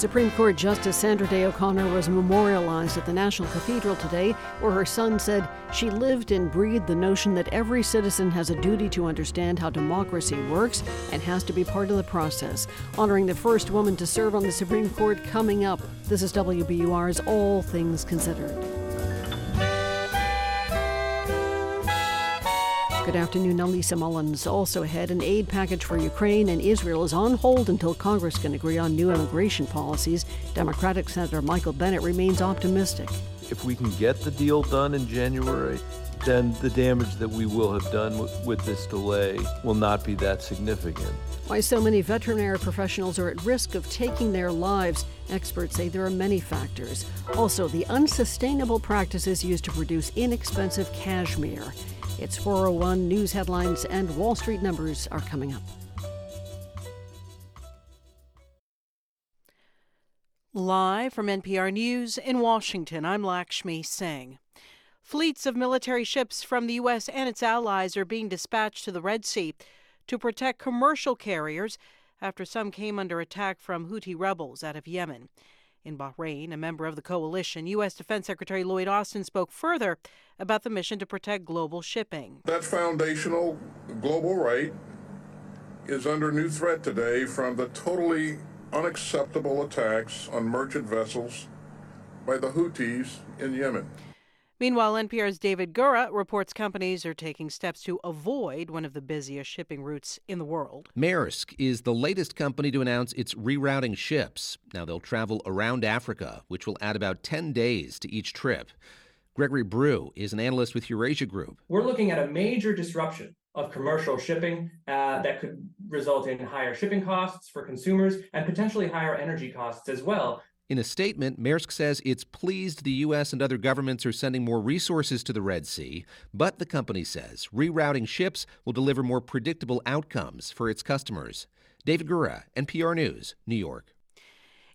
Supreme Court Justice Sandra Day O'Connor was memorialized at the National Cathedral today, where her son said she lived and breathed the notion that every citizen has a duty to understand how democracy works and has to be part of the process. Honoring the first woman to serve on the Supreme Court coming up. This is WBUR's All Things Considered. Good afternoon. I'm Lisa Mullins. Also ahead, an aid package for Ukraine and Israel is on hold until Congress can agree on new immigration policies. Democratic Senator Michael Bennet remains optimistic. If we can get the deal done in January, then the damage that we will have done with this delay will not be that significant. Why so many veterinary professionals are at risk of taking their lives. Experts say there are many factors. Also, the unsustainable practices used to produce inexpensive cashmere. It's 401 news headlines and Wall Street numbers are coming up. Live from NPR News in Washington, I'm Lakshmi Singh. Fleets of military ships from the U.S. and its allies are being dispatched to the Red Sea to protect commercial carriers after some came under attack from Houthi rebels out of Yemen. In Bahrain, a member of the coalition, U.S. Defense Secretary Lloyd Austin spoke further about the mission to protect global shipping. That foundational global right is under new threat today from the totally unacceptable attacks on merchant vessels by the Houthis in Yemen. Meanwhile, NPR's David Gura reports companies are taking steps to avoid one of the busiest shipping routes in the world. Maersk is the latest company to announce it's rerouting ships. Now they'll travel around Africa, which will add about 10 days to each trip. Gregory Brew is an analyst with Eurasia Group. We're looking at a major disruption of commercial shipping uh, that could result in higher shipping costs for consumers and potentially higher energy costs as well. In a statement, Maersk says it's pleased the U.S. and other governments are sending more resources to the Red Sea, but the company says rerouting ships will deliver more predictable outcomes for its customers. David Gura, NPR News, New York.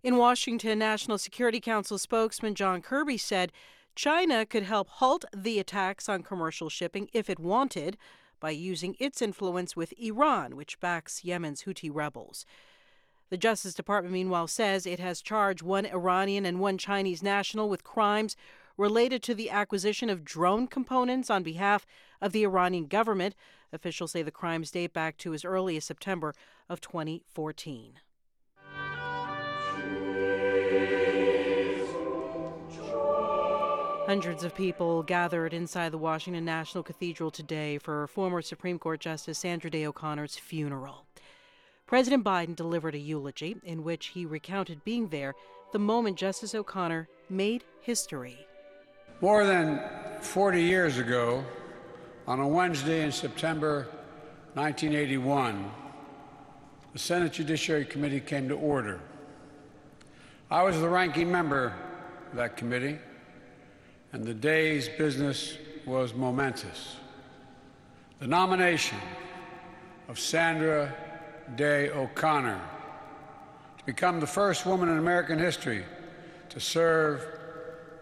In Washington, National Security Council spokesman John Kirby said China could help halt the attacks on commercial shipping if it wanted by using its influence with Iran, which backs Yemen's Houthi rebels. The Justice Department, meanwhile, says it has charged one Iranian and one Chinese national with crimes related to the acquisition of drone components on behalf of the Iranian government. Officials say the crimes date back to as early as September of 2014. Hundreds of people gathered inside the Washington National Cathedral today for former Supreme Court Justice Sandra Day O'Connor's funeral. President Biden delivered a eulogy in which he recounted being there the moment Justice O'Connor made history. More than 40 years ago, on a Wednesday in September 1981, the Senate Judiciary Committee came to order. I was the ranking member of that committee, and the day's business was momentous. The nomination of Sandra Day O'Connor to become the first woman in American history to serve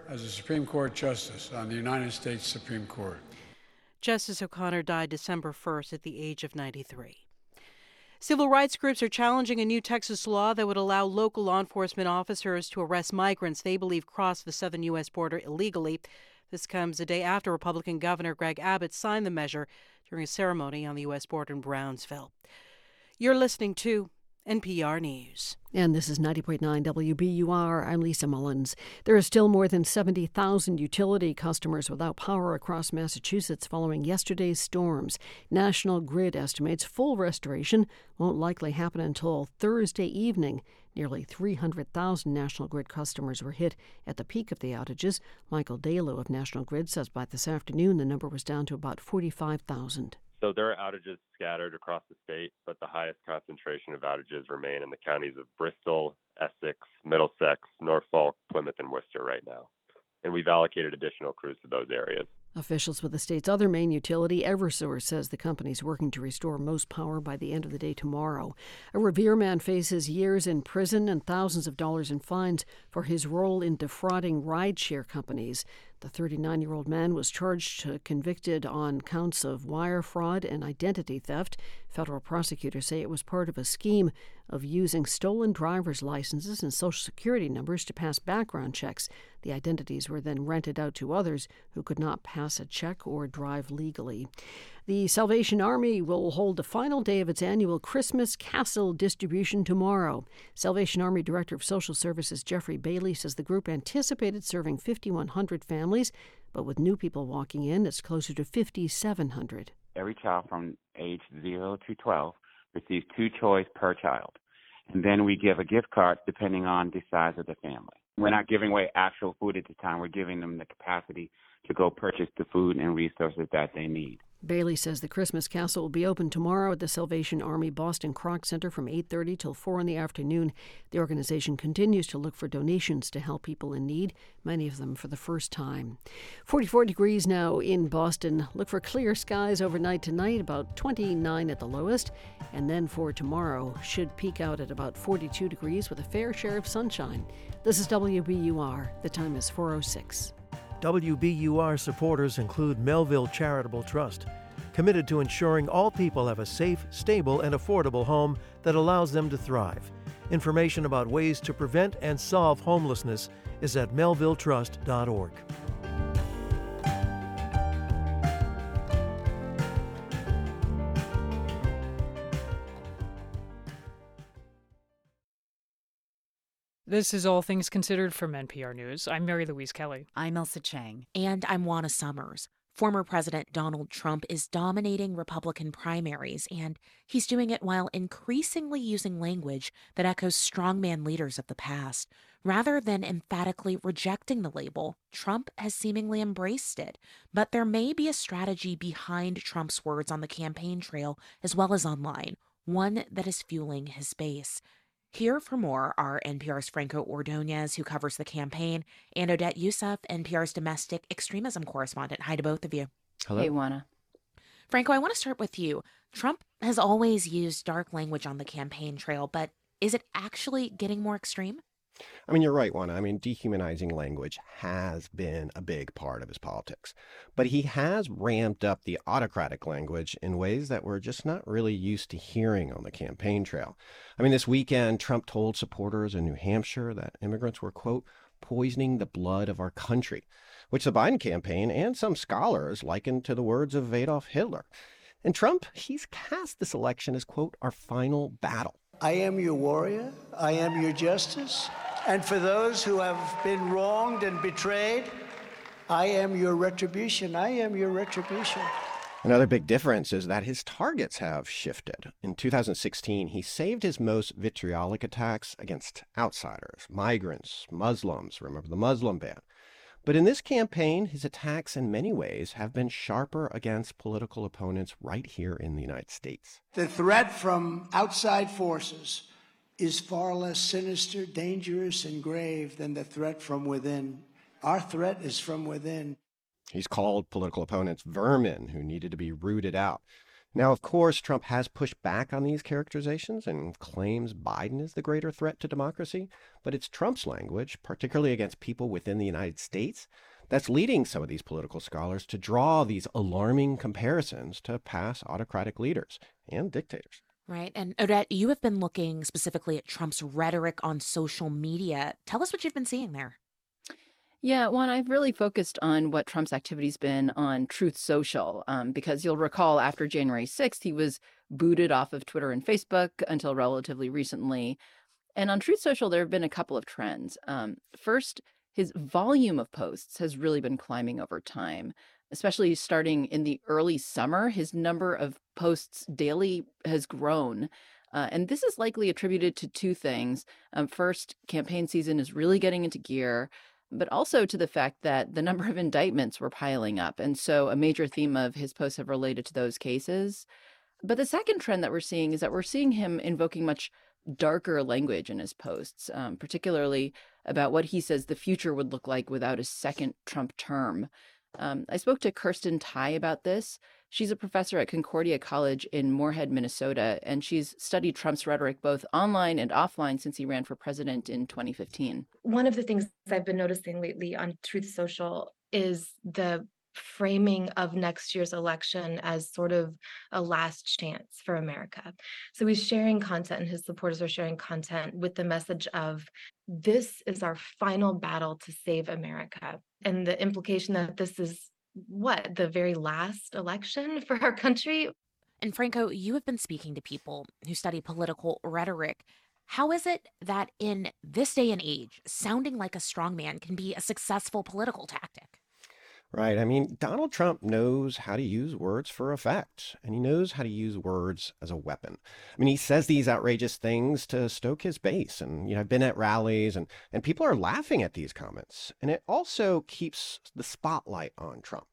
as a Supreme Court Justice on the United States Supreme Court. Justice O'Connor died December 1st at the age of 93. Civil rights groups are challenging a new Texas law that would allow local law enforcement officers to arrest migrants they believe crossed the southern U.S. border illegally. This comes a day after Republican Governor Greg Abbott signed the measure during a ceremony on the U.S. border in Brownsville. You're listening to NPR News. And this is 90.9 WBUR. I'm Lisa Mullins. There are still more than 70,000 utility customers without power across Massachusetts following yesterday's storms. National Grid estimates full restoration won't likely happen until Thursday evening. Nearly 300,000 National Grid customers were hit at the peak of the outages. Michael Dalu of National Grid says by this afternoon the number was down to about 45,000. So there are outages scattered across the state, but the highest concentration of outages remain in the counties of Bristol, Essex, Middlesex, Norfolk, Plymouth, and Worcester right now. And we've allocated additional crews to those areas. Officials with the state's other main utility, Eversource, says the company is working to restore most power by the end of the day tomorrow. A Revere man faces years in prison and thousands of dollars in fines for his role in defrauding rideshare companies. The 39 year old man was charged, uh, convicted on counts of wire fraud and identity theft. Federal prosecutors say it was part of a scheme of using stolen driver's licenses and social security numbers to pass background checks. The identities were then rented out to others who could not pass a check or drive legally. The Salvation Army will hold the final day of its annual Christmas Castle distribution tomorrow. Salvation Army Director of Social Services Jeffrey Bailey says the group anticipated serving 5,100 families, but with new people walking in, it's closer to 5,700. Every child from age 0 to 12 receives two toys per child. And then we give a gift card depending on the size of the family. We're not giving away actual food at the time. We're giving them the capacity to go purchase the food and resources that they need. Bailey says the Christmas Castle will be open tomorrow at the Salvation Army Boston Kroc Center from 8:30 till 4 in the afternoon. The organization continues to look for donations to help people in need, many of them for the first time. 44 degrees now in Boston. Look for clear skies overnight tonight, about 29 at the lowest, and then for tomorrow should peak out at about 42 degrees with a fair share of sunshine. This is WBUR. The time is 406. WBUR supporters include Melville Charitable Trust, committed to ensuring all people have a safe, stable, and affordable home that allows them to thrive. Information about ways to prevent and solve homelessness is at melvilletrust.org. This is All Things Considered from NPR News. I'm Mary Louise Kelly. I'm Ailsa Chang. And I'm Juana Summers. Former President Donald Trump is dominating Republican primaries, and he's doing it while increasingly using language that echoes strongman leaders of the past. Rather than emphatically rejecting the label, Trump has seemingly embraced it. But there may be a strategy behind Trump's words on the campaign trail as well as online, one that is fueling his base. Here for more are NPR's Franco Ordonez, who covers the campaign, and Odette Yousef, NPR's domestic extremism correspondent. Hi to both of you. Hello. Hey, Juana. Franco, I want to start with you. Trump has always used dark language on the campaign trail, but is it actually getting more extreme? I mean, you're right, Juana. I mean, dehumanizing language has been a big part of his politics. But he has ramped up the autocratic language in ways that we're just not really used to hearing on the campaign trail. I mean, this weekend, Trump told supporters in New Hampshire that immigrants were, quote, poisoning the blood of our country, which the Biden campaign and some scholars likened to the words of Adolf Hitler. And Trump, he's cast this election as, quote, our final battle. I am your warrior. I am your justice. And for those who have been wronged and betrayed, I am your retribution. I am your retribution. Another big difference is that his targets have shifted. In 2016, he saved his most vitriolic attacks against outsiders, migrants, Muslims. Remember the Muslim ban? But in this campaign, his attacks in many ways have been sharper against political opponents right here in the United States. The threat from outside forces is far less sinister, dangerous, and grave than the threat from within. Our threat is from within. He's called political opponents vermin who needed to be rooted out. Now, of course, Trump has pushed back on these characterizations and claims Biden is the greater threat to democracy, but it's Trump's language, particularly against people within the United States, that's leading some of these political scholars to draw these alarming comparisons to past autocratic leaders and dictators. Right. And Odette, you have been looking specifically at Trump's rhetoric on social media. Tell us what you've been seeing there. Yeah, one, I've really focused on what Trump's activity's been on Truth Social, um, because you'll recall after January 6th, he was booted off of Twitter and Facebook until relatively recently. And on Truth Social, there have been a couple of trends. Um, first, his volume of posts has really been climbing over time especially starting in the early summer, his number of posts daily has grown. Uh, and this is likely attributed to two things. Um, first, campaign season is really getting into gear, but also to the fact that the number of indictments were piling up. And so a major theme of his posts have related to those cases. But the second trend that we're seeing is that we're seeing him invoking much darker language in his posts, um, particularly about what he says the future would look like without a second Trump term. Um, I spoke to Kirsten Theye about this. She's a professor at Concordia College in Moorhead, Minnesota, and she's studied Trump's rhetoric both online and offline since he ran for president in 2015. One of the things I've been noticing lately on Truth Social is the framing of next year's election as sort of a last chance for America. So he's sharing content, and his supporters are sharing content with the message of this is our final battle to save America. And the implication that this is what, the very last election for our country? And Franco, you have been speaking to people who study political rhetoric. How is it that in this day and age, sounding like a strongman can be a successful political tactic? Right. I mean, Donald Trump knows how to use words for effect, and he knows how to use words as a weapon. I mean, he says these outrageous things to stoke his base. And, you know, I've been at rallies and, and people are laughing at these comments. And it also keeps the spotlight on Trump.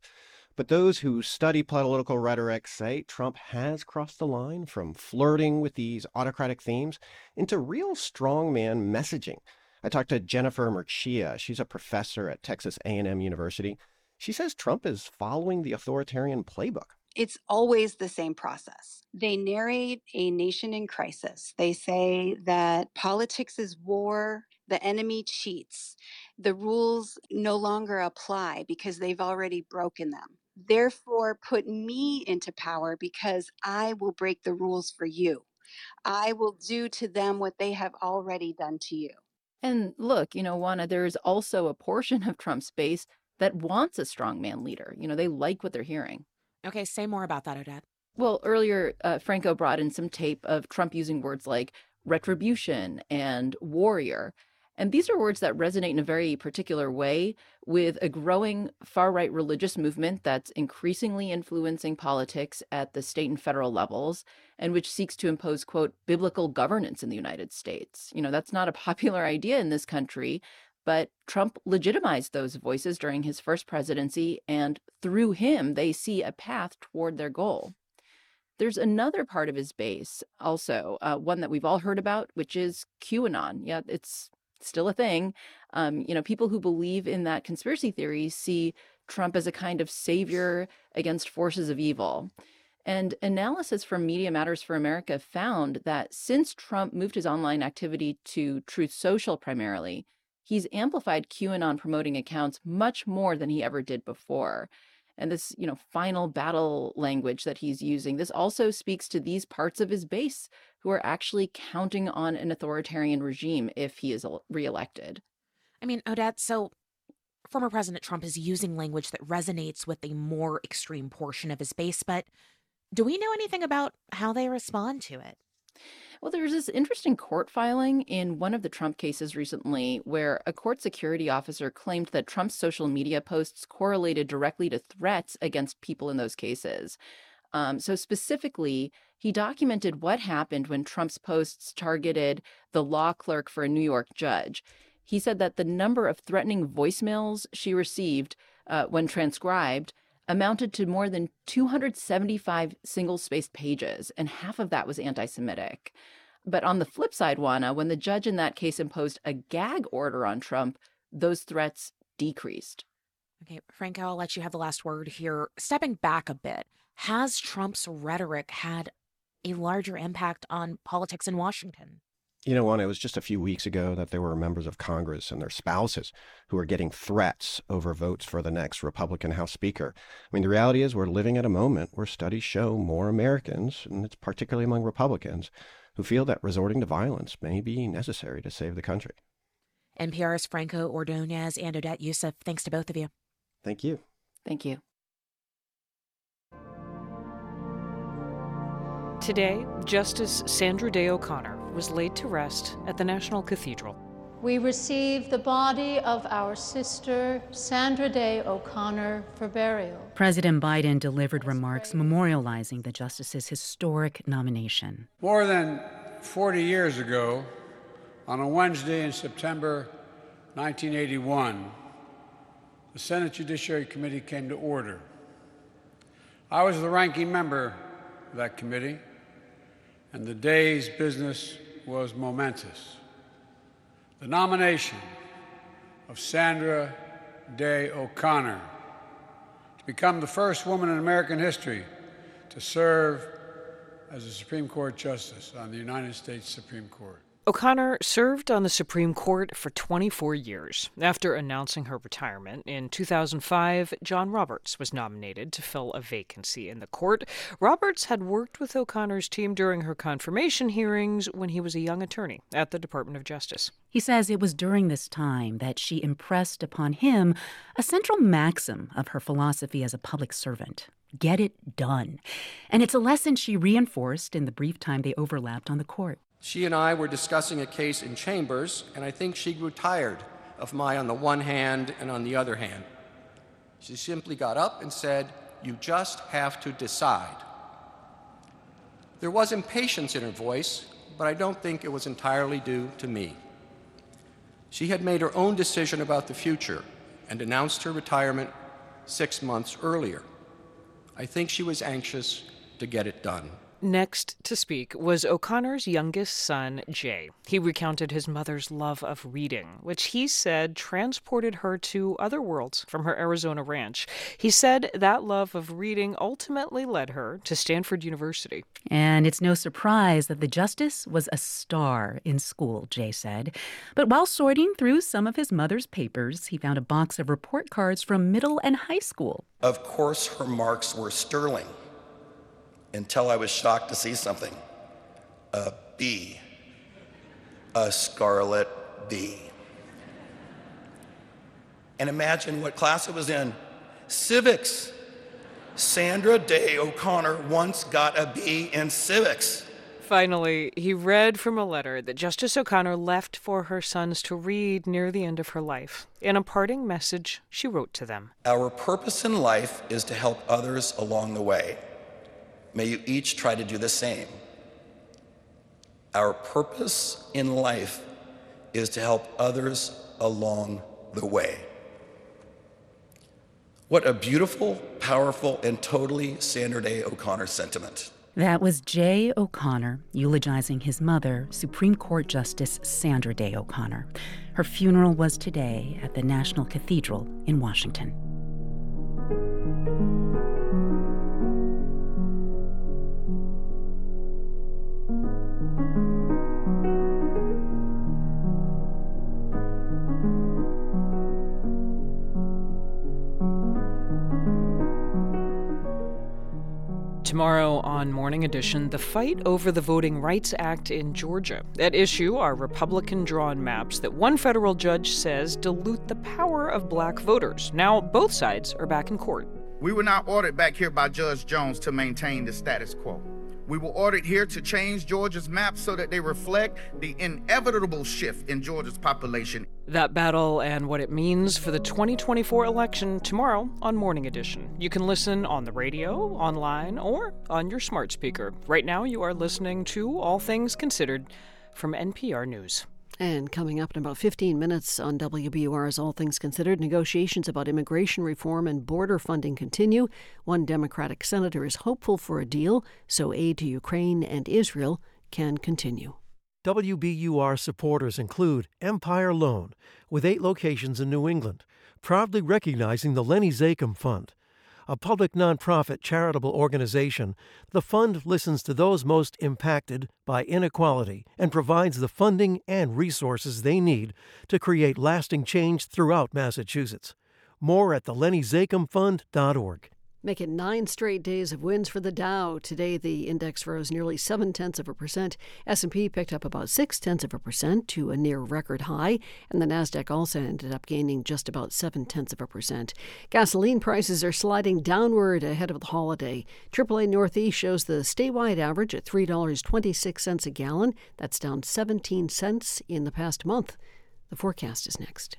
But those who study political rhetoric say Trump has crossed the line from flirting with these autocratic themes into real strongman messaging. I talked to Jennifer Mercieca. She's a professor at Texas A&M University. She says Trump is following the authoritarian playbook. It's always the same process. They narrate a nation in crisis. They say that politics is war, the enemy cheats, the rules no longer apply because they've already broken them. Therefore, put me into power because I will break the rules for you. I will do to them what they have already done to you. And look, you know, Juana, there's also a portion of Trump's base that wants a strongman leader. You know, they like what they're hearing. Okay, say more about that, Odette. Well, earlier, uh, Franco brought in some tape of Trump using words like retribution and warrior. And these are words that resonate in a very particular way with a growing far right religious movement that's increasingly influencing politics at the state and federal levels and which seeks to impose, quote, biblical governance in the United States. You know, that's not a popular idea in this country, but Trump legitimized those voices during his first presidency, and through him, they see a path toward their goal. There's another part of his base, also, uh, one that we've all heard about, which is QAnon. Yeah, it's still a thing. Um, you know, people who believe in that conspiracy theory see Trump as a kind of savior against forces of evil. And analysis from Media Matters for America found that since Trump moved his online activity to Truth Social primarily, he's amplified QAnon promoting accounts much more than he ever did before. And this, you know, final battle language that he's using, this also speaks to these parts of his base who are actually counting on an authoritarian regime if he is reelected. I mean, Odette, so former President Trump is using language that resonates with a more extreme portion of his base, but do we know anything about how they respond to it? Well, there was this interesting court filing in one of the Trump cases recently where a court security officer claimed that Trump's social media posts correlated directly to threats against people in those cases. Um, so, specifically, he documented what happened when Trump's posts targeted the law clerk for a New York judge. He said that the number of threatening voicemails she received uh, when transcribed amounted to more than 275 single spaced pages, and half of that was anti Semitic. But on the flip side, Juana, when the judge in that case imposed a gag order on Trump, those threats decreased. Okay, Franco, I'll let you have the last word here. Stepping back a bit, has Trump's rhetoric had a larger impact on politics in Washington? You know, one, it was just a few weeks ago that there were members of Congress and their spouses who were getting threats over votes for the next Republican House Speaker. I mean, the reality is we're living at a moment where studies show more Americans, and it's particularly among Republicans, who feel that resorting to violence may be necessary to save the country. NPR's Franco Ordonez and Odette Yousef, thanks to both of you. Thank you. Thank you. Today, Justice Sandra Day O'Connor was laid to rest at the National Cathedral. We receive the body of our sister, Sandra Day O'Connor, for burial. President Biden delivered remarks memorializing the justice's historic nomination. More than 40 years ago, on a Wednesday in September 1981, the Senate Judiciary Committee came to order. I was the ranking member of that committee and the day's business was momentous. The nomination of Sandra Day O'Connor to become the first woman in American history to serve as a Supreme Court Justice on the United States Supreme Court. O'Connor served on the Supreme Court for 24 years. After announcing her retirement in 2005, John Roberts was nominated to fill a vacancy in the court. Roberts had worked with O'Connor's team during her confirmation hearings when he was a young attorney at the Department of Justice. He says it was during this time that she impressed upon him a central maxim of her philosophy as a public servant get it done. And it's a lesson she reinforced in the brief time they overlapped on the court. She and I were discussing a case in chambers, and I think she grew tired of my on the one hand and on the other hand. She simply got up and said, You just have to decide. There was impatience in her voice, but I don't think it was entirely due to me. She had made her own decision about the future and announced her retirement six months earlier. I think she was anxious to get it done. Next to speak was O'Connor's youngest son, Jay. He recounted his mother's love of reading, which he said transported her to other worlds from her Arizona ranch. He said that love of reading ultimately led her to Stanford University. And it's no surprise that the justice was a star in school, Jay said. But while sorting through some of his mother's papers, he found a box of report cards from middle and high school. Of course, her marks were sterling until I was shocked to see something a B, a scarlet B. And imagine what class it was in civics. Sandra Day O'Connor once got a B in civics. Finally, he read from a letter that Justice O'Connor left for her sons to read near the end of her life. In a parting message, she wrote to them Our purpose in life is to help others along the way. May you each try to do the same. Our purpose in life is to help others along the way. What a beautiful, powerful, and totally Sandra Day O'Connor sentiment. That was Jay O'Connor eulogizing his mother, Supreme Court Justice Sandra Day O'Connor. Her funeral was today at the National Cathedral in Washington. Tomorrow on Morning Edition, the fight over the Voting Rights Act in Georgia. At issue are Republican drawn maps that one federal judge says dilute the power of black voters. Now, both sides are back in court. We were not ordered back here by Judge Jones to maintain the status quo. We were ordered here to change Georgia's maps so that they reflect the inevitable shift in Georgia's population. That battle and what it means for the 2024 election tomorrow on Morning Edition. You can listen on the radio, online, or on your smart speaker. Right now, you are listening to All Things Considered from NPR News. And coming up in about 15 minutes on WBUR's All Things Considered, negotiations about immigration reform and border funding continue. One Democratic senator is hopeful for a deal so aid to Ukraine and Israel can continue. WBUR supporters include Empire Loan, with eight locations in New England, proudly recognizing the Lenny Zakim Fund a public nonprofit charitable organization, the fund listens to those most impacted by inequality and provides the funding and resources they need to create lasting change throughout Massachusetts. More at the thelennyzakimfund.org. Make it nine straight days of wins for the Dow. Today, the index rose nearly seven tenths of a percent. S&P picked up about six tenths of a percent to a near record high, and the Nasdaq also ended up gaining just about seven tenths of a percent. Gasoline prices are sliding downward ahead of the holiday. AAA Northeast shows the statewide average at three dollars twenty six cents a gallon. That's down seventeen cents in the past month. The forecast is next.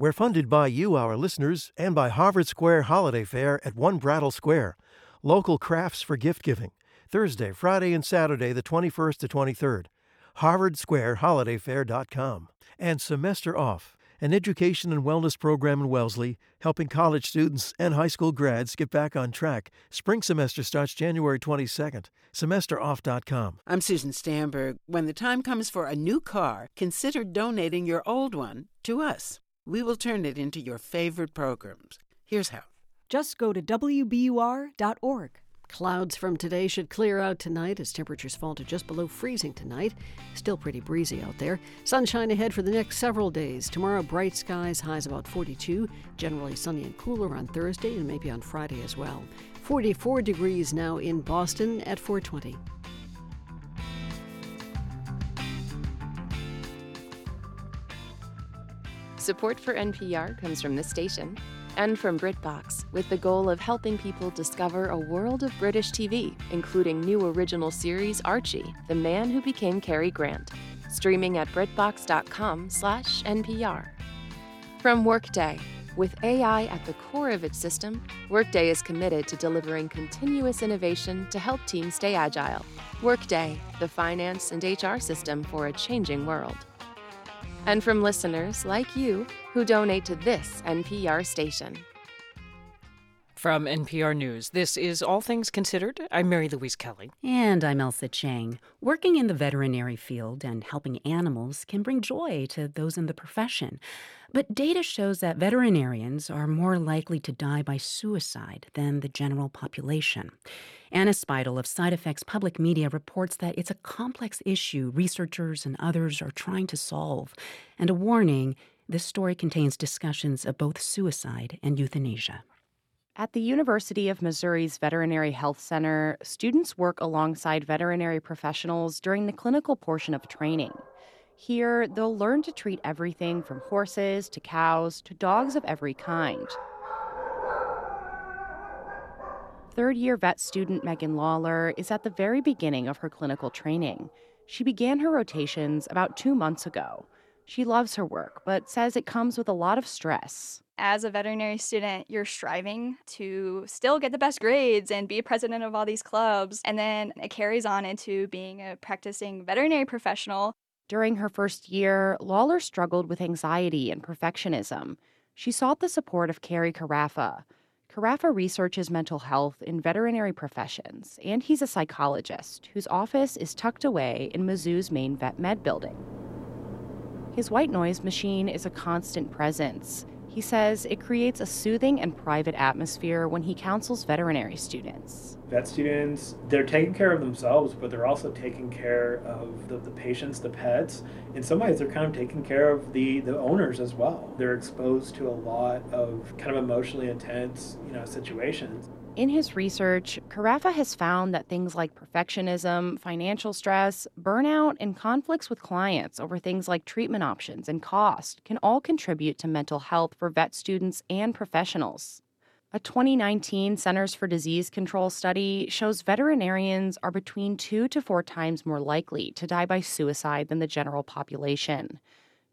We're funded by you, our listeners, and by Harvard Square Holiday Fair at One Brattle Square. Local crafts for gift giving. Thursday, Friday, and Saturday, the 21st to 23rd. HarvardSquareHolidayFair.com. And Semester Off, an education and wellness program in Wellesley, helping college students and high school grads get back on track. Spring semester starts January 22nd. SemesterOff.com. I'm Susan Stamberg. When the time comes for a new car, consider donating your old one to us we will turn it into your favorite programs. Here's how. Just go to WBUR.org. Clouds from today should clear out tonight as temperatures fall to just below freezing tonight. Still pretty breezy out there. Sunshine ahead for the next several days. Tomorrow, bright skies, highs about 42. Generally sunny and cooler on Thursday and maybe on Friday as well. 44 degrees now in Boston at 420. Support for NPR comes from this station and from BritBox, with the goal of helping people discover a world of British TV, including new original series Archie, The Man Who Became Cary Grant, streaming at britbox.com/npr. From Workday, with AI at the core of its system, Workday is committed to delivering continuous innovation to help teams stay agile. Workday, the finance and HR system for a changing world and from listeners like you who donate to this NPR station. From NPR News, this is All Things Considered. I'm Mary Louise Kelly. And I'm Ailsa Chang. Working in the veterinary field and helping animals can bring joy to those in the profession. But data shows that veterinarians are more likely to die by suicide than the general population. Anna Speidel of Side Effects Public Media reports that it's a complex issue researchers and others are trying to solve. And a warning this story contains discussions of both suicide and euthanasia. At the University of Missouri's Veterinary Health Center, students work alongside veterinary professionals during the clinical portion of training. Here, they'll learn to treat everything from horses to cows to dogs of every kind. Third year vet student Megan Lawler is at the very beginning of her clinical training. She began her rotations about two months ago. She loves her work, but says it comes with a lot of stress. As a veterinary student, you're striving to still get the best grades and be president of all these clubs. And then it carries on into being a practicing veterinary professional. During her first year, Lawler struggled with anxiety and perfectionism. She sought the support of Kerry Karaffa, Karaffa researches mental health in veterinary professions, and he's a psychologist whose office is tucked away in Mizzou's main vet med building. His white noise machine is a constant presence. He says it creates a soothing and private atmosphere when he counsels veterinary students vet students, they're taking care of themselves, but they're also taking care of the, the patients, the pets. In some ways, they're kind of taking care of the, the owners as well. They're exposed to a lot of kind of emotionally intense, you know, situations. In his research, Karaffa has found that things like perfectionism, financial stress, burnout, and conflicts with clients over things like treatment options and cost can all contribute to mental health for vet students and professionals. A 2019 Centers for Disease Control study shows veterinarians are between two to four times more likely to die by suicide than the general population.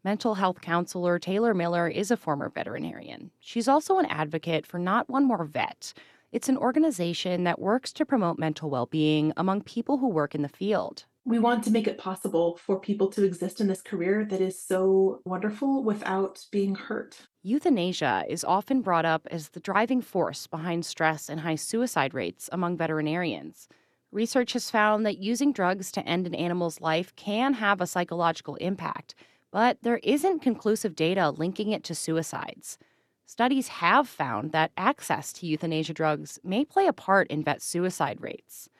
Mental health counselor Taylor Miller is a former veterinarian. She's also an advocate for Not One More Vet. It's an organization that works to promote mental well being among people who work in the field we want to make it possible for people to exist in this career that is so wonderful without being hurt. Euthanasia is often brought up as the driving force behind stress and high suicide rates among veterinarians. Research has found that using drugs to end an animal's life can have a psychological impact, but there isn't conclusive data linking it to suicides. Studies have found that access to euthanasia drugs may play a part in vet suicide rates.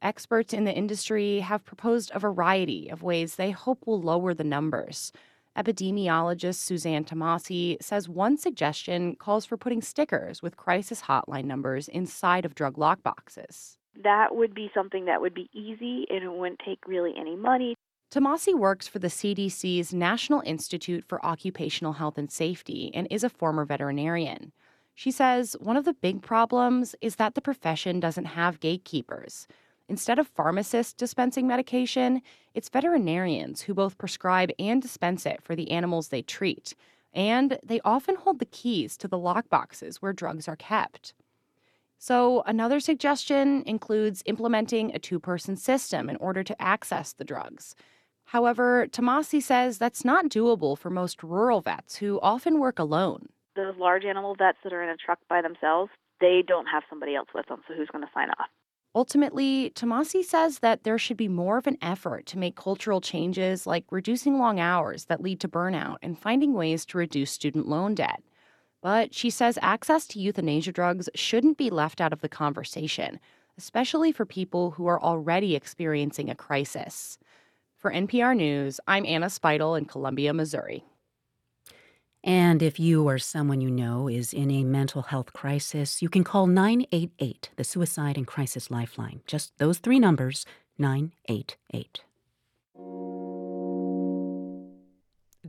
Experts in the industry have proposed a variety of ways they hope will lower the numbers. Epidemiologist Suzanne Tomasi says one suggestion calls for putting stickers with crisis hotline numbers inside of drug lockboxes. That would be something that would be easy and it wouldn't take really any money. Tomasi works for the CDC's National Institute for Occupational Health and Safety and is a former veterinarian. She says one of the big problems is that the profession doesn't have gatekeepers. Instead of pharmacists dispensing medication, it's veterinarians who both prescribe and dispense it for the animals they treat. And they often hold the keys to the lockboxes where drugs are kept. So, another suggestion includes implementing a two person system in order to access the drugs. However, Tomasi says that's not doable for most rural vets who often work alone. Those large animal vets that are in a truck by themselves, they don't have somebody else with them, so who's going to sign off? Ultimately, Tomasi says that there should be more of an effort to make cultural changes like reducing long hours that lead to burnout and finding ways to reduce student loan debt. But she says access to euthanasia drugs shouldn't be left out of the conversation, especially for people who are already experiencing a crisis. For NPR News, I'm Anna Speidel in Columbia, Missouri. And if you or someone you know is in a mental health crisis, you can call 988, the Suicide and Crisis Lifeline. Just those three numbers 988.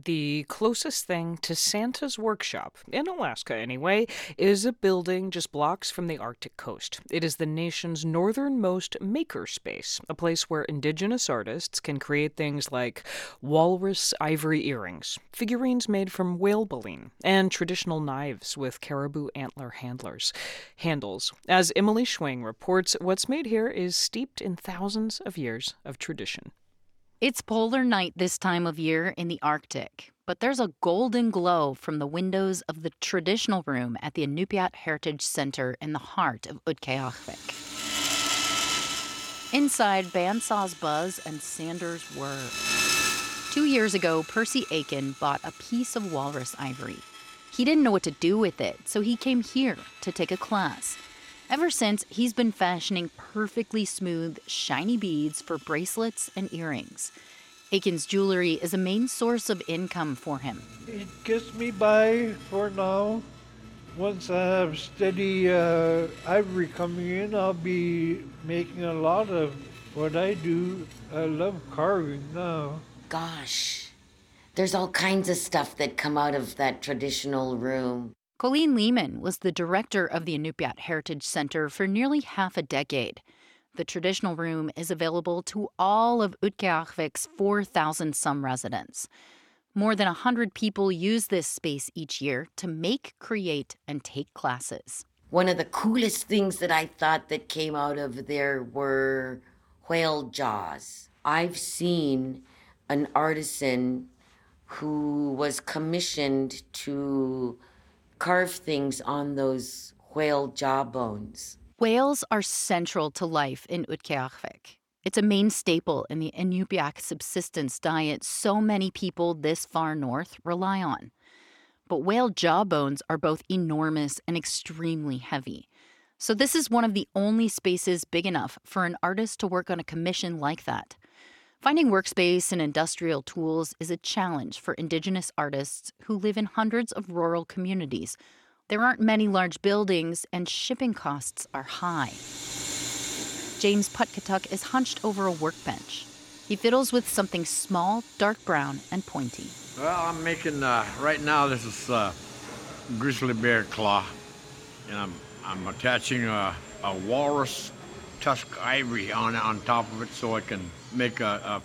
The closest thing to Santa's workshop, in Alaska anyway, is a building just blocks from the Arctic coast. It is the nation's northernmost makerspace, a place where indigenous artists can create things like walrus ivory earrings, figurines made from whale baleen, and traditional knives with caribou antler handlers, handles. As Emily Schwing reports, what's made here is steeped in thousands of years of tradition. It's polar night this time of year in the Arctic, but there's a golden glow from the windows of the traditional room at the Inupiat Heritage Center in the heart of Utqiagvik. Inside, bandsaws buzz and sanders whir. Two years ago, Percy Aiken bought a piece of walrus ivory. He didn't know what to do with it, so he came here to take a class. Ever since, he's been fashioning perfectly smooth, shiny beads for bracelets and earrings. Aiken's jewelry is a main source of income for him. It gets me by for now. Once I have steady uh, ivory coming in, I'll be making a lot of what I do. I love carving now. Gosh, there's all kinds of stuff that come out of that traditional room. Colleen Lehman was the director of the Inupiat Heritage Center for nearly half a decade. The traditional room is available to all of Utqiagvik's 4,000 some residents. More than 100 people use this space each year to make, create, and take classes. One of the coolest things that I thought that came out of there were whale jaws. I've seen an artisan who was commissioned to carve things on those whale jawbones. Whales are central to life in Utqiagvik. It's a main staple in the Inupiaq subsistence diet so many people this far north rely on. But whale jawbones are both enormous and extremely heavy. So, this is one of the only spaces big enough for an artist to work on a commission like that. Finding workspace and industrial tools is a challenge for Indigenous artists who live in hundreds of rural communities. There aren't many large buildings, and shipping costs are high. James Putkatuk is hunched over a workbench. He fiddles with something small, dark brown, and pointy. Well, I'm making, uh, right now, this is uh, grizzly bear claw. And I'm, I'm attaching a, a walrus tusk ivory on, on top of it so I can make a,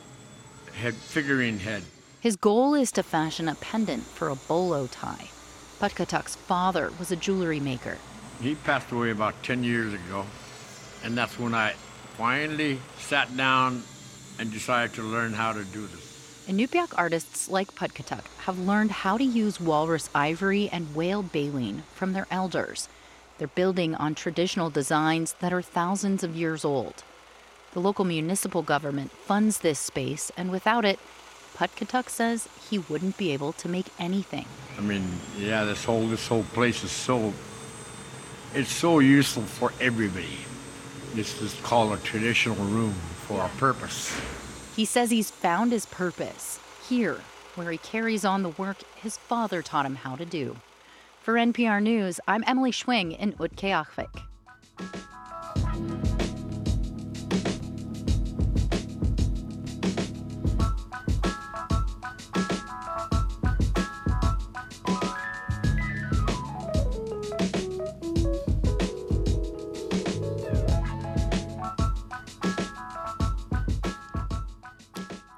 a head figurine head. His goal is to fashion a pendant for a bolo tie. Putkatuk's father was a jewelry maker. He passed away about 10 years ago, and that's when I finally sat down and decided to learn how to do this. Inupiaq artists like Putkatuk have learned how to use walrus ivory and whale baleen from their elders. They're building on traditional designs that are thousands of years old. The local municipal government funds this space, and without it, Putkatuk says he wouldn't be able to make anything. I mean, yeah, this whole this whole place is so it's so useful for everybody. This is called a traditional room for a purpose. He says he's found his purpose here, where he carries on the work his father taught him how to do. For NPR News, I'm Emily Schwing in Utqiagvik.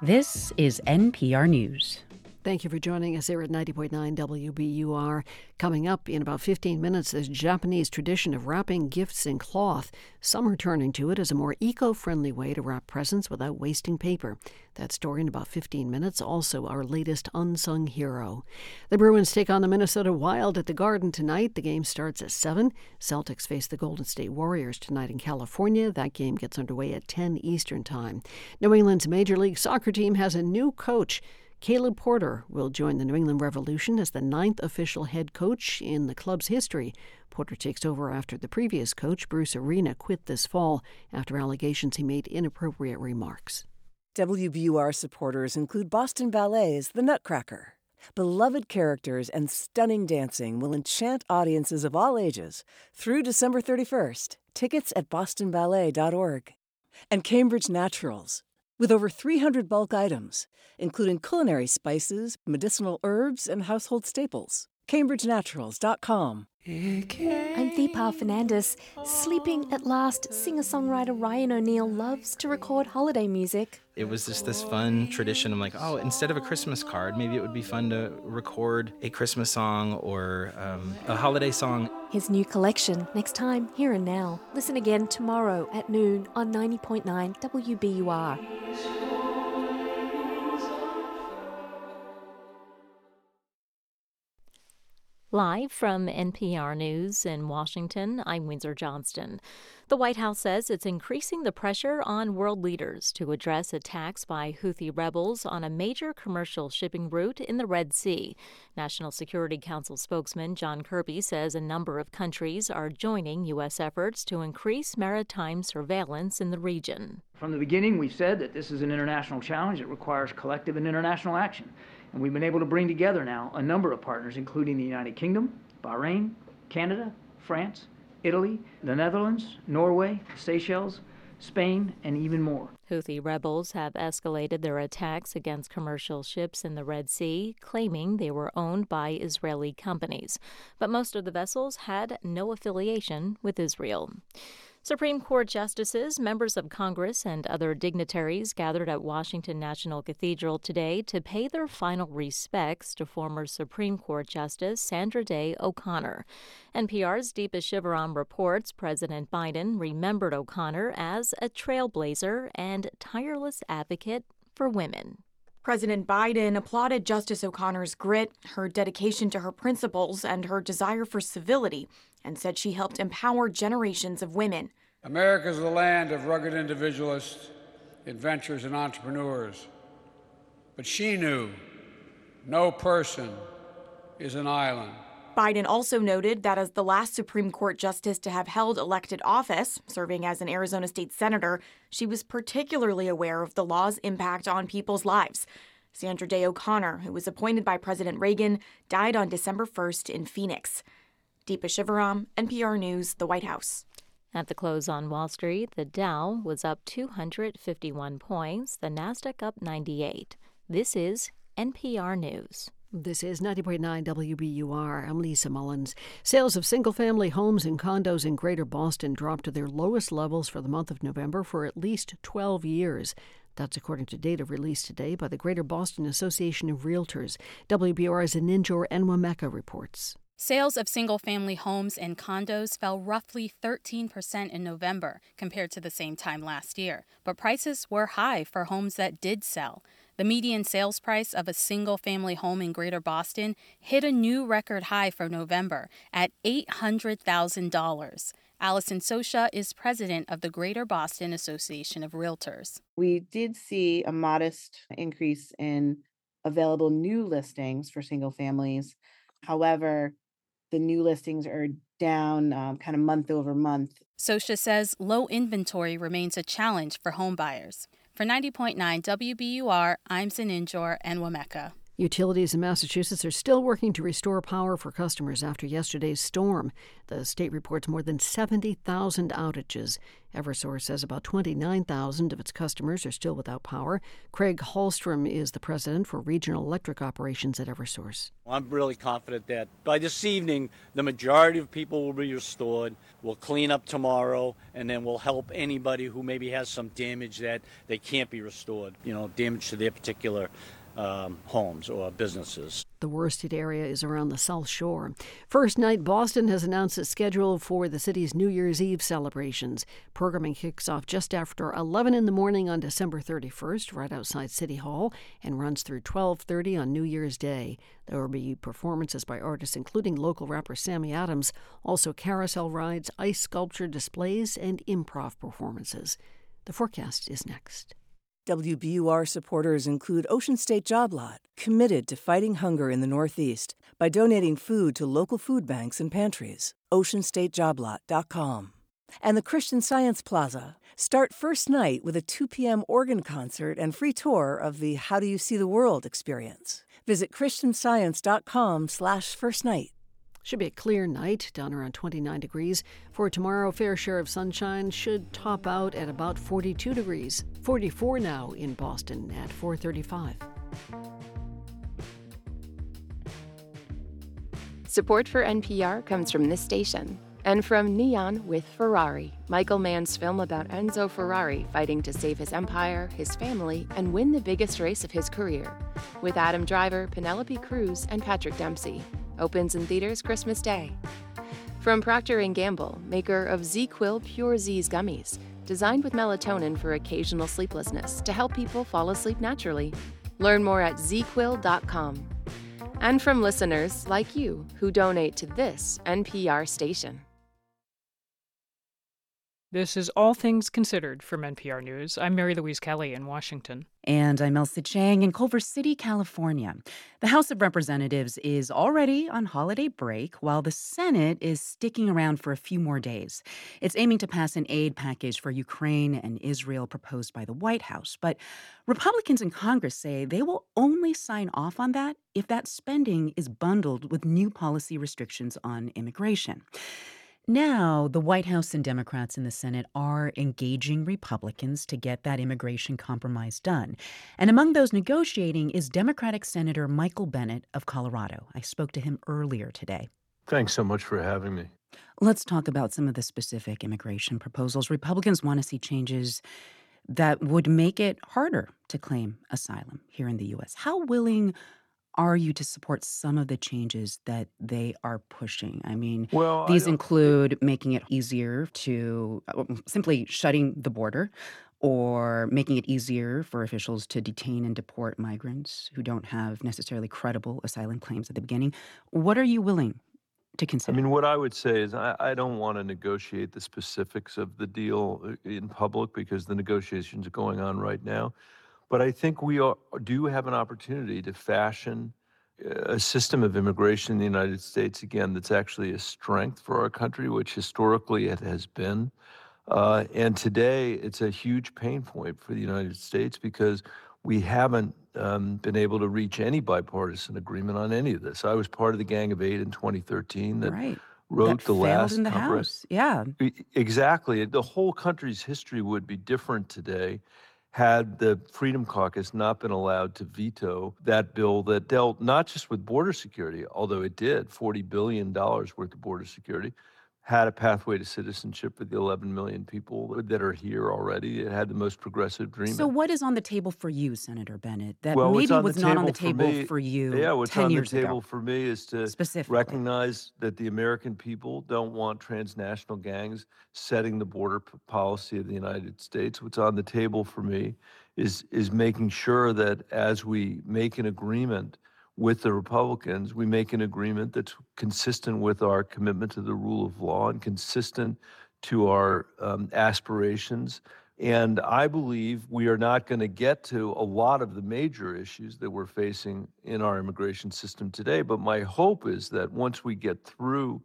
This is NPR News. Thank you for joining us here at 90.9 WBUR. Coming up in about 15 minutes, this Japanese tradition of wrapping gifts in cloth. Some are turning to it as a more eco friendly way to wrap presents without wasting paper. That story in about 15 minutes. Also, our latest unsung hero. The Bruins take on the Minnesota Wild at the Garden tonight. The game starts at 7. Celtics face the Golden State Warriors tonight in California. That game gets underway at 10 Eastern Time. New England's Major League Soccer team has a new coach. Caleb Porter will join the New England Revolution as the ninth official head coach in the club's history. Porter takes over after the previous coach, Bruce Arena, quit this fall after allegations he made inappropriate remarks. WBUR supporters include Boston Ballet's The Nutcracker. Beloved characters and stunning dancing will enchant audiences of all ages through December 31st. Tickets at bostonballet.org. And Cambridge Naturals, with over 300 bulk items, including culinary spices, medicinal herbs, and household staples. CambridgeNaturals.com. I'm Deepa Fernandes. Sleeping at last, singer songwriter Ryan O'Neal loves to record holiday music. It was just this fun tradition. I'm like, oh, instead of a Christmas card, maybe it would be fun to record a Christmas song or um, a holiday song. His new collection, next time, here and now. Listen again tomorrow at noon on 90.9 WBUR. Live from NPR News in Washington, I'm Windsor Johnston. The White House says it's increasing the pressure on world leaders to address attacks by Houthi rebels on a major commercial shipping route in the Red Sea. National Security Council spokesman John Kirby says a number of countries are joining U.S. efforts to increase maritime surveillance in the region. From the beginning, we said that this is an international challenge that requires collective and international action. And we've been able to bring together now a number of partners, including the United Kingdom, Bahrain, Canada, France, Italy, the Netherlands, Norway, Seychelles, Spain, and even more. Houthi rebels have escalated their attacks against commercial ships in the Red Sea, claiming they were owned by Israeli companies. But most of the vessels had no affiliation with Israel. Supreme Court justices, members of Congress, and other dignitaries gathered at Washington National Cathedral today to pay their final respects to former Supreme Court Justice Sandra Day O'Connor. NPR's Deepa Shivaram reports President Biden remembered O'Connor as a trailblazer and tireless advocate for women. President Biden applauded Justice O'Connor's grit, her dedication to her principles, and her desire for civility, and said she helped empower generations of women. America is the land of rugged individualists, adventurers, and entrepreneurs. But she knew no person is an island. Biden also noted that as the last Supreme Court justice to have held elected office, serving as an Arizona state senator, she was particularly aware of the law's impact on people's lives. Sandra Day O'Connor, who was appointed by President Reagan, died on December 1st in Phoenix. Deepa Shivaram, NPR News, the White House. At the close on Wall Street, the Dow was up 251 points, the Nasdaq up 98. This is NPR News. This is 90.9 WBUR. I'm Lisa Mullins. Sales of single family homes and condos in Greater Boston dropped to their lowest levels for the month of November for at least 12 years. That's according to data released today by the Greater Boston Association of Realtors. WBUR's Zeninjor Enwemeka reports. Sales of single family homes and condos fell roughly 13% in November compared to the same time last year, but prices were high for homes that did sell. The median sales price of a single family home in Greater Boston hit a new record high for November at $800,000. Allison Sosha is president of the Greater Boston Association of Realtors. We did see a modest increase in available new listings for single families. However, the new listings are down um, kind of month over month. Sosha says low inventory remains a challenge for homebuyers. For 90.9 WBUR, I'm Zeninjor Enwemeka. Utilities in Massachusetts are still working to restore power for customers after yesterday's storm. The state reports more than 70,000 outages. Eversource says about 29,000 of its customers are still without power. Craig Hallstrom is the president for regional electric operations at Eversource. Well, I'm really confident that by this evening, the majority of people will be restored. We'll clean up tomorrow, and then we'll help anybody who maybe has some damage that they can't be restored, you know, damage to their particular um, homes or businesses. The worst hit area is around the South Shore. First night, Boston has announced its schedule for the city's New Year's Eve celebrations. Programming kicks off just after 11 in the morning on December 31st, right outside City Hall, and runs through 12:30 on New Year's Day. There will be performances by artists including local rapper Sammy Adams, also carousel rides, ice sculpture displays, and improv performances. The forecast is next. WBUR supporters include Ocean State Job Lot, committed to fighting hunger in the Northeast by donating food to local food banks and pantries. OceanStateJobLot.com. And the Christian Science Plaza. Start first night with a 2 p.m. organ concert and free tour of the How Do You See the World experience. Visit christianscience.com slash first night. Should be a clear night, down around 29 degrees. For tomorrow, fair share of sunshine should top out at about 42 degrees. 44 now in Boston at 435. Support for NPR comes from this station and from Neon with Ferrari, Michael Mann's film about Enzo Ferrari fighting to save his empire, his family, and win the biggest race of his career. With Adam Driver, Penelope Cruz, and Patrick Dempsey. Opens in theaters Christmas Day. From Procter & Gamble, maker of ZzzQuil Pure Z's gummies, designed with melatonin for occasional sleeplessness to help people fall asleep naturally. Learn more at zzzquil.com. And from listeners like you who donate to this NPR station. This is All Things Considered from NPR News. I'm Mary Louise Kelly in Washington. And I'm Ailsa Chang in Culver City, California. The House of Representatives is already on holiday break, while the Senate is sticking around for a few more days. It's aiming to pass an aid package for Ukraine and Israel proposed by the White House. But Republicans in Congress say they will only sign off on that if that spending is bundled with new policy restrictions on immigration. Now, the White House and Democrats in the Senate are engaging Republicans to get that immigration compromise done. And among those negotiating is Democratic Senator Michael Bennet of Colorado. I spoke to him earlier today. Thanks so much for having me. Let's talk about some of the specific immigration proposals. Republicans want to see changes that would make it harder to claim asylum here in the U.S. How willing are you to support some of the changes that they are pushing? I mean, well, these include making it easier to uh, simply shutting the border or making it easier for officials to detain and deport migrants who don't have necessarily credible asylum claims at the beginning. What are you willing to consider? I mean, what I would say is I, I don't want to negotiate the specifics of the deal uh, in public because the negotiations are going on right now. But I think we are, do have an opportunity to fashion uh, a system of immigration in the United States, again, that's actually a strength for our country, which historically it has been. Uh, and today it's a huge pain point for the United States because we haven't um, been able to reach any bipartisan agreement on any of this. I was part of the Gang of Eight in 2013 that right. wrote that the last in the House. Yeah. Exactly. The whole country's history would be different today had the Freedom Caucus not been allowed to veto that bill that dealt not just with border security, although it did $40 billion worth of border security, had a pathway to citizenship for the 11 million people that are here already. It had the most progressive dream. So, what is on the table for you, Senator Bennet, that well, maybe was not on the table for me- for you Yeah, what's 10 on the table ago? for me is to recognize that the American people don't want transnational gangs setting the border p- policy of the United States. What's on the table for me is is making sure that as we make an agreement with the Republicans, we make an agreement that's consistent with our commitment to the rule of law and consistent to our um, aspirations. And I believe we are not going to get to a lot of the major issues that we're facing in our immigration system today. But my hope is that once we get through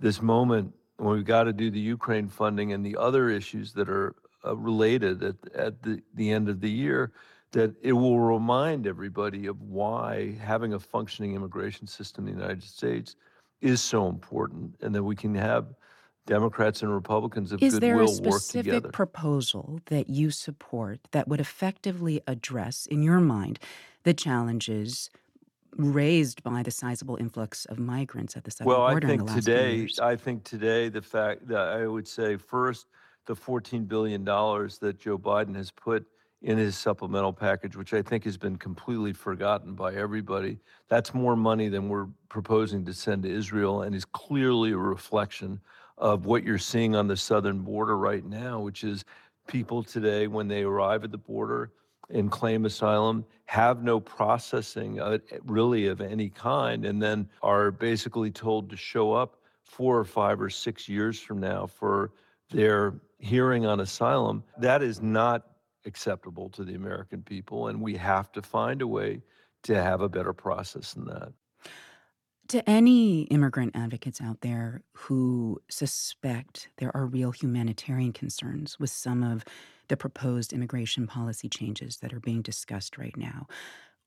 this moment when we've got to do the Ukraine funding and the other issues that are uh, related at, at the, the end of the year, that it will remind everybody of why having a functioning immigration system in the United States is so important and that we can have Democrats and Republicans of Is there a specific proposal that you support that would effectively address, in your mind, the challenges raised by the sizable influx of migrants at the southern Well, I border in the think last few today? I think today, the fact that I would say first, the $14 billion that Joe Biden has put in his supplemental package, which I think has been completely forgotten by everybody. That's more money than we're proposing to send to Israel and is clearly a reflection of what you're seeing on the southern border right now, which is people today, when they arrive at the border and claim asylum, have no processing really of any kind, and then are basically told to show up four or five or six years from now for their hearing on asylum. That is not acceptable to the American people, and we have to find a way to have a better process than that. To any immigrant advocates out there who suspect there are real humanitarian concerns with some of the proposed immigration policy changes that are being discussed right now,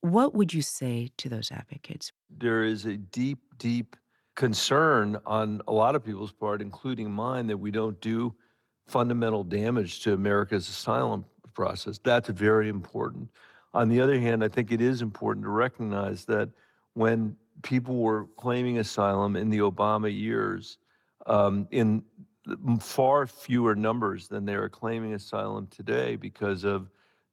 what would you say to those advocates? There is a deep, deep concern on a lot of people's part, including mine, that we don't do fundamental damage to America's asylum process. That's very important. On the other hand, I think it is important to recognize that when people were claiming asylum in the Obama years, um, in far fewer numbers than they are claiming asylum today because of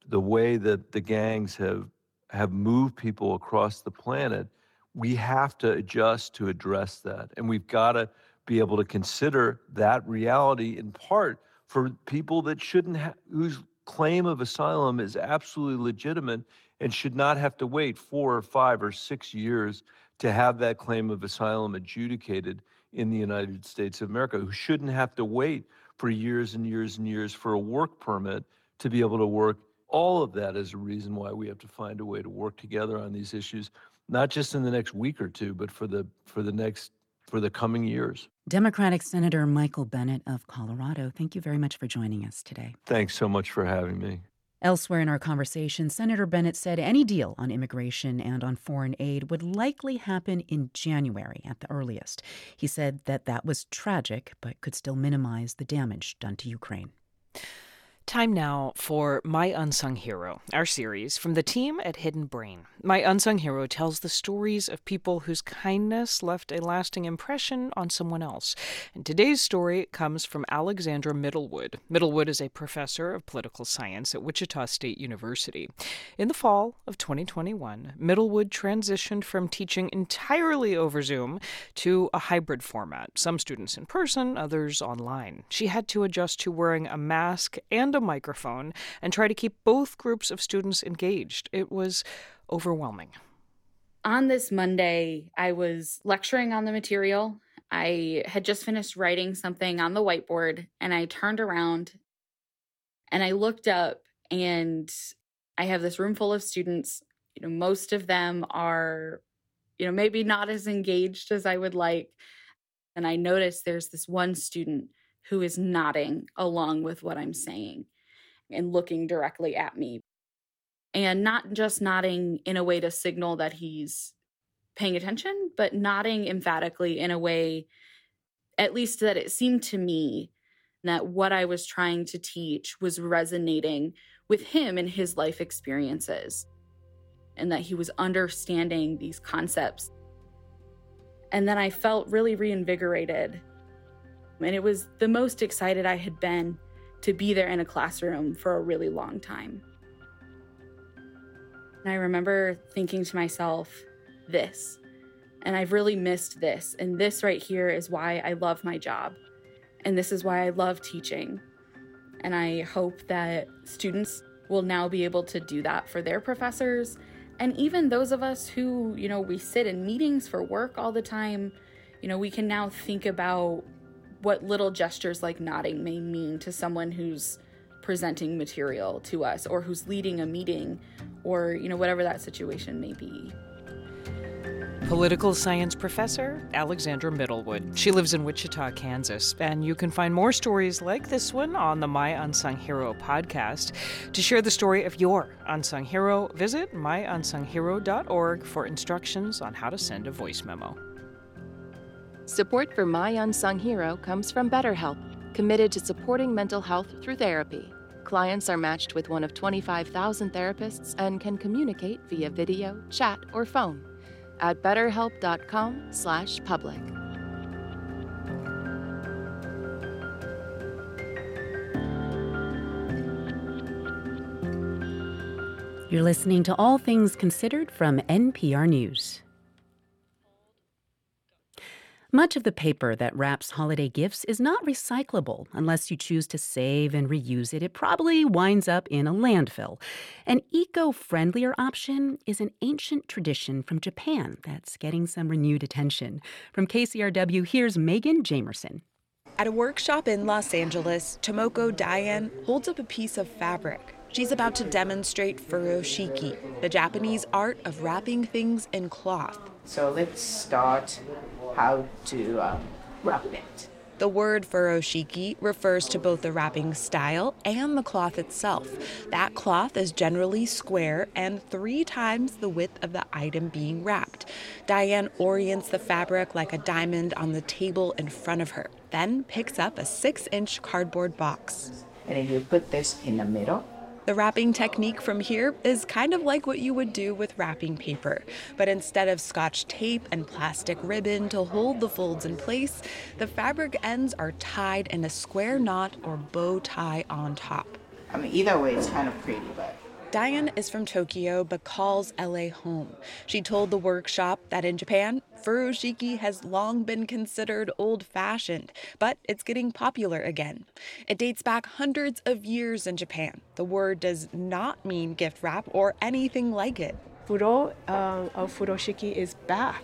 the way that the gangs have have moved people across the planet we have to adjust to address that. And we've got to be able to consider that reality in part for people that shouldn't have, whose claim of asylum is absolutely legitimate and should not have to wait four or five or six years to have that claim of asylum adjudicated in the United States of America, who shouldn't have to wait for years and years and years for a work permit to be able to work. All of that is a reason why we have to find a way to work together on these issues not just in the next week or two, but for the for the next for the coming years. Democratic Senator Michael Bennet of Colorado, thank you very much for joining us today. Thanks so much for having me. Elsewhere in our conversation, Senator Bennet said any deal on immigration and on foreign aid would likely happen in January at the earliest. He said that that was tragic, but could still minimize the damage done to Ukraine. Time now for My Unsung Hero, our series from the team at Hidden Brain. My Unsung Hero tells the stories of people whose kindness left a lasting impression on someone else. And today's story comes from Alexandra Middlewood. Middlewood is a professor of political science at Wichita State University. In the fall of 2021, Middlewood transitioned from teaching entirely over Zoom to a hybrid format, some students in person, others online. She had to adjust to wearing a mask and and a microphone and try to keep both groups of students engaged. It was overwhelming. On this Monday, I was lecturing on the material. I had just finished writing something on the whiteboard and I turned around and I looked up and I have this room full of students. You know, most of them are, you know, maybe not as engaged as I would like. And I noticed there's this one student who is nodding along with what I'm saying and looking directly at me. And not just nodding in a way to signal that he's paying attention, but nodding emphatically in a way, at least that it seemed to me that what I was trying to teach was resonating with him and his life experiences, and that he was understanding these concepts. And then I felt really reinvigorated and it was the most excited I had been to be there in a classroom for a really long time. And I remember thinking to myself, this. And I've really missed this. And this right here is why I love my job. And this is why I love teaching. And I hope that students will now be able to do that for their professors. And even those of us who, you know, we sit in meetings for work all the time, you know, we can now think about what little gestures like nodding may mean to someone who's presenting material to us or who's leading a meeting or you know whatever that situation may be Political science professor Alexandra Middlewood. She lives in Wichita, Kansas, and you can find more stories like this one on the My Unsung Hero podcast. To share the story of your unsung hero, visit myunsunghero.org for instructions on how to send a voice memo. Support for My Unsung Hero comes from BetterHelp, committed to supporting mental health through therapy. Clients are matched with one of 25,000 therapists and can communicate via video, chat, or phone at betterhelp.com/public. You're listening to All Things Considered from NPR News. Much of the paper that wraps holiday gifts is not recyclable unless you choose to save and reuse it. It probably winds up in a landfill. An eco friendlier option is an ancient tradition from Japan that's getting some renewed attention. From KCRW, here's Megan Jamerson. At a workshop in Los Angeles, Tomoko Diane holds up a piece of fabric She's about to demonstrate furoshiki, the Japanese art of wrapping things in cloth. So let's start how to um, wrap it. The word furoshiki refers to both the wrapping style and the cloth itself. That cloth is generally square and three times the width of the item being wrapped. Diane orients the fabric like a diamond on the table in front of her, then picks up a six inch cardboard box. And you put this in the middle the wrapping technique from here is kind of like what you would do with wrapping paper, but instead of scotch tape and plastic ribbon to hold the folds in place, the fabric ends are tied in a square knot or bow tie on top. I mean, either way, it's kind of pretty, but Diane is from Tokyo but calls LA home. She told the workshop that in Japan, furoshiki has long been considered old fashioned, but it's getting popular again. It dates back hundreds of years in Japan. The word does not mean gift wrap or anything like it. Furo uh, of furoshiki is bath.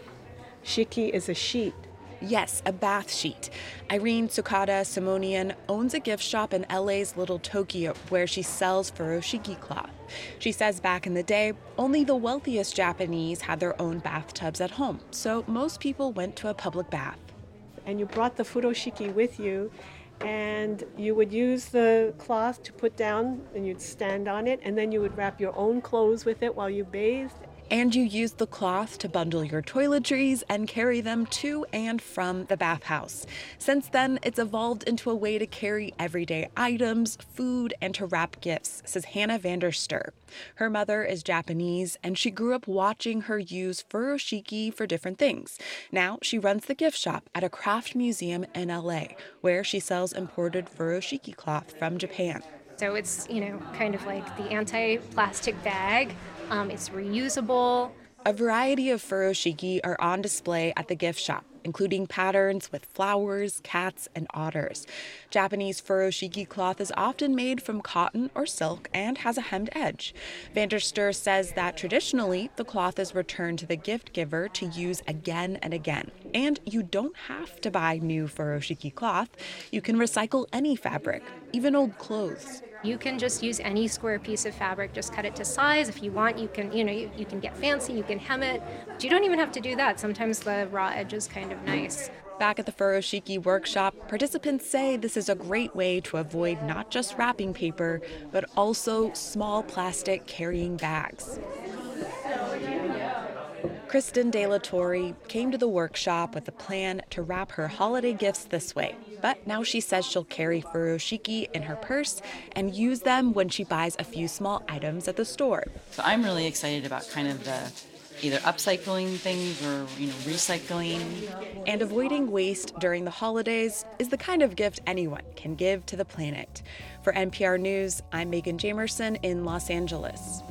Shiki is a sheet. Yes, a bath sheet. Irene Tsukada Simonian owns a gift shop in LA's Little Tokyo where she sells furoshiki cloth. She says back in the day, only the wealthiest Japanese had their own bathtubs at home, so most people went to a public bath. And you brought the furoshiki with you, and you would use the cloth to put down, and you'd stand on it, and then you would wrap your own clothes with it while you bathed, and you use the cloth to bundle your toiletries and carry them to and from the bathhouse. Since then, it's evolved into a way to carry everyday items, food, and to wrap gifts, says Hannah Vanderster. Her mother is Japanese, and she grew up watching her use furoshiki for different things. Now she runs the gift shop at a craft museum in LA, where she sells imported furoshiki cloth from Japan. So it's, you know, kind of like the anti plastic bag um, it's reusable. A variety of furoshiki are on display at the gift shop, including patterns with flowers, cats, and otters. Japanese furoshiki cloth is often made from cotton or silk and has a hemmed edge. Vanderster says that traditionally the cloth is returned to the gift giver to use again and again. And you don't have to buy new furoshiki cloth. You can recycle any fabric, even old clothes. You can just use any square piece of fabric, just cut it to size. If you want, you can, you know, you, you can get fancy, you can hem it. But you don't even have to do that. Sometimes the raw edge is kind of nice. Back at the Furoshiki workshop, participants say this is a great way to avoid not just wrapping paper, but also small plastic carrying bags. Kristen De La Torre came to the workshop with a plan to wrap her holiday gifts this way. But now she says she'll carry furoshiki in her purse and use them when she buys a few small items at the store. So I'm really excited about kind of the either upcycling things or you know recycling and avoiding waste during the holidays is the kind of gift anyone can give to the planet for npr news i'm megan jamerson in los angeles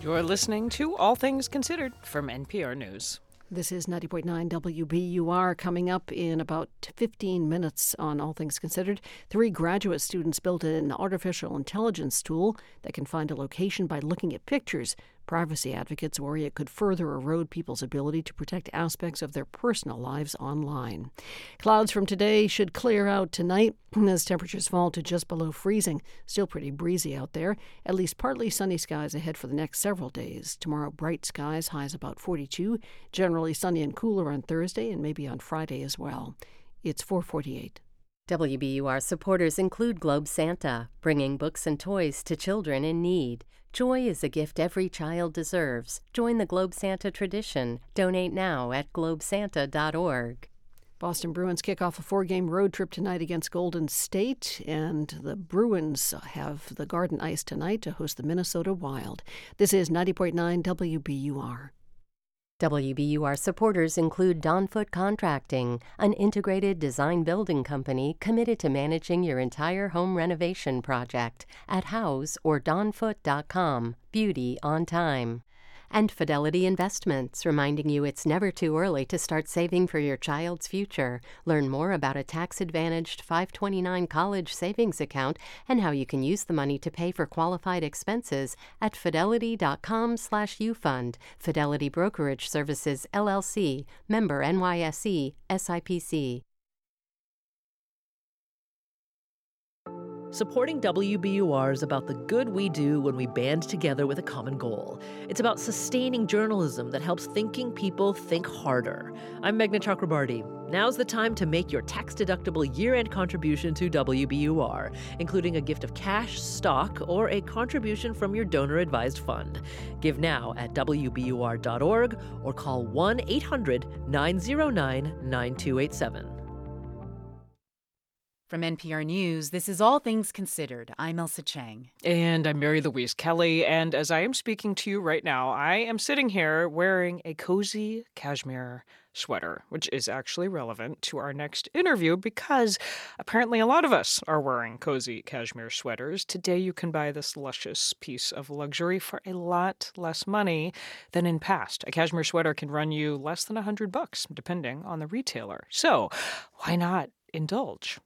You're listening to All Things Considered from NPR News. This is 90.9 WBUR coming up in about 15 minutes on All Things Considered. Three graduate students built an artificial intelligence tool that can find a location by looking at pictures Privacy advocates worry it could further erode people's ability to protect aspects of their personal lives online. Clouds from today should clear out tonight as temperatures fall to just below freezing. Still pretty breezy out there. At least partly sunny skies ahead for the next several days. Tomorrow, bright skies, highs about 42. Generally sunny and cooler on Thursday and maybe on Friday as well. It's 448. WBUR supporters include Globe Santa, bringing books and toys to children in need. Joy is a gift every child deserves. Join the Globe Santa tradition. Donate now at globesanta.org. Boston Bruins kick off a four game road trip tonight against Golden State, and the Bruins have the Garden Ice tonight to host the Minnesota Wild. This is 90.9 WBUR. WBUR supporters include Donfoot Contracting, an integrated design building company committed to managing your entire home renovation project at house or donfoot.com. Beauty on time. And Fidelity Investments, reminding you it's never too early to start saving for your child's future. Learn more about a tax advantaged 529 college savings account and how you can use the money to pay for qualified expenses at fidelity.com/slash ufund. Fidelity Brokerage Services, LLC, member NYSE, SIPC. Supporting WBUR is about the good we do when we band together with a common goal. It's about sustaining journalism that helps thinking people think harder. I'm Meghna Chakrabarti. Now's the time to make your tax deductible year end contribution to WBUR, including a gift of cash, stock, or a contribution from your donor advised fund. Give now at WBUR.org or call 1 800 909 9287. From NPR News, this is All Things Considered. I'm Ailsa Chang. And I'm Mary Louise Kelly. And as I am speaking to you right now, I am sitting here wearing a cozy cashmere sweater, which is actually relevant to our next interview because apparently a lot of us are wearing cozy cashmere sweaters. Today, you can buy this luscious piece of luxury for a lot less money than in past. A cashmere sweater can run you less than a hundred bucks, depending on the retailer. So, why not indulge?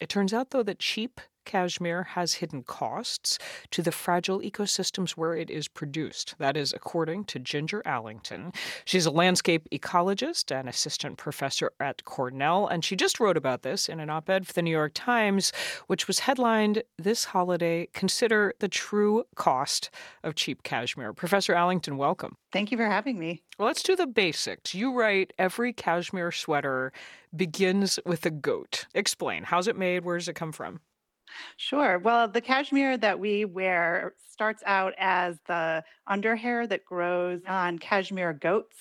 It turns out, though, that cheap cashmere has hidden costs to the fragile ecosystems where it is produced. That is according to Ginger Allington. She's a landscape ecologist and assistant professor at Cornell, and she just wrote about this in an op ed for the New York Times, which was headlined This Holiday Consider the True Cost of Cheap Cashmere. Professor Allington, welcome. Thank you for having me. Well, let's do the basics. You write every cashmere sweater begins with a goat. Explain. How's it made? Where does it come from? Sure. Well, the cashmere that we wear starts out as the underhair that grows on cashmere goats.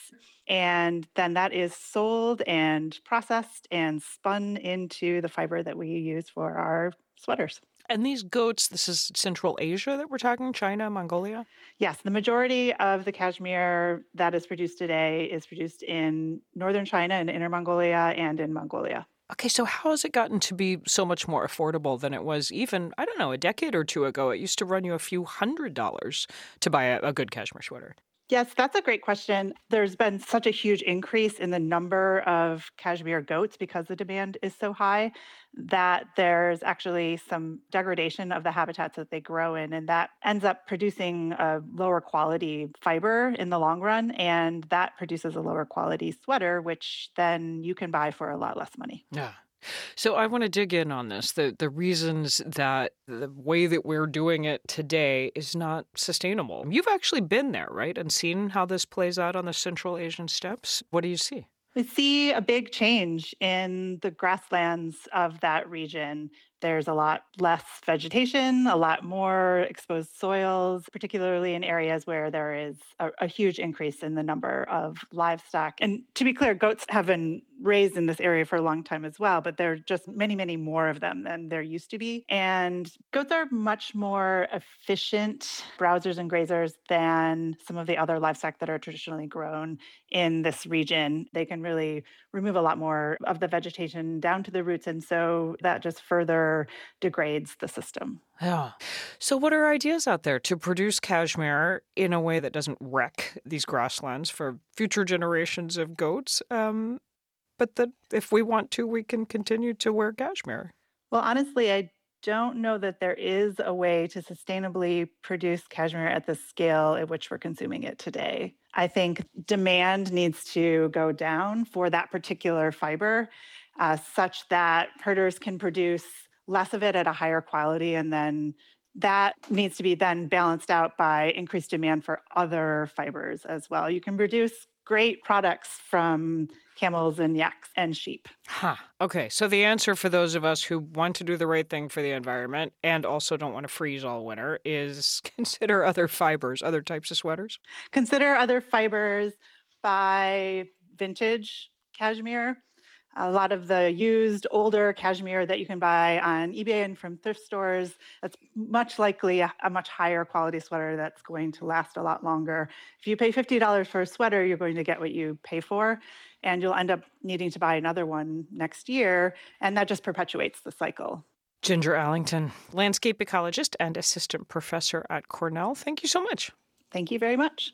And then that is sold and processed and spun into the fiber that we use for our sweaters. And these goats, this is Central Asia that we're talking, China, Mongolia? Yes, the majority of the cashmere that is produced today is produced in northern China and Inner Mongolia and in Mongolia. Okay, so how has it gotten to be so much more affordable than it was even, I don't know, a decade or two ago? It used to run you a few hundred dollars to buy a, a good cashmere sweater. Yes, that's a great question. There's been such a huge increase in the number of cashmere goats because the demand is so high that there's actually some degradation of the habitats that they grow in, and that ends up producing a lower quality fiber in the long run. And that produces a lower quality sweater, which then you can buy for a lot less money. Yeah. So I want to dig in on this. The the reasons that the way that we're doing it today is not sustainable. You've actually been there, right? And seen how this plays out on the Central Asian steppes. What do you see? We see a big change in the grasslands of that region. There's a lot less vegetation, a lot more exposed soils, particularly in areas where there is a, a, huge increase in the number of livestock. And to be clear, goats have been raised in this area for a long time as well, but there are just many, many more of them than there used to be. And goats are much more efficient browsers and grazers than some of the other livestock that are traditionally grown in this region. They can really remove a lot more of the vegetation down to the roots. And so that just further degrades the system. Yeah. So, what are ideas out there to produce cashmere in a way that doesn't wreck these grasslands for future generations of goats? Um, but that if we want to, we can continue to wear cashmere. Well, honestly, I don't know that there is a way to sustainably produce cashmere at the scale at which we're consuming it today. I think demand needs to go down for that particular fiber uh, such that herders can produce less of it at a higher quality and then that needs to be then balanced out by increased demand for other fibers as well. You can produce great products from camels and yaks and sheep. Huh. Okay. So the answer for those of us who want to do the right thing for the environment and also don't want to freeze all winter is consider other fibers, other types of sweaters. Consider other fibers, by vintage cashmere a lot of the used older cashmere that you can buy on eBay and from thrift stores, that's much likely a, a, much higher quality sweater that's going to last a lot longer. If you pay $50 for a sweater, you're going to get what you pay for, and you'll end up needing to buy another one next year, and that just perpetuates the cycle. Ginger Allington, landscape ecologist and assistant professor at Cornell. Thank you so much. Thank you very much.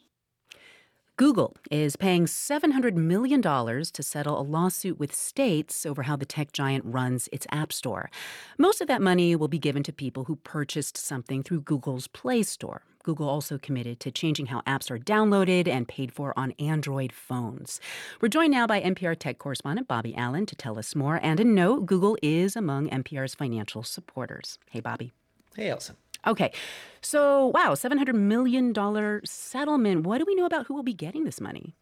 Google is paying $700 million to settle a lawsuit with states over how the tech giant runs its App Store. Most of that money will be given to people who purchased something through Google's Play Store. Google also committed to changing how apps are downloaded and paid for on Android phones. We're joined now by NPR tech correspondent Bobby Allyn to tell us more. And a note Google is among NPR's financial supporters. Hey, Bobby. Hey, Ailsa. Okay. So, wow, $700 million settlement. What do we know about who will be getting this money?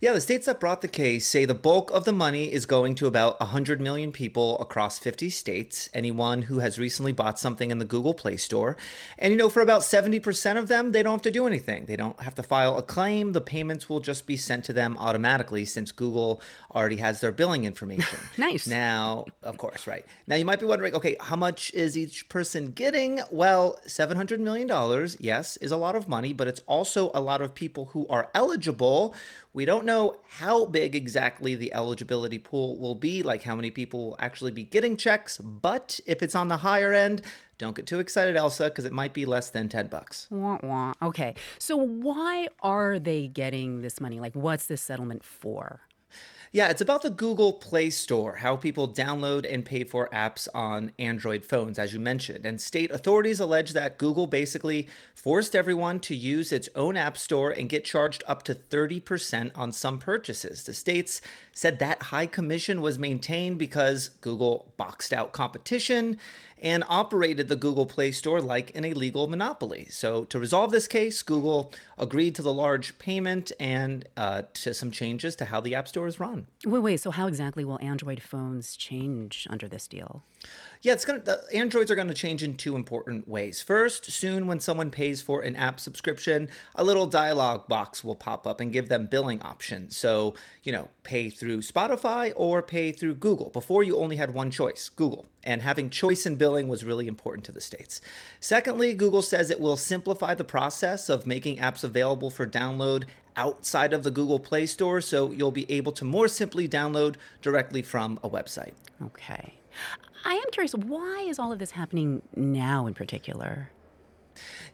Yeah, the states that brought the case say the bulk of the money is going to about 100 million people across 50 states, anyone who has recently bought something in the Google Play Store. And you know, for about 70% of them, they don't have to do anything. They don't have to file a claim. The payments will just be sent to them automatically since Google already has their billing information. nice. Now, of course, right. Now you might be wondering, okay, how much is each person getting? Well, $700 million, yes, is a lot of money, but it's also a lot of people who are eligible we don't know how big exactly the eligibility pool will be, like how many people will actually be getting checks, but if it's on the higher end, don't get too excited, Ailsa, because it might be less than 10 bucks. Wah, wah. Okay. So why are they getting this money? Like, what's this settlement for? Yeah, it's about the Google Play Store, how people download and pay for apps on Android phones, as you mentioned. And state authorities allege that Google basically forced everyone to use its own app store and get charged up to 30% on some purchases. The states said that high commission was maintained because Google boxed out competition and operated the Google Play Store like an illegal monopoly. So, to resolve this case, Google agreed to the large payment and uh, to some changes to how the App Store is run. Wait, wait. So, how exactly will Android phones change under this deal? Yeah, it's gonna. The Androids are to change in two important ways. First, soon when someone pays for an app subscription, a little dialog box will pop up and give them billing options. So you know, pay through Spotify or pay through Google. Before you only had one choice, Google, and having choice in billing was really important to the states. Secondly, Google says it will simplify the process of making apps available for download outside of the Google Play Store, so you'll be able to more simply download directly from a website. Okay. I am curious, why is all of this happening now in particular?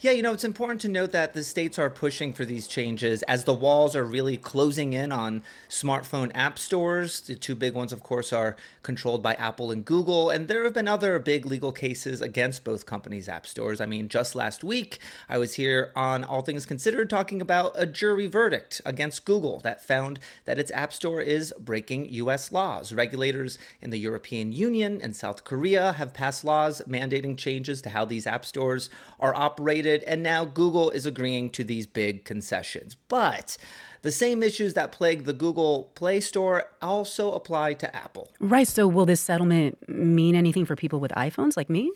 Yeah, you know, it's important to note that the states are pushing for these changes as the walls are really closing in on smartphone app stores. The two big ones, of course, are controlled by Apple and Google. And there have been other big legal cases against both companies' app stores. I mean, just last week, I was here on All Things Considered talking about a jury verdict against Google that found that its app store is breaking U.S. laws. Regulators in the European Union and South Korea have passed laws mandating changes to how these app stores are operated and now Google is agreeing to these big concessions. But the same issues that plague the Google Play Store also apply to Apple. Right. So, will this settlement mean anything for people with iPhones like me?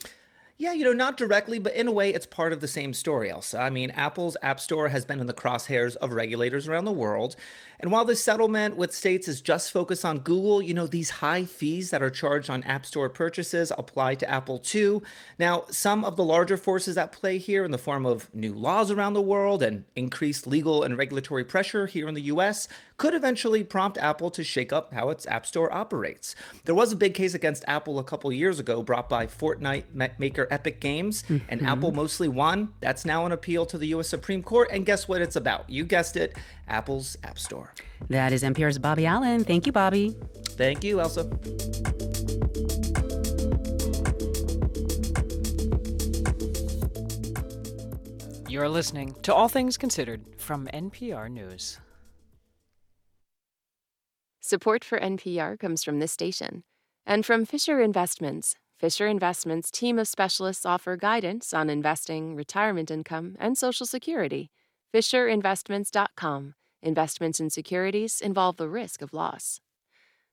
Yeah, you know, not directly, but in a way, it's part of the same story, Ailsa. I mean, Apple's App Store has been in the crosshairs of regulators around the world. And while this settlement with states is just focused on Google, you know, these high fees that are charged on App Store purchases apply to Apple too. Now, some of the larger forces at play here in the form of new laws around the world and increased legal and regulatory pressure here in the US could eventually prompt Apple to shake up how its App Store operates. There was a big case against Apple a couple years ago brought by Fortnite maker Epic Games, mm-hmm. and Apple mostly won. That's now an appeal to the US Supreme Court, and guess what it's about? You guessed it Apple's App Store. That is NPR's Bobby Allyn. Thank you, Bobby. Thank you, Ailsa. You're listening to All Things Considered from NPR News. Support for NPR comes from this station and from Fisher Investments. Fisher Investments' team of specialists offer guidance on investing, retirement income, and Social Security. FisherInvestments.com. Investments in securities involve the risk of loss.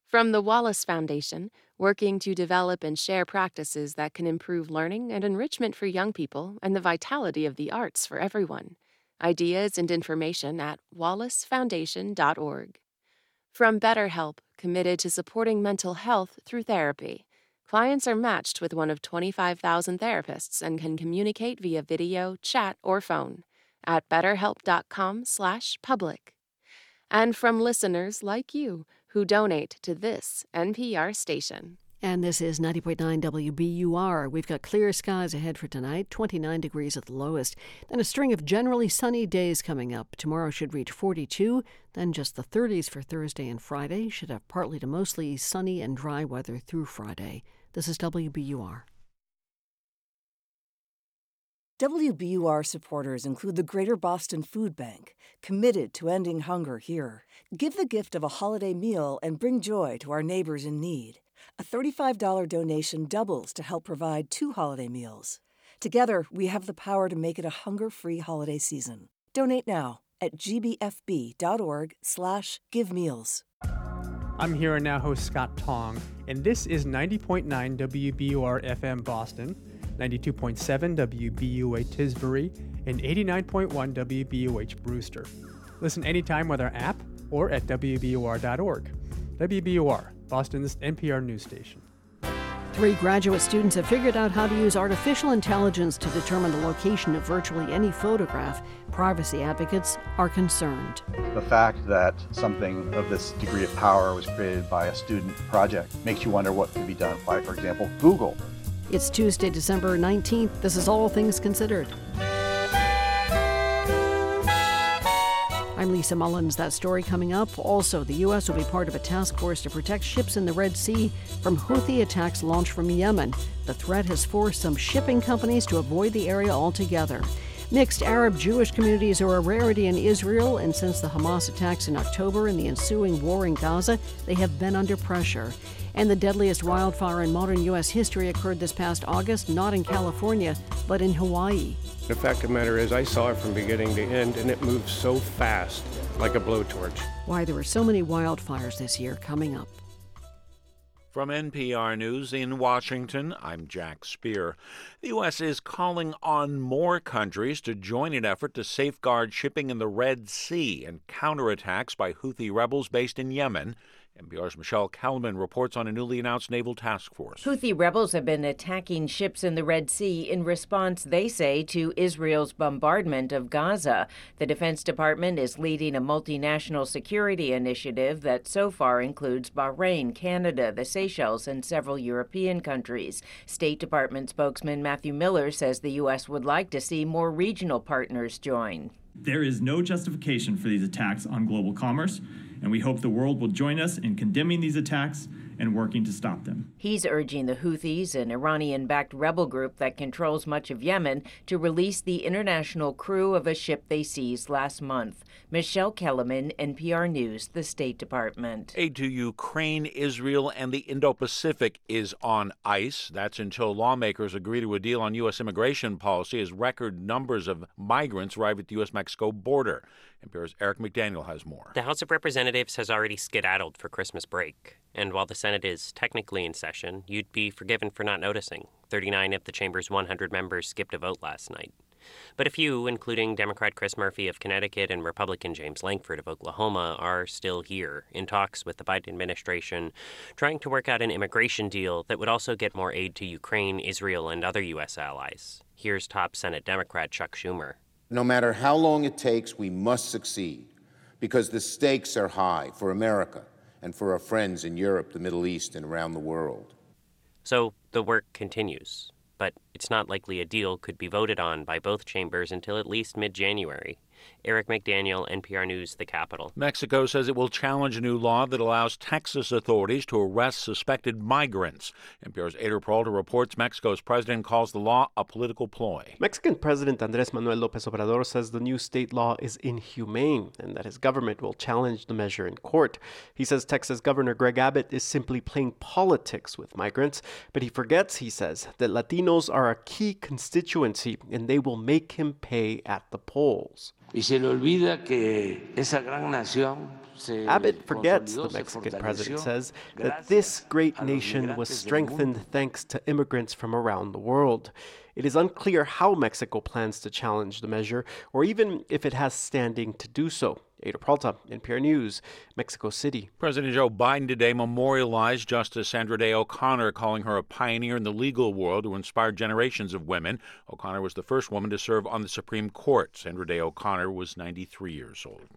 From the Wallace Foundation, working to develop and share practices that can improve learning and enrichment for young people and the vitality of the arts for everyone. Ideas and information at wallacefoundation.org. From BetterHelp, committed to supporting mental health through therapy. Clients are matched with one of 25,000 therapists and can communicate via video, chat, or phone at betterhelp.com/public. And from listeners like you who donate to this NPR station. And this is 90.9 WBUR. We've got clear skies ahead for tonight, 29 degrees at the lowest. Then a string of generally sunny days coming up. Tomorrow should reach 42, then just the 30s for Thursday and Friday. Should have partly to mostly sunny and dry weather through Friday. This is WBUR. WBUR supporters include the Greater Boston Food Bank, committed to ending hunger here. Give the gift of a holiday meal and bring joy to our neighbors in need. A $35 donation doubles to help provide two holiday meals. Together, we have the power to make it a hunger-free holiday season. Donate now at gbfb.org slash givemeals. I'm here and now host Scott Tong, and this is 90.9 WBUR FM Boston, 92.7 WBUA Tisbury, and 89.1 WBUH Brewster. Listen anytime with our app or at WBUR.org. WBUR, Boston's NPR news station. Three graduate students have figured out how to use artificial intelligence to determine the location of virtually any photograph. Privacy advocates are concerned. The fact that something of this degree of power was created by a student project makes you wonder what could be done by, for example, Google. It's Tuesday, December 19th. This is All Things Considered. I'm Lisa Mullins. That story coming up. Also, the U.S. will be part of a task force to protect ships in the Red Sea from Houthi attacks launched from Yemen. The threat has forced some shipping companies to avoid the area altogether. Mixed Arab Jewish communities are a rarity in Israel, and since the Hamas attacks in October and the ensuing war in Gaza, they have been under pressure. And the deadliest wildfire in modern U.S. history occurred this past August, not in California, but in Hawaii. The fact of the matter is, I saw it from beginning to end, and it moved so fast, like a blowtorch. Why there were so many wildfires this year coming up. From NPR News in Washington, I'm Jack Speer. The U.S. is calling on more countries to join an effort to safeguard shipping in the Red Sea and counterattacks by Houthi rebels based in Yemen. NPR's Michelle Kelemen reports on a newly announced naval task force. Houthi rebels have been attacking ships in the Red Sea in response, they say, to Israel's bombardment of Gaza. The Defense Department is leading a multinational security initiative that so far includes Bahrain, Canada, the Seychelles, and several European countries. State Department spokesman Matthew Miller says the U.S. would like to see more regional partners join. There is no justification for these attacks on global commerce and we hope the world will join us in condemning these attacks and working to stop them. He's urging the Houthis, an Iranian backed rebel group that controls much of Yemen, to release the international crew of a ship they seized last month. Michelle Kelemen, NPR News, the State Department. Aid to Ukraine, Israel, and the Indo Pacific is on ice. That's until lawmakers agree to a deal on U.S. immigration policy as record numbers of migrants arrive at the U.S. Mexico border. NPR's Eric McDaniel has more. The House of Representatives has already skedaddled for Christmas break. And while the Senate is technically in session, you'd be forgiven for not noticing. 39 of the chamber's 100 members skipped a vote last night. But a few, including Democrat Chris Murphy of Connecticut and Republican James Lankford of Oklahoma, are still here in talks with the Biden administration, trying to work out an immigration deal that would also get more aid to Ukraine, Israel, and other U.S. allies. Here's top Senate Democrat Chuck Schumer. No matter how long it takes, we must succeed because the stakes are high for America and for our friends in Europe, the Middle East, and around the world. So the work continues, but it's not likely a deal could be voted on by both chambers until at least mid January. Eric McDaniel, NPR News, The Capitol. Mexico says it will challenge a new law that allows Texas authorities to arrest suspected migrants. NPR's Eyder Peralta reports Mexico's president calls the law a political ploy. Mexican President Andres Manuel Lopez Obrador says the new state law is inhumane and that his government will challenge the measure in court. He says Texas Governor Greg Abbott is simply playing politics with migrants, but he forgets, he says, that Latinos are a key constituency and they will make him pay at the polls. Abbott forgets, the Mexican president says, that this great nation was strengthened thanks to immigrants from around the world. It is unclear how Mexico plans to challenge the measure, or even if it has standing to do so. Eyder Peralta, NPR News, Mexico City. President Joe Biden today memorialized Justice Sandra Day O'Connor, calling her a pioneer in the legal world who inspired generations of women. O'Connor was the first woman to serve on the Supreme Court. Sandra Day O'Connor was 93 years old.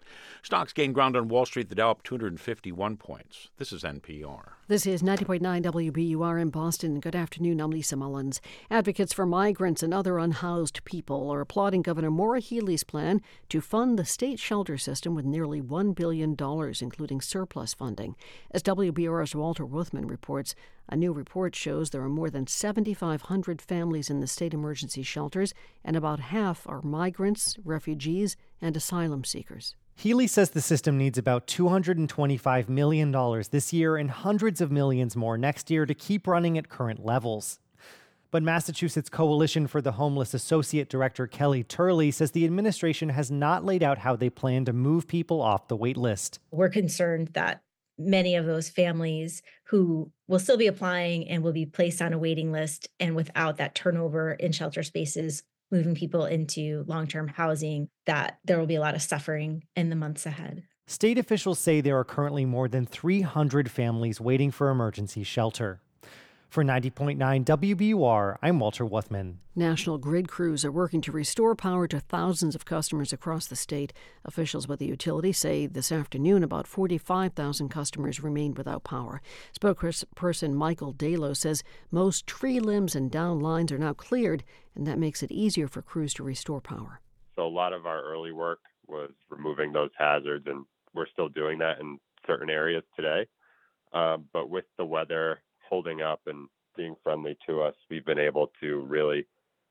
Stocks gained ground on Wall Street, the Dow up 251 points. This is NPR. This is 90.9 WBUR in Boston. Good afternoon. I'm Lisa Mullins. Advocates for migrants and other unhoused people are applauding Governor Maura Healey's plan to fund the state shelter system with nearly $1 billion, including surplus funding. As WBUR's Walter Wuthmann reports, a new report shows there are more than 7,500 families in the state emergency shelters, and about half are migrants, refugees, and asylum seekers. Healey says the system needs about $225 million this year and hundreds of millions more next year to keep running at current levels. But Massachusetts Coalition for the Homeless Associate Director Kelly Turley says the administration has not laid out how they plan to move people off the wait list. We're concerned that many of those families who will still be applying and will be placed on a waiting list and without that turnover in shelter spaces moving people into long term housing, that there will be a lot of suffering in the months ahead. State officials say there are currently more than 300 families waiting for emergency shelter. For 90.9 WBUR, I'm Walter Wuthmann. National grid crews are working to restore power to thousands of customers across the state. Officials with the utility say this afternoon about 45,000 customers remained without power. Spokesperson Michael Dalo says most tree limbs and down lines are now cleared, and that makes it easier for crews to restore power. So a lot of our early work was removing those hazards, and we're still doing that in certain areas today. Um, but with the weather holding up and being friendly to us, we've been able to really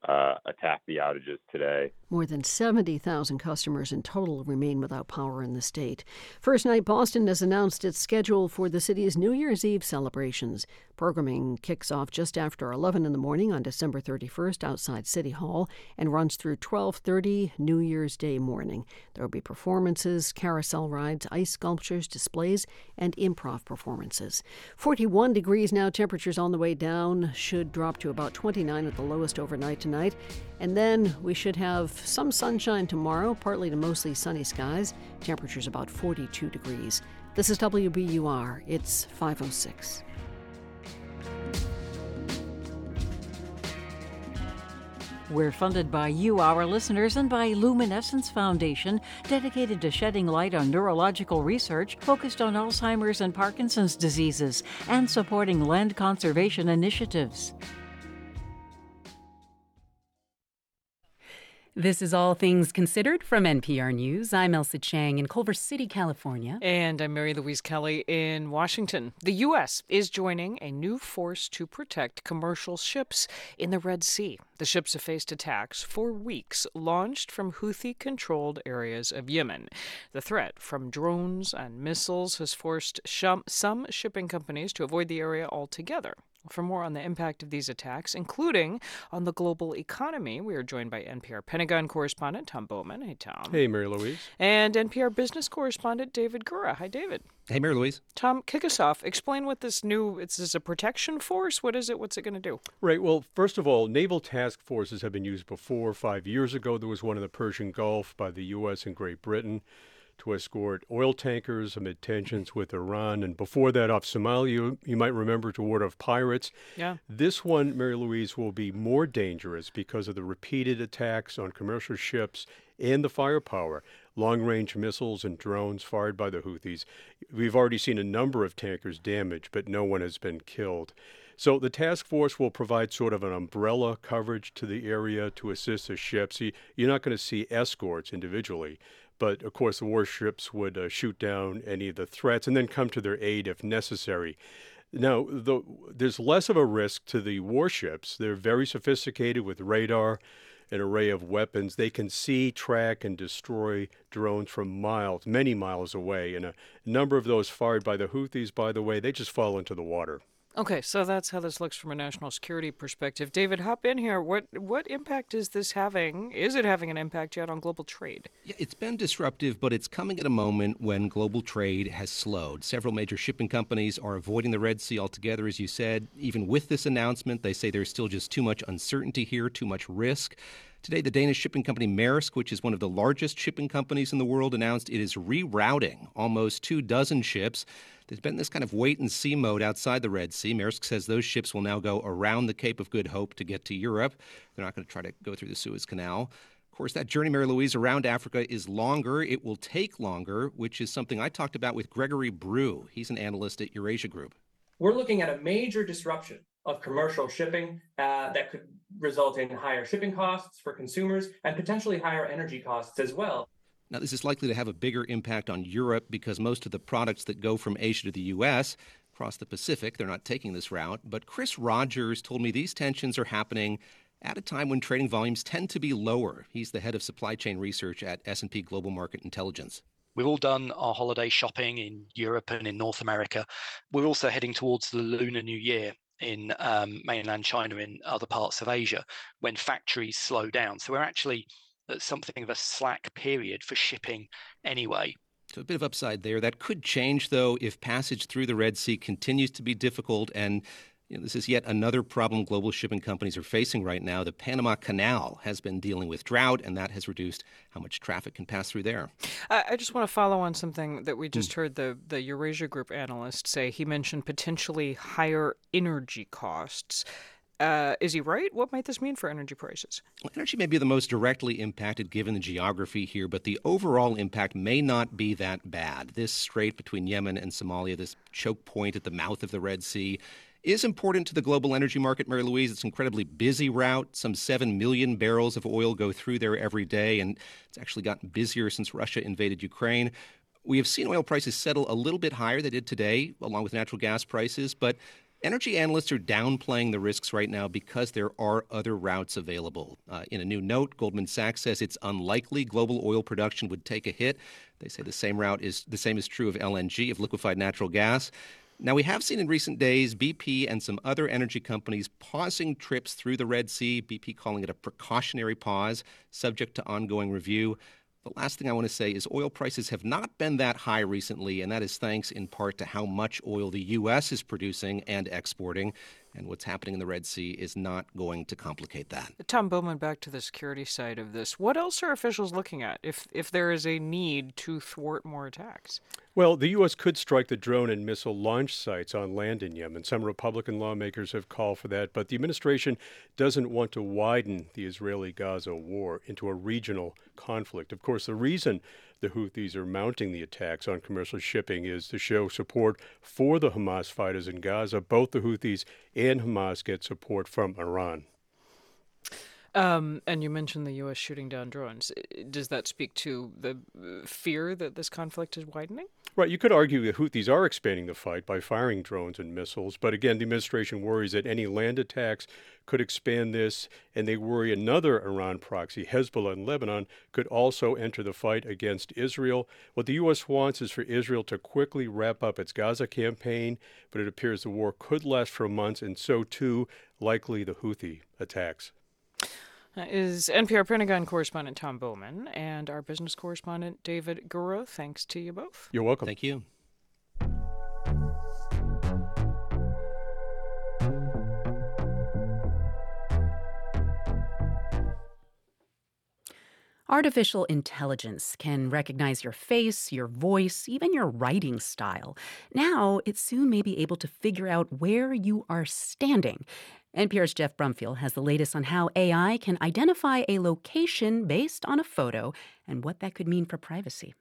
uh, attack the outages today. More than 70,000 customers in total remain without power in the state. First Night Boston has announced its schedule for the city's New Year's Eve celebrations. Programming kicks off just after 11 in the morning on December 31st outside City Hall and runs through 12:30 New Year's Day morning. There will be performances, carousel rides, ice sculptures, displays, and improv performances. 41 degrees now, temperatures on the way down should drop to about 29 at the lowest overnight tonight. And then we should have some sunshine tomorrow, partly to mostly sunny skies. Temperatures about 42 degrees. This is WBUR. It's 506. We're funded by you, our listeners, and by Luminescence Foundation, dedicated to shedding light on neurological research focused on Alzheimer's and Parkinson's diseases and supporting land conservation initiatives. This is All Things Considered from NPR News. I'm Ailsa Chang in Culver City, California. And I'm Mary Louise Kelly in Washington. The U.S. is joining a new force to protect commercial ships in the Red Sea. The ships have faced attacks for weeks, launched from Houthi controlled areas of Yemen. The threat from drones and missiles has forced some shipping companies to avoid the area altogether. For more on the impact of these attacks, including on the global economy, we are joined by NPR Pentagon correspondent Tom Bowman. Hey, Tom. Hey, Mary Louise. And NPR business correspondent David Gura. Hi, David. Hey, Mary Louise. Tom, kick us off. Explain what this new, is a protection force? What is it? What's it going to do? Right. Well, first of all, naval task forces have been used before. Five years ago, there was one in the Persian Gulf by the U.S. and Great Britain to escort oil tankers amid tensions with Iran. And before that, off Somalia, you might remember to ward off pirates. Yeah. This one, Mary Louise, will be more dangerous because of the repeated attacks on commercial ships and the firepower. Long range missiles and drones fired by the Houthis. We've already seen a number of tankers damaged, but no one has been killed. So the task force will provide sort of an umbrella coverage to the area to assist the ships. You're not going to see escorts individually, but of course, the warships would uh, shoot down any of the threats and then come to their aid if necessary. Now, the, there's less of a risk to the warships. They're very sophisticated with radar, an array of weapons. They can see, track, and destroy drones from miles, many miles away. And a number of those fired by the Houthis, by the way, they just fall into the water. Okay, so that's how this looks from a national security perspective. David, hop in here. What what impact is this having? Is it having an impact yet on global trade? Yeah, it's been disruptive, but it's coming at a moment when global trade has slowed. Several major shipping companies are avoiding the Red Sea altogether, as you said. Even with this announcement, they say there's still just too much uncertainty here, too much risk Today, the Danish shipping company Maersk, which is one of the largest shipping companies in the world, announced it is rerouting almost two dozen ships. There's been this kind of wait and see mode outside the Red Sea. Maersk says those ships will now go around the Cape of Good Hope to get to Europe. They're not going to try to go through the Suez Canal. Of course, that journey, Mary Louise, around Africa is longer. It will take longer, which is something I talked about with Gregory Brew. He's an analyst at Eurasia Group. We're looking at a major disruption of commercial shipping uh, that could result in higher shipping costs for consumers and potentially higher energy costs as well. Now, this is likely to have a bigger impact on Europe because most of the products that go from Asia to the U.S. across the Pacific, they're not taking this route. But Chris Rogers told me these tensions are happening at a time when trading volumes tend to be lower. He's the head of supply chain research at S&P Global Market Intelligence. We've all done our holiday shopping in Europe and in North America. We're also heading towards the Lunar New Year in um, mainland China in other parts of Asia when factories slow down. So we're actually at something of a slack period for shipping anyway. So a bit of upside there. That could change, though, if passage through the Red Sea continues to be difficult and you know, this is yet another problem global shipping companies are facing right now. The Panama Canal has been dealing with drought, and that has reduced how much traffic can pass through there. I just want to follow on something that we just mm. heard the, the Eurasia Group analyst say. He mentioned potentially higher energy costs. Uh, is he right? What might this mean for energy prices? Well, energy may be the most directly impacted given the geography here, but the overall impact may not be that bad. This strait between Yemen and Somalia, this choke point at the mouth of the Red Sea, is important to the global energy market, Mary Louise. It's an incredibly busy route. Some 7 million barrels of oil go through there every day, and it's actually gotten busier since Russia invaded Ukraine. We have seen oil prices settle a little bit higher. Than they did today, along with natural gas prices, but energy analysts are downplaying the risks right now because there are other routes available. Uh, in a new note, Goldman Sachs says it's unlikely global oil production would take a hit. They say the same route is the same is true of LNG, of liquefied natural gas. Now, we have seen in recent days BP and some other energy companies pausing trips through the Red Sea, BP calling it a precautionary pause, subject to ongoing review. The last thing I want to say is oil prices have not been that high recently, and that is thanks in part to how much oil the U.S. is producing and exporting. And what's happening in the Red Sea is not going to complicate that. Tom Bowman, back to the security side of this. What else are officials looking at if, if there is a need to thwart more attacks? Well, the U.S. could strike the drone and missile launch sites on land in Yemen. Some Republican lawmakers have called for that, but the administration doesn't want to widen the Israeli Gaza war into a regional conflict. Of course, the reason the Houthis are mounting the attacks on commercial shipping is to show support for the Hamas fighters in Gaza. Both the Houthis and Hamas get support from Iran. Um, and you mentioned the U.S. shooting down drones. Does that speak to the uh, fear that this conflict is widening? Right. You could argue the Houthis are expanding the fight by firing drones and missiles, but again, the administration worries that any land attacks could expand this, and they worry another Iran proxy, Hezbollah in Lebanon, could also enter the fight against Israel. What the U.S. wants is for Israel to quickly wrap up its Gaza campaign, but it appears the war could last for months, and so too likely the Houthi attacks is NPR Pentagon correspondent Tom Bowman and our business correspondent David Gura. Thanks to you both. You're welcome. Thank you. Artificial intelligence can recognize your face, your voice, even your writing style. Now, it soon may be able to figure out where you are standing NPR's Geoff Brumfiel has the latest on how AI can identify a location based on a photo and what that could mean for privacy.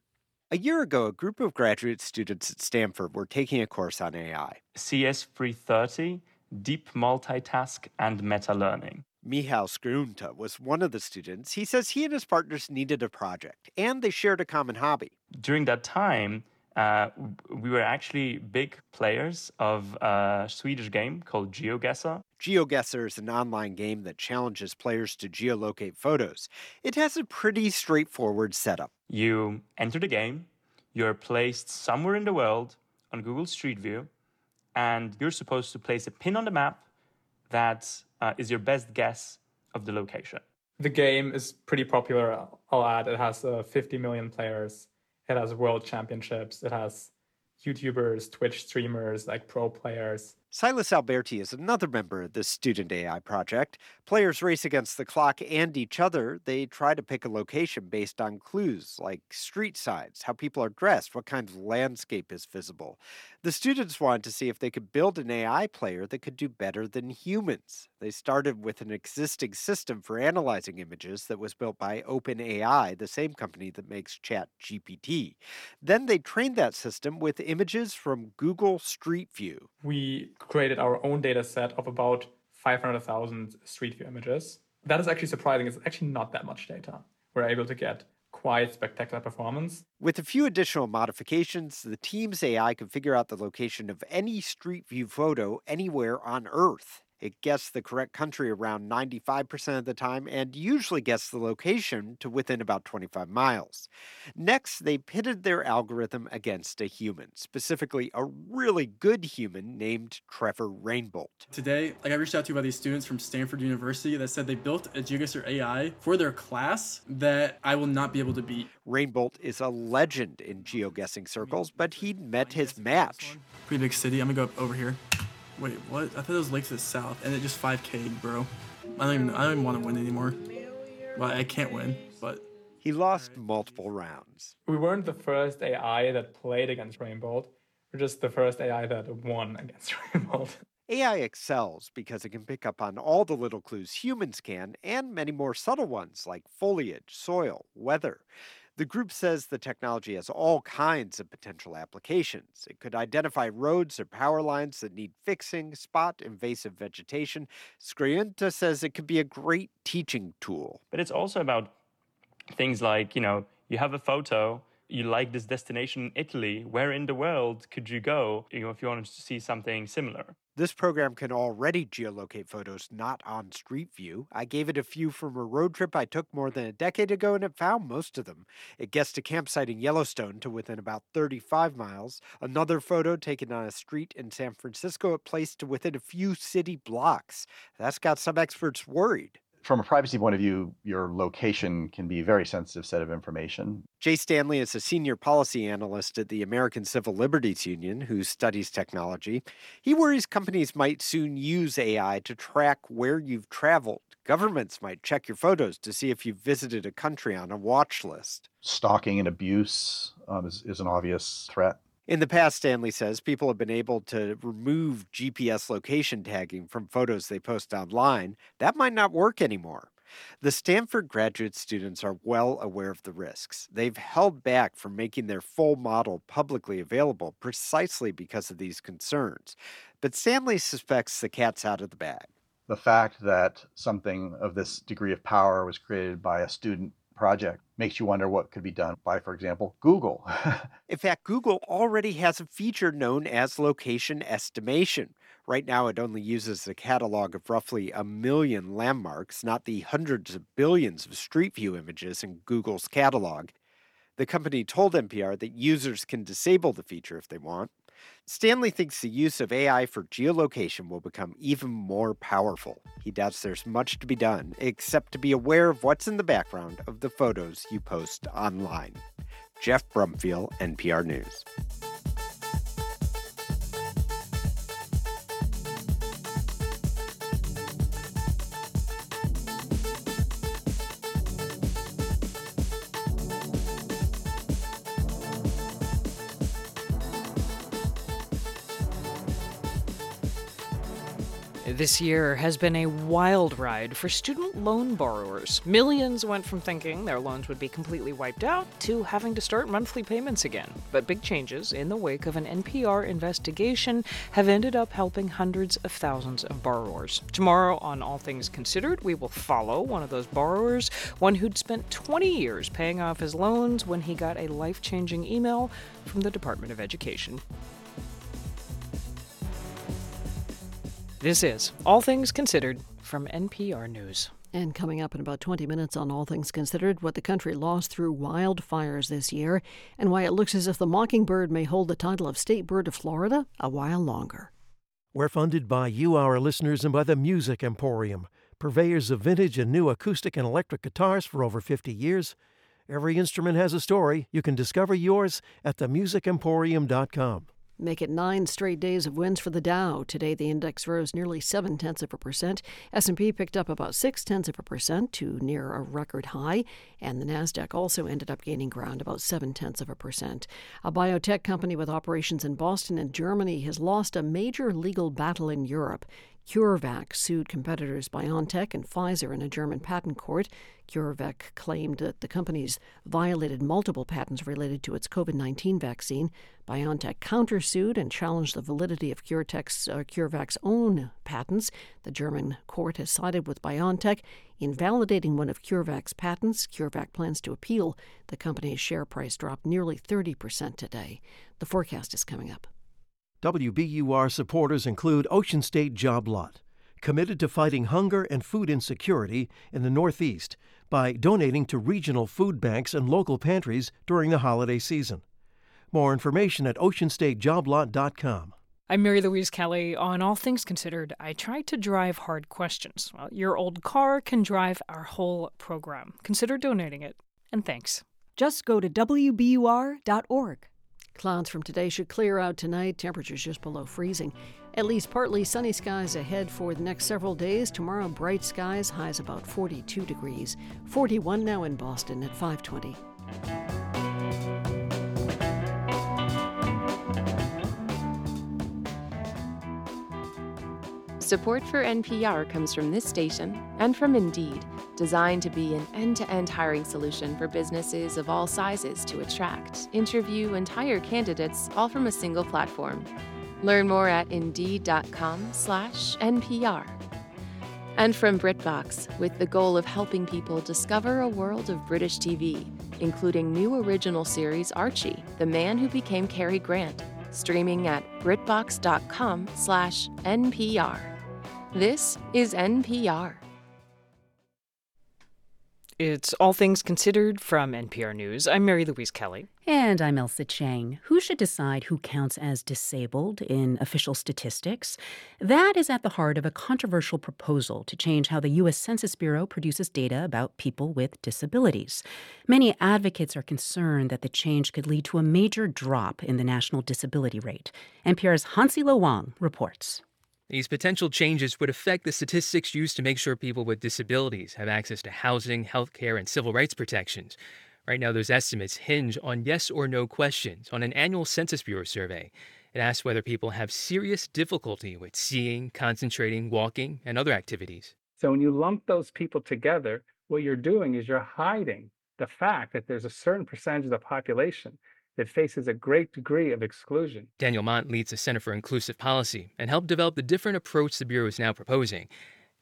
A year ago, a group of graduate students at Stanford were taking a course on AI. CS330, Deep Multitask, and Meta Learning. Michal Skreta was one of the students. He says he and his partners needed a project, and they shared a common hobby. During that time, uh, we were actually big players of a Swedish game called GeoGuessr. GeoGuessr is an online game that challenges players to geolocate photos. It has a pretty straightforward setup. You enter the game, you're placed somewhere in the world on Google Street View, and you're supposed to place a pin on the map that uh, is your best guess of the location. The game is pretty popular, I'll add. It has uh, 50 million players it has world championships. It has YouTubers, Twitch streamers, like pro players. Silas Alberti is another member of the Student AI project. Players race against the clock and each other. They try to pick a location based on clues like street signs, how people are dressed, what kind of landscape is visible. The students wanted to see if they could build an AI player that could do better than humans. They started with an existing system for analyzing images that was built by OpenAI, the same company that makes ChatGPT. Then they trained that system with images from Google Street View. We created our own data set of about 500,000 Street View images. That is actually surprising. It's actually not that much data. We're able to get quite spectacular performance. With a few additional modifications, the team's AI can figure out the location of any Street View photo anywhere on Earth. It gets the correct country around 95% of the time and usually gets the location to within about 25 miles. Next, they pitted their algorithm against a human, specifically a really good human named Trevor Rainbolt. Today, I got reached out to by these students from Stanford University that said they built a GeoGuessr AI for their class that I will not be able to beat. Rainbolt is a legend in geoguessing circles, but he'd met his match. Pretty big city. I'm gonna go over here. Wait, what? I thought it was Lakes to the south, and it just 5K, bro. I don't even. I don't even want to win anymore. Well, I can't win, but he lost multiple rounds. We weren't the first AI that played against Rainbolt. We're just the first AI that won against Rainbolt. AI excels because it can pick up on all the little clues humans can, and many more subtle ones like foliage, soil, weather. The group says the technology has all kinds of potential applications. It could identify roads or power lines that need fixing, spot invasive vegetation. Skreta says it could be a great teaching tool. But it's also about things like, you know, you have a photo you like this destination in Italy, where in the world could you go you know, if you wanted to see something similar? This program can already geolocate photos not on Street View. I gave it a few from a road trip I took more than a decade ago and it found most of them. It guessed a campsite in Yellowstone to within about 35 miles. Another photo taken on a street in San Francisco it placed to within a few city blocks. That's got some experts worried from a privacy point of view, your location can be a very sensitive set of information. Jay Stanley is a senior policy analyst at the American Civil Liberties Union who studies technology. He worries companies might soon use AI to track where you've traveled. Governments might check your photos to see if you've visited a country on a watch list. Stalking and abuse um, is, is an obvious threat. In the past, Stanley says people have been able to remove GPS location tagging from photos they post online. That might not work anymore. The Stanford graduate students are well aware of the risks. They've held back from making their full model publicly available precisely because of these concerns. But Stanley suspects the cat's out of the bag. The fact that something of this degree of power was created by a student project makes you wonder what could be done by, for example, Google. In fact, Google already has a feature known as location estimation. Right now, it only uses a catalog of roughly a million landmarks, not the hundreds of billions of Street View images in Google's catalog. The company told NPR that users can disable the feature if they want. Stanley thinks the use of AI for geolocation will become even more powerful. He doubts there's much to be done, except to be aware of what's in the background of the photos you post online. Geoff Brumfiel, NPR News. This year has been a wild ride for student loan borrowers. Millions went from thinking their loans would be completely wiped out to having to start monthly payments again. But big changes in the wake of an NPR investigation have ended up helping hundreds of thousands of borrowers. Tomorrow, on All Things Considered, we will follow one of those borrowers, one who'd spent 20 years paying off his loans when he got a life changing email from the Department of Education. This is All Things Considered from NPR News. And coming up in about 20 minutes on All Things Considered, what the country lost through wildfires this year and why it looks as if the mockingbird may hold the title of state bird of Florida a while longer. We're funded by you, our listeners, and by the Music Emporium, purveyors of vintage and new acoustic and electric guitars for over 50 years. Every instrument has a story. You can discover yours at themusicemporium.com. make it nine straight days of wins for the Dow. Today, the index rose nearly seven tenths of a percent. S&P picked up about six tenths of a percent to near a record high, and the Nasdaq also ended up gaining ground about seven tenths of a percent. A biotech company with operations in Boston and Germany has lost a major legal battle in Europe. CureVac sued competitors BioNTech and Pfizer in a German patent court. CureVac claimed that the companies violated multiple patents related to its COVID 19 vaccine. BioNTech countersued and challenged the validity of CureTech's, uh, CureVac's own patents. The German court has sided with BioNTech in validating one of CureVac's patents. CureVac plans to appeal. The company's share price dropped nearly 30% today. The forecast is coming up. WBUR supporters include Ocean State Job Lot, committed to fighting hunger and food insecurity in the Northeast by donating to regional food banks and local pantries during the holiday season. More information at oceanstatejoblot.com. I'm Mary Louise Kelly. On All Things Considered, I try to drive hard questions. Well, your old car can drive our whole program. Consider donating it. And thanks. Just go to WBUR.org. Clouds from today should clear out tonight, temperatures just below freezing. At least partly sunny skies ahead for the next several days. Tomorrow, bright skies, highs about 42 degrees. 41 now in Boston at 520. Support for NPR comes from this station and from Indeed, designed to be an end to end hiring solution for businesses of all sizes to attract, interview, and hire candidates all from a single platform. Learn more at indeed.com/slash NPR. And from BritBox, with the goal of helping people discover a world of British TV, including new original series Archie, The Man Who Became Cary Grant, streaming at BritBox.com/slash NPR. This is NPR. It's All Things Considered from NPR News. I'm Mary Louise Kelly. And I'm Ailsa Chang. Who should decide who counts as disabled in official statistics? That is at the heart of a controversial proposal to change how the U.S. Census Bureau produces data about people with disabilities. Many advocates are concerned that the change could lead to a major drop in the national disability rate. NPR's Hansi Lo Wang reports. These potential changes would affect the statistics used to make sure people with disabilities have access to housing, healthcare, and civil rights protections. Right now, those estimates hinge on yes or no questions on an annual Census Bureau survey. It asks whether people have serious difficulty with seeing, concentrating, walking, and other activities. So when you lump those people together, what you're doing is you're hiding the fact that there's a certain percentage of the population that faces a great degree of exclusion. Daniel Mont leads the Center for Inclusive Policy and helped develop the different approach the Bureau is now proposing,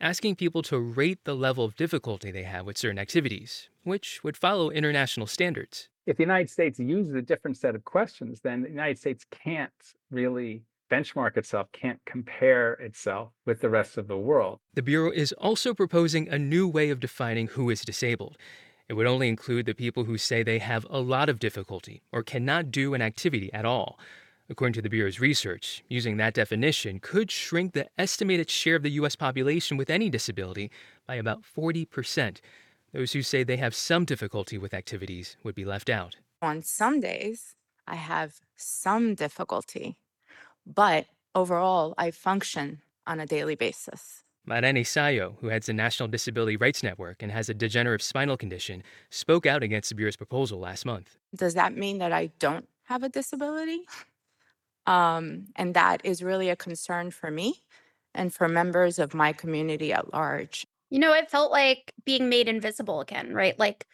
asking people to rate the level of difficulty they have with certain activities, which would follow international standards. If the United States uses a different set of questions, then the United States can't really benchmark itself, can't compare itself with the rest of the world. The Bureau is also proposing a new way of defining who is disabled. It would only include the people who say they have a lot of difficulty or cannot do an activity at all. According to the Bureau's research, using that definition could shrink the estimated share of the U.S. population with any disability by about 40%. Those who say they have some difficulty with activities would be left out. On some days, I have some difficulty, but overall, I function on a daily basis. Marlene Sallo, who heads the National Disability Rights Network and has a degenerative spinal condition, spoke out against the Bureau's proposal last month. Does that mean that I don't have a disability? Um, and that is really a concern for me and for members of my community at large. You know, it felt like being made invisible again, right? Like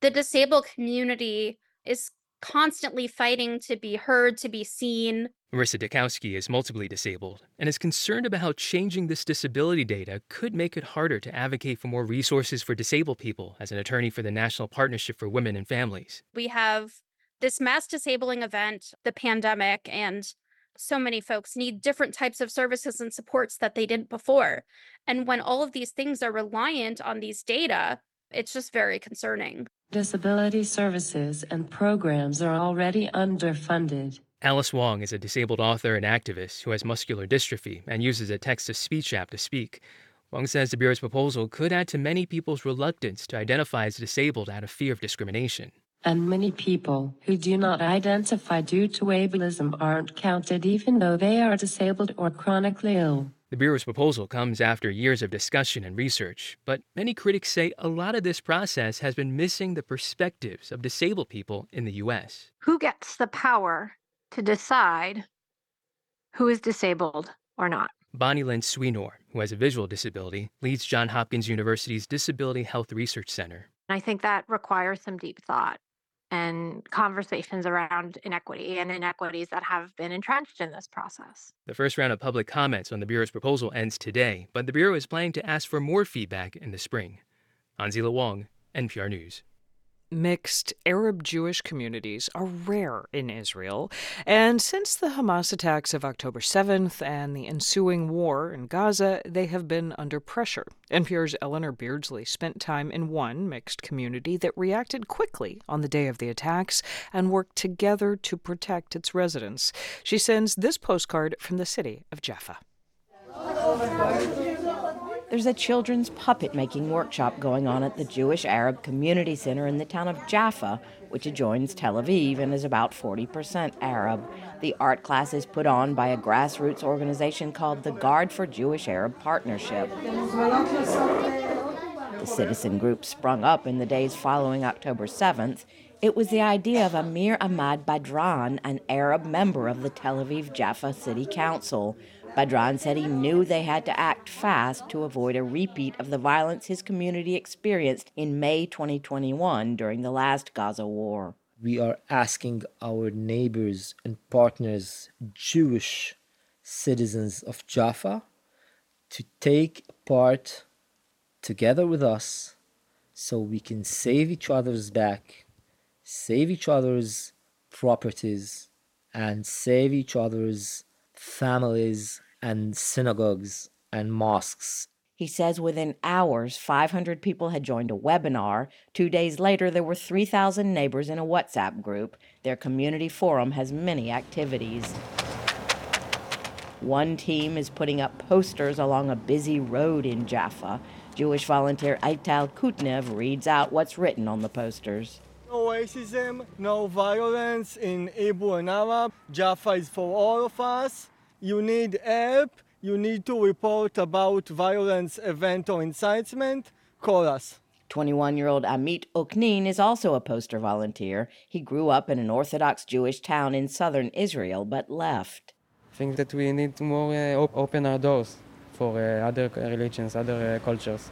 the disabled community is constantly fighting to be heard, to be seen. Marissa Ditkowsky is multiply disabled and is concerned about how changing this disability data could make it harder to advocate for more resources for disabled people as an attorney for the National Partnership for Women and Families. We have this mass disabling event, the pandemic, and so many folks need different types of services and supports that they didn't before. And when all of these things are reliant on these data, it's just very concerning. Disability services and programs are already underfunded. Alice Wong is a disabled author and activist who has muscular dystrophy and uses a text to speech app to speak. Wong says the Bureau's proposal could add to many people's reluctance to identify as disabled out of fear of discrimination. And many people who do not identify due to ableism aren't counted even though they are disabled or chronically ill. The Bureau's proposal comes after years of discussion and research, but many critics say a lot of this process has been missing the perspectives of disabled people in the U.S. Who gets the power to decide who is disabled or not? Bonnielin Swenor, who has a visual disability, leads Johns Hopkins University's Disability Health Research Center. I think that requires some deep thought and conversations around inequity and inequities that have been entrenched in this process. The first round of public comments on the Bureau's proposal ends today, but the Bureau is planning to ask for more feedback in the spring. Hansi Lo Wang, NPR News. Mixed Arab Jewish communities are rare in Israel, and since the Hamas attacks of October 7th and the ensuing war in Gaza, they have been under pressure. NPR's Eleanor Beardsley spent time in one mixed community that reacted quickly on the day of the attacks and worked together to protect its residents. She sends this postcard from the city of Jaffa. There's a children's puppet making workshop going on at the Jewish Arab Community Center in the town of Jaffa, which adjoins Tel Aviv and is about 40% Arab. The art class is put on by a grassroots organization called the Guard for Jewish Arab Partnership. The citizen group sprung up in the days following October 7th. It was the idea of Amir Ahmad Badran, an Arab member of the Tel Aviv Jaffa City Council. Badran said he knew they had to act fast to avoid a repeat of the violence his community experienced in May 2021 during the last Gaza war. We are asking our neighbors and partners, Jewish citizens of Jaffa, to take part together with us so we can save each other's back, save each other's properties, and save each other's families and synagogues and mosques. He says within hours, 500 people had joined a webinar. Two days later, there were 3,000 neighbors in a WhatsApp group. Their community forum has many activities. One team is putting up posters along a busy road in Jaffa. Jewish volunteer Aital Kutnev reads out what's written on the posters. No racism, no violence in Hebrew and Arab. Jaffa is for all of us you need help, you need to report about violence event or incitement, call us. 21 year old Amit Oknin is also a poster volunteer. He grew up in an Orthodox Jewish town in southern Israel but left. I think that we need to more uh, op- open our doors for uh, other religions, other uh, cultures.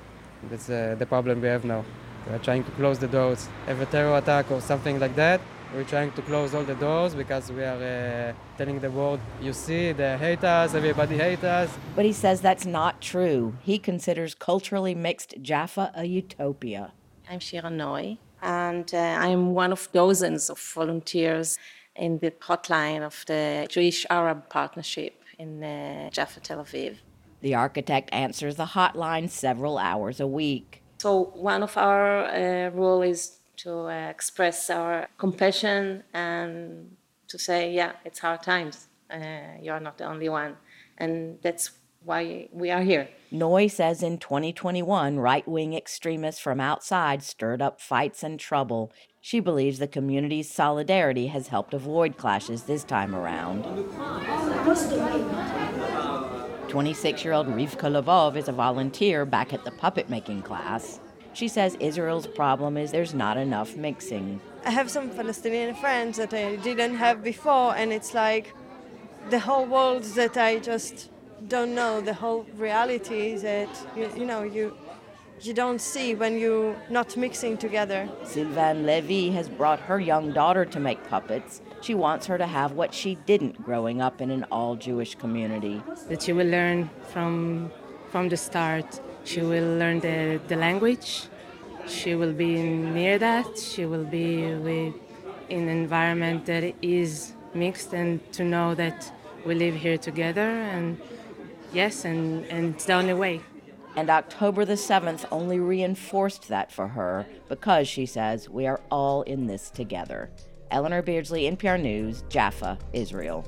That's uh, the problem we have now. We're trying to close the doors. Have a terror attack or something like that, we're trying to close all the doors because we are uh, telling the world, you see, they hate us, everybody hates us. But he says that's not true. He considers culturally mixed Jaffa a utopia. I'm Shira Noy, and uh, I'm one of dozens of volunteers in the hotline of the Jewish Arab Partnership in uh, Jaffa, Tel Aviv. The architect answers the hotline several hours a week. So, one of our uh, role is to uh, express our compassion and to say, yeah, it's hard times. Uh, you are not the only one. And that's why we are here. Noy says in 2021, right wing extremists from outside stirred up fights and trouble. She believes the community's solidarity has helped avoid clashes this time around. 26 year old Rivka Levov is a volunteer back at the puppet making class. She says Israel's problem is there's not enough mixing. I have some Palestinian friends that I didn't have before, and it's like the whole world that I just don't know, the whole reality that, you, you know, you, you don't see when you're not mixing together. Sylvain Levy has brought her young daughter to make puppets. She wants her to have what she didn't growing up in an all Jewish community. That she will learn from, from the start she will learn the, the language. She will be near that. She will be with, in an environment that is mixed and to know that we live here together and yes, and, and it's the only way. And October the 7th only reinforced that for her because, she says, we are all in this together. Eleanor Beardsley, NPR News, Jaffa, Israel.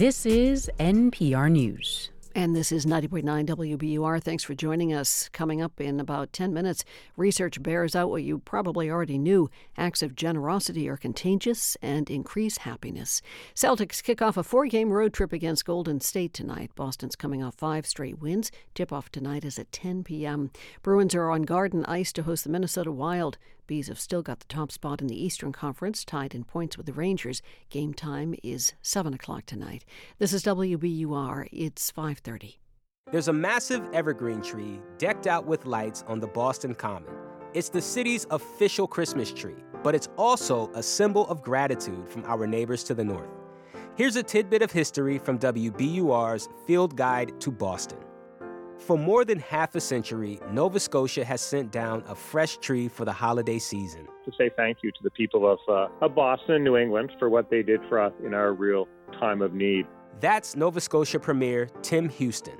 This is NPR News. And this is 90.9 WBUR. Thanks for joining us. Coming up in about 10 minutes, research bears out what you probably already knew. Acts of generosity are contagious and increase happiness. Celtics kick off a four game road trip against Golden State tonight. Boston's coming off five straight wins. Tip off tonight is at 10 p.m. Bruins are on garden ice to host the Minnesota Wild. Bees have still got the top spot in the Eastern Conference, tied in points with the Rangers. Game time is 7 o'clock tonight. This is WBUR. It's 530. There's a massive evergreen tree decked out with lights on the Boston Common. It's the city's official Christmas tree, but it's also a symbol of gratitude from our neighbors to the north. Here's a tidbit of history from WBUR's Field Guide to Boston. For more than half a century, Nova Scotia has sent down a fresh tree for the holiday season. To say thank you to the people of, uh, of Boston and New England for what they did for us in our real time of need. That's Nova Scotia Premier Tim Houston.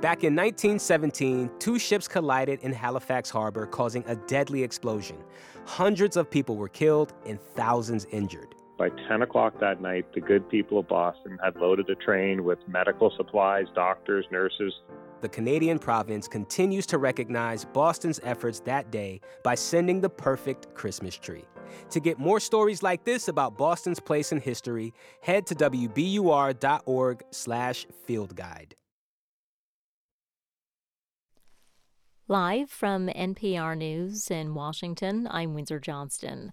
Back in 1917, two ships collided in Halifax Harbor, causing a deadly explosion. Hundreds of people were killed and thousands injured. By 10 o'clock that night, the good people of Boston had loaded a train with medical supplies, doctors, nurses, the Canadian province continues to recognize Boston's efforts that day by sending the perfect Christmas tree. To get more stories like this about Boston's place in history, head to wbur.org/fieldguide. Live from NPR News in Washington, I'm Windsor Johnston.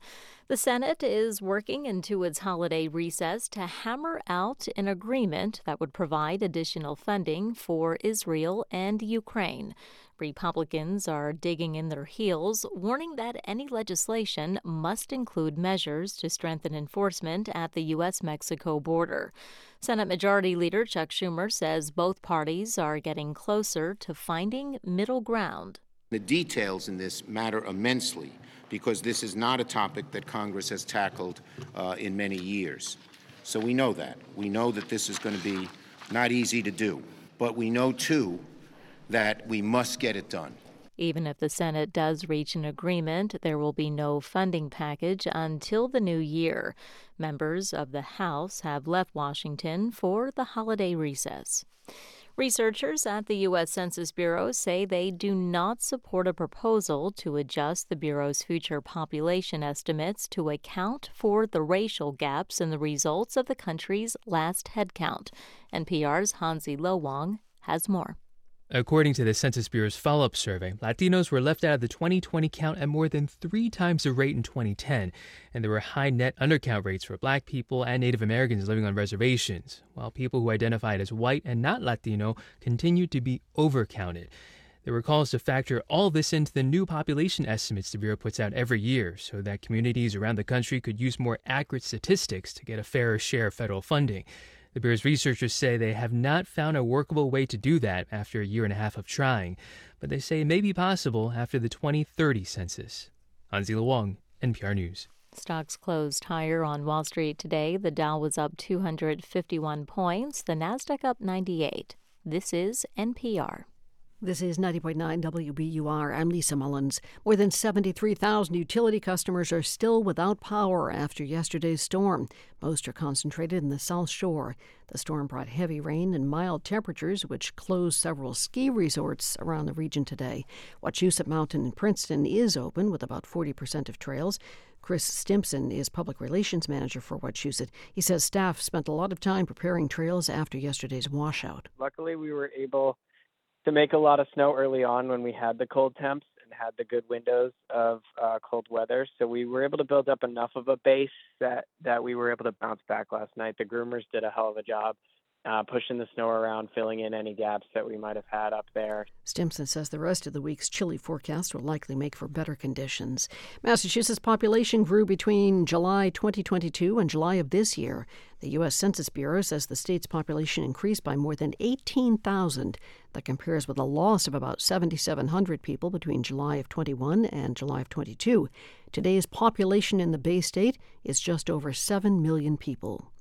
The Senate is working into its holiday recess to hammer out an agreement that would provide additional funding for Israel and Ukraine. Republicans are digging in their heels, warning that any legislation must include measures to strengthen enforcement at the U.S. Mexico border. Senate Majority Leader Chuck Schumer says both parties are getting closer to finding middle ground. The details in this matter immensely because this is not a topic that Congress has tackled uh, in many years. So we know that. We know that this is going to be not easy to do. But we know, too, that we must get it done. Even if the Senate does reach an agreement, there will be no funding package until the new year. Members of the House have left Washington for the holiday recess. Researchers at the U.S. Census Bureau say they do not support a proposal to adjust the Bureau's future population estimates to account for the racial gaps in the results of the country's last headcount. NPR's Hansi Lo Wang has more. According to the Census Bureau's follow up survey, Latinos were left out of the 2020 count at more than three times the rate in 2010, and there were high net undercount rates for black people and Native Americans living on reservations, while people who identified as white and not Latino continued to be overcounted. There were calls to factor all this into the new population estimates the Bureau puts out every year so that communities around the country could use more accurate statistics to get a fairer share of federal funding. The Bureau's researchers say they have not found a workable way to do that after a year and a half of trying, but they say it may be possible after the 2030 census. Hansi Wang, NPR News. Stocks closed higher on Wall Street today. The Dow was up 251 points, the Nasdaq up 98. This is NPR. This is 90.9 WBUR. I'm Lisa Mullins. More than 73,000 utility customers are still without power after yesterday's storm. Most are concentrated in the South Shore. The storm brought heavy rain and mild temperatures, which closed several ski resorts around the region today. Wachusett Mountain in Princeton is open with about 40% of trails. Chris Stimson is public relations manager for Wachusett. He says staff spent a lot of time preparing trails after yesterday's washout. Luckily, we were able to make a lot of snow early on when we had the cold temps and had the good windows of uh, cold weather. So we were able to build up enough of a base that that we were able to bounce back last night. The groomers did a hell of a job uh, pushing the snow around, filling in any gaps that we might have had up there. Stimson says the rest of the week's chilly forecast will likely make for better conditions. Massachusetts' population grew between July 2022 and July of this year. The U.S. Census Bureau says the state's population increased by more than 18,000. That compares with a loss of about 7,700 people between July of 21 and July of 22. Today's population in the Bay State is just over 7 million people.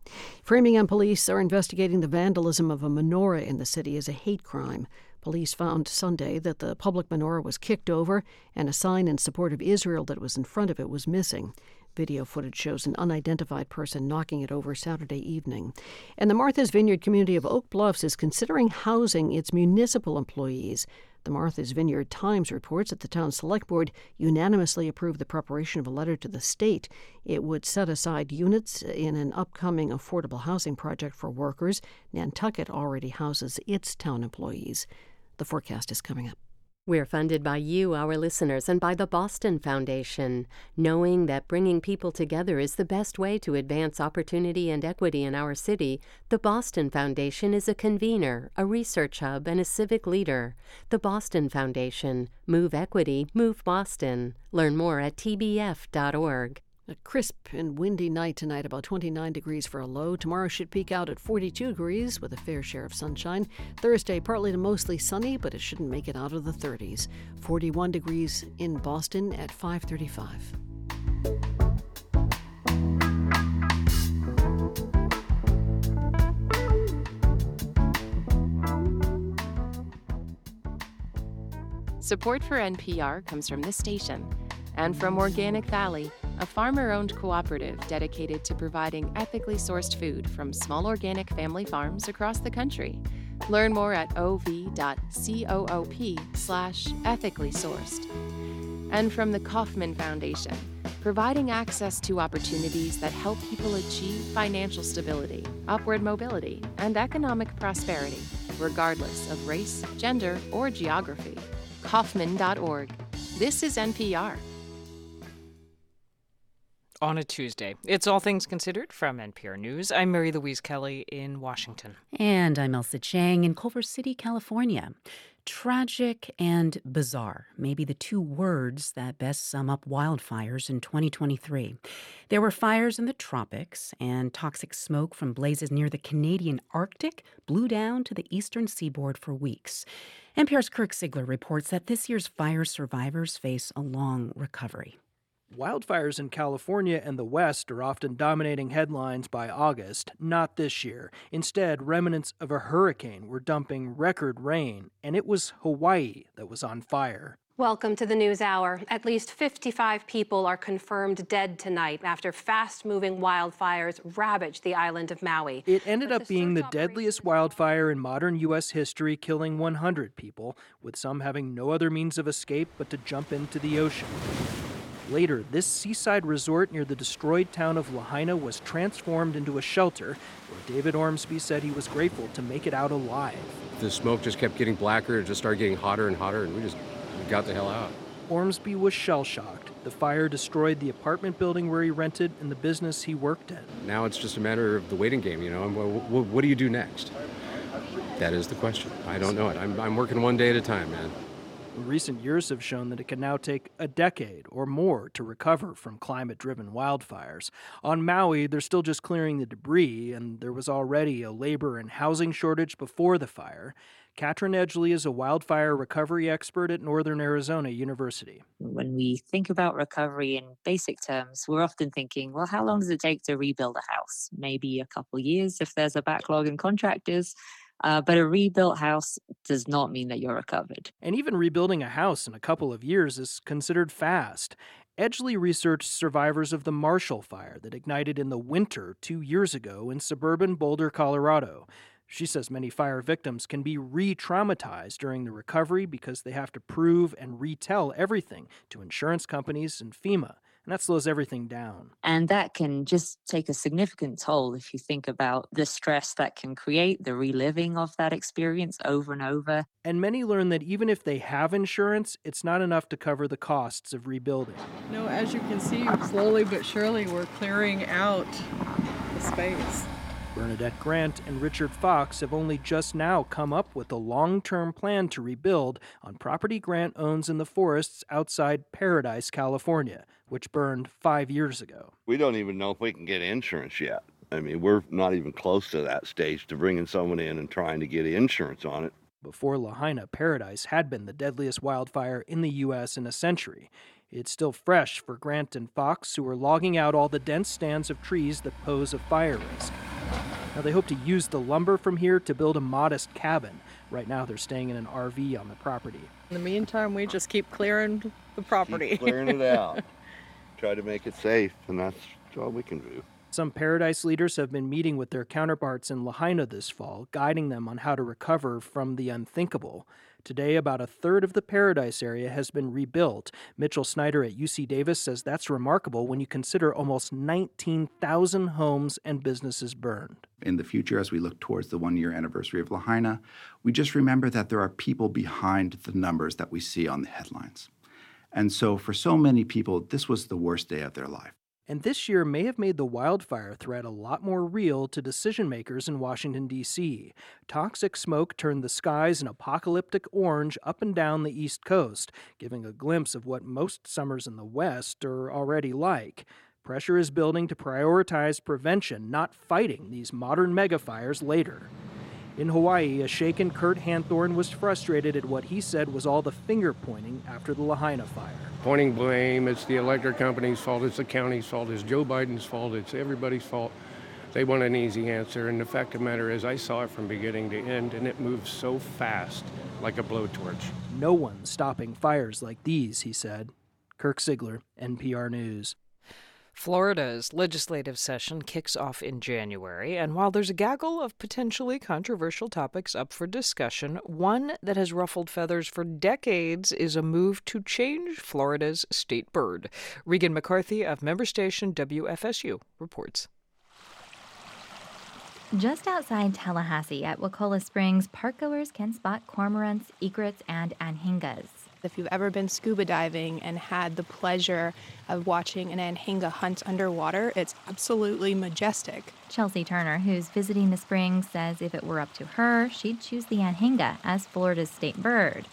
Framingham police are investigating the vandalism of a menorah in the city as a hate crime. Police found Sunday that the public menorah was kicked over and a sign in support of Israel that was in front of it was missing. Video footage shows an unidentified person knocking it over Saturday evening. And the Martha's Vineyard community of Oak Bluffs is considering housing its municipal employees. The Martha's Vineyard Times reports that the town select board unanimously approved the preparation of a letter to the state. It would set aside units in an upcoming affordable housing project for workers. Nantucket already houses its town employees. The forecast is coming up. We're funded by you, our listeners, and by the Boston Foundation. Knowing that bringing people together is the best way to advance opportunity and equity in our city, the Boston Foundation is a convener, a research hub, and a civic leader. The Boston Foundation. Move equity, move Boston. Learn more at tbf.org. A crisp and windy night tonight, about 29 degrees for a low. Tomorrow should peak out at 42 degrees with a fair share of sunshine. Thursday, partly to mostly sunny, but it shouldn't make it out of the 30s. 41 degrees in Boston at 535. Support for NPR comes from this station and from Organic Valley a farmer owned cooperative dedicated to providing ethically sourced food from small organic family farms across the country. Learn more at ov.coop slash ethically sourced. And from the Kauffman Foundation, providing access to opportunities that help people achieve financial stability, upward mobility, and economic prosperity, regardless of race, gender, or geography. Kauffman.org. This is NPR on a Tuesday. It's All Things Considered from NPR News. I'm Mary Louise Kelly in Washington. And I'm Ailsa Chang in Culver City, California. Tragic and bizarre may be the two words that best sum up wildfires in 2023. There were fires in the tropics, and toxic smoke from blazes near the Canadian Arctic blew down to the eastern seaboard for weeks. NPR's Kirk Siegler reports that this year's fire survivors face a long recovery. Wildfires in California and the West are often dominating headlines by August, not this year. Instead, remnants of a hurricane were dumping record rain, and it was Hawaii that was on fire. Welcome to the News Hour. At least 55 people are confirmed dead tonight after fast moving wildfires ravaged the island of Maui. It ended up being the deadliest wildfire in modern U.S. history, killing 100 people, with some having no other means of escape but to jump into the ocean. Later, this seaside resort near the destroyed town of Lahaina was transformed into a shelter where David Ormsby said he was grateful to make it out alive. The smoke just kept getting blacker, it just started getting hotter and hotter, and we just got the hell out. Ormsby was shell shocked. The fire destroyed the apartment building where he rented and the business he worked in. Now it's just a matter of the waiting game, you know. What do you do next? That is the question. I don't know it. I'm, I'm working one day at a time, man. Recent years have shown that it can now take a decade or more to recover from climate driven wildfires. On Maui, they're still just clearing the debris, and there was already a labor and housing shortage before the fire. Katrin Edgley is a wildfire recovery expert at Northern Arizona University. When we think about recovery in basic terms, we're often thinking, well, how long does it take to rebuild a house? Maybe a couple years if there's a backlog in contractors. Uh, but a rebuilt house does not mean that you're recovered. And even rebuilding a house in a couple of years is considered fast. Edgley researched survivors of the Marshall Fire that ignited in the winter two years ago in suburban Boulder, Colorado. She says many fire victims can be re traumatized during the recovery because they have to prove and retell everything to insurance companies and FEMA and that slows everything down. And that can just take a significant toll if you think about the stress that can create, the reliving of that experience over and over. And many learn that even if they have insurance, it's not enough to cover the costs of rebuilding. You know, as you can see, slowly but surely we're clearing out the space. Bernadette Grant and Richard Fox have only just now come up with a long term plan to rebuild on property Grant owns in the forests outside Paradise, California, which burned five years ago. We don't even know if we can get insurance yet. I mean, we're not even close to that stage to bringing someone in and trying to get insurance on it. Before Lahaina, Paradise had been the deadliest wildfire in the U.S. in a century. It's still fresh for Grant and Fox, who are logging out all the dense stands of trees that pose a fire risk. Now, they hope to use the lumber from here to build a modest cabin. Right now, they're staying in an RV on the property. In the meantime, we just keep clearing the property. Keep clearing it out. try to make it safe, and that's all we can do. Some Paradise leaders have been meeting with their counterparts in Lahaina this fall, guiding them on how to recover from the unthinkable. Today, about a third of the Paradise area has been rebuilt. Mitchell Snyder at UC Davis says that's remarkable when you consider almost 19,000 homes and businesses burned. In the future, as we look towards the one year anniversary of Lahaina, we just remember that there are people behind the numbers that we see on the headlines. And so, for so many people, this was the worst day of their life and this year may have made the wildfire threat a lot more real to decision makers in Washington, D.C. Toxic smoke turned the skies an apocalyptic orange up and down the East Coast, giving a glimpse of what most summers in the West are already like. Pressure is building to prioritize prevention, not fighting these modern megafires later. In Hawaii, a shaken Kurt Hanthorn was frustrated at what he said was all the finger pointing after the Lahaina fire. Pointing blame, it's the electric company's fault, it's the county's fault, it's Joe Biden's fault, it's everybody's fault. They want an easy answer, and the fact of the matter is, I saw it from beginning to end, and it moves so fast, like a blowtorch. No one's stopping fires like these, he said. Kirk Siegler, NPR News. Florida's legislative session kicks off in January, and while there's a gaggle of potentially controversial topics up for discussion, one that has ruffled feathers for decades is a move to change Florida's state bird. Regan McCarthy of member station WFSU reports. Just outside Tallahassee at Wakulla Springs, parkgoers can spot cormorants, egrets, and anhingas. If you've ever been scuba diving and had the pleasure of watching an anhinga hunt underwater, it's absolutely majestic. Chelsea Turner, who's visiting the springs, says if it were up to her, she'd choose the anhinga as Florida's state bird.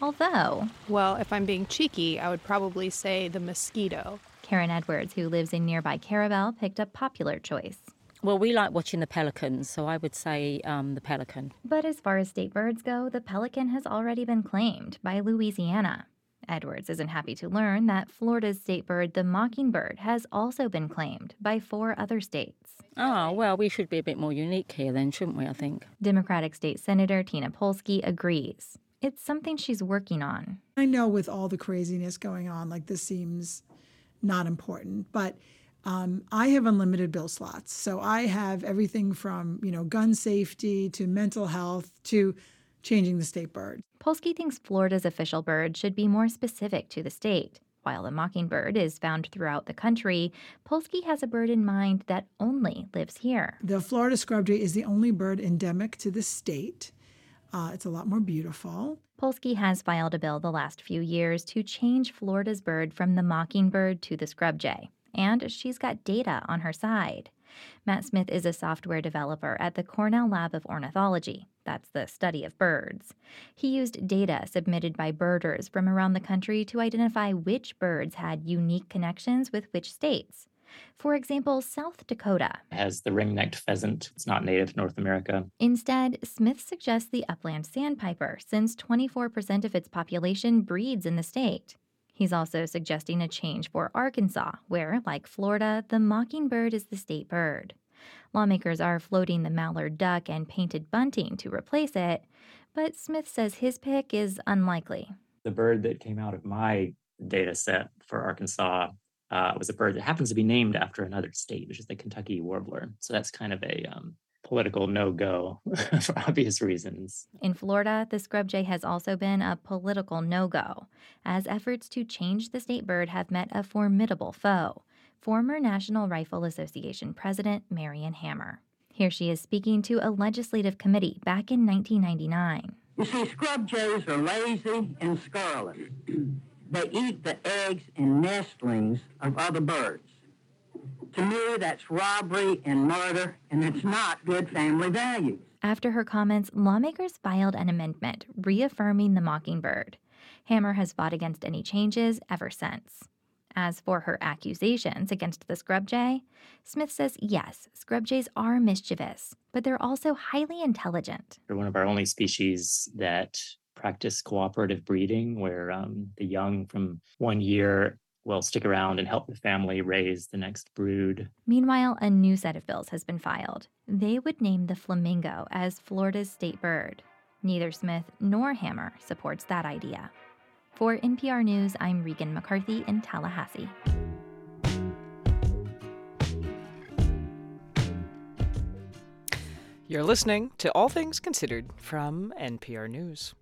Although, well, if I'm being cheeky, I would probably say the mosquito. Karen Edwards, who lives in nearby Crawfordville, picked a popular choice. Well, we like watching the pelicans, so I would say um, the pelican. But as far as state birds go, the pelican has already been claimed by Louisiana. Edwards isn't happy to learn that Florida's state bird, the mockingbird, has also been claimed by four other states. Oh, well, we should be a bit more unique here then, shouldn't we, I think? Democratic State Senator Tina Polsky agrees. It's something she's working on. I know with all the craziness going on, like this seems not important, but um, I have unlimited bill slots. So I have everything from, you know, gun safety to mental health to changing the state bird. Polsky thinks Florida's official bird should be more specific to the state. While the mockingbird is found throughout the country, Polsky has a bird in mind that only lives here. The Florida scrub jay is the only bird endemic to the state. Uh, it's a lot more beautiful. Polsky has filed a bill the last few years to change Florida's bird from the mockingbird to the scrub jay and she's got data on her side. Matt Smith is a software developer at the Cornell Lab of Ornithology. That's the study of birds. He used data submitted by birders from around the country to identify which birds had unique connections with which states. For example, South Dakota has the ring-necked pheasant. It's not native to North America. Instead, Smith suggests the upland sandpiper, since 24% of its population breeds in the state. He's also suggesting a change for Arkansas, where, like Florida, the mockingbird is the state bird. Lawmakers are floating the mallard duck and painted bunting to replace it, but Smith says his pick is unlikely. The bird that came out of my data set for Arkansas uh, was a bird that happens to be named after another state, which is the Kentucky warbler. So that's kind of a um, political no go for obvious reasons. In Florida, the scrub jay has also been a political no go, as efforts to change the state bird have met a formidable foe former National Rifle Association President Marion Hammer. Here she is speaking to a legislative committee back in 1999. You see, scrub jays are lazy and scurrilous. they eat the eggs and nestlings of other birds. To me, that's robbery and murder, and it's not good family values. After her comments, lawmakers filed an amendment reaffirming the mockingbird. Hammer has fought against any changes ever since. As for her accusations against the scrub jay, Smith says yes, scrub jays are mischievous, but they're also highly intelligent. They're one of our only species that practice cooperative breeding, where um, the young from one year will stick around and help the family raise the next brood. Meanwhile, a new set of bills has been filed. They would name the flamingo as Florida's state bird. Neither Smith nor Hammer supports that idea. For NPR News, I'm Regan McCarthy in Tallahassee. You're listening to All Things Considered from NPR News.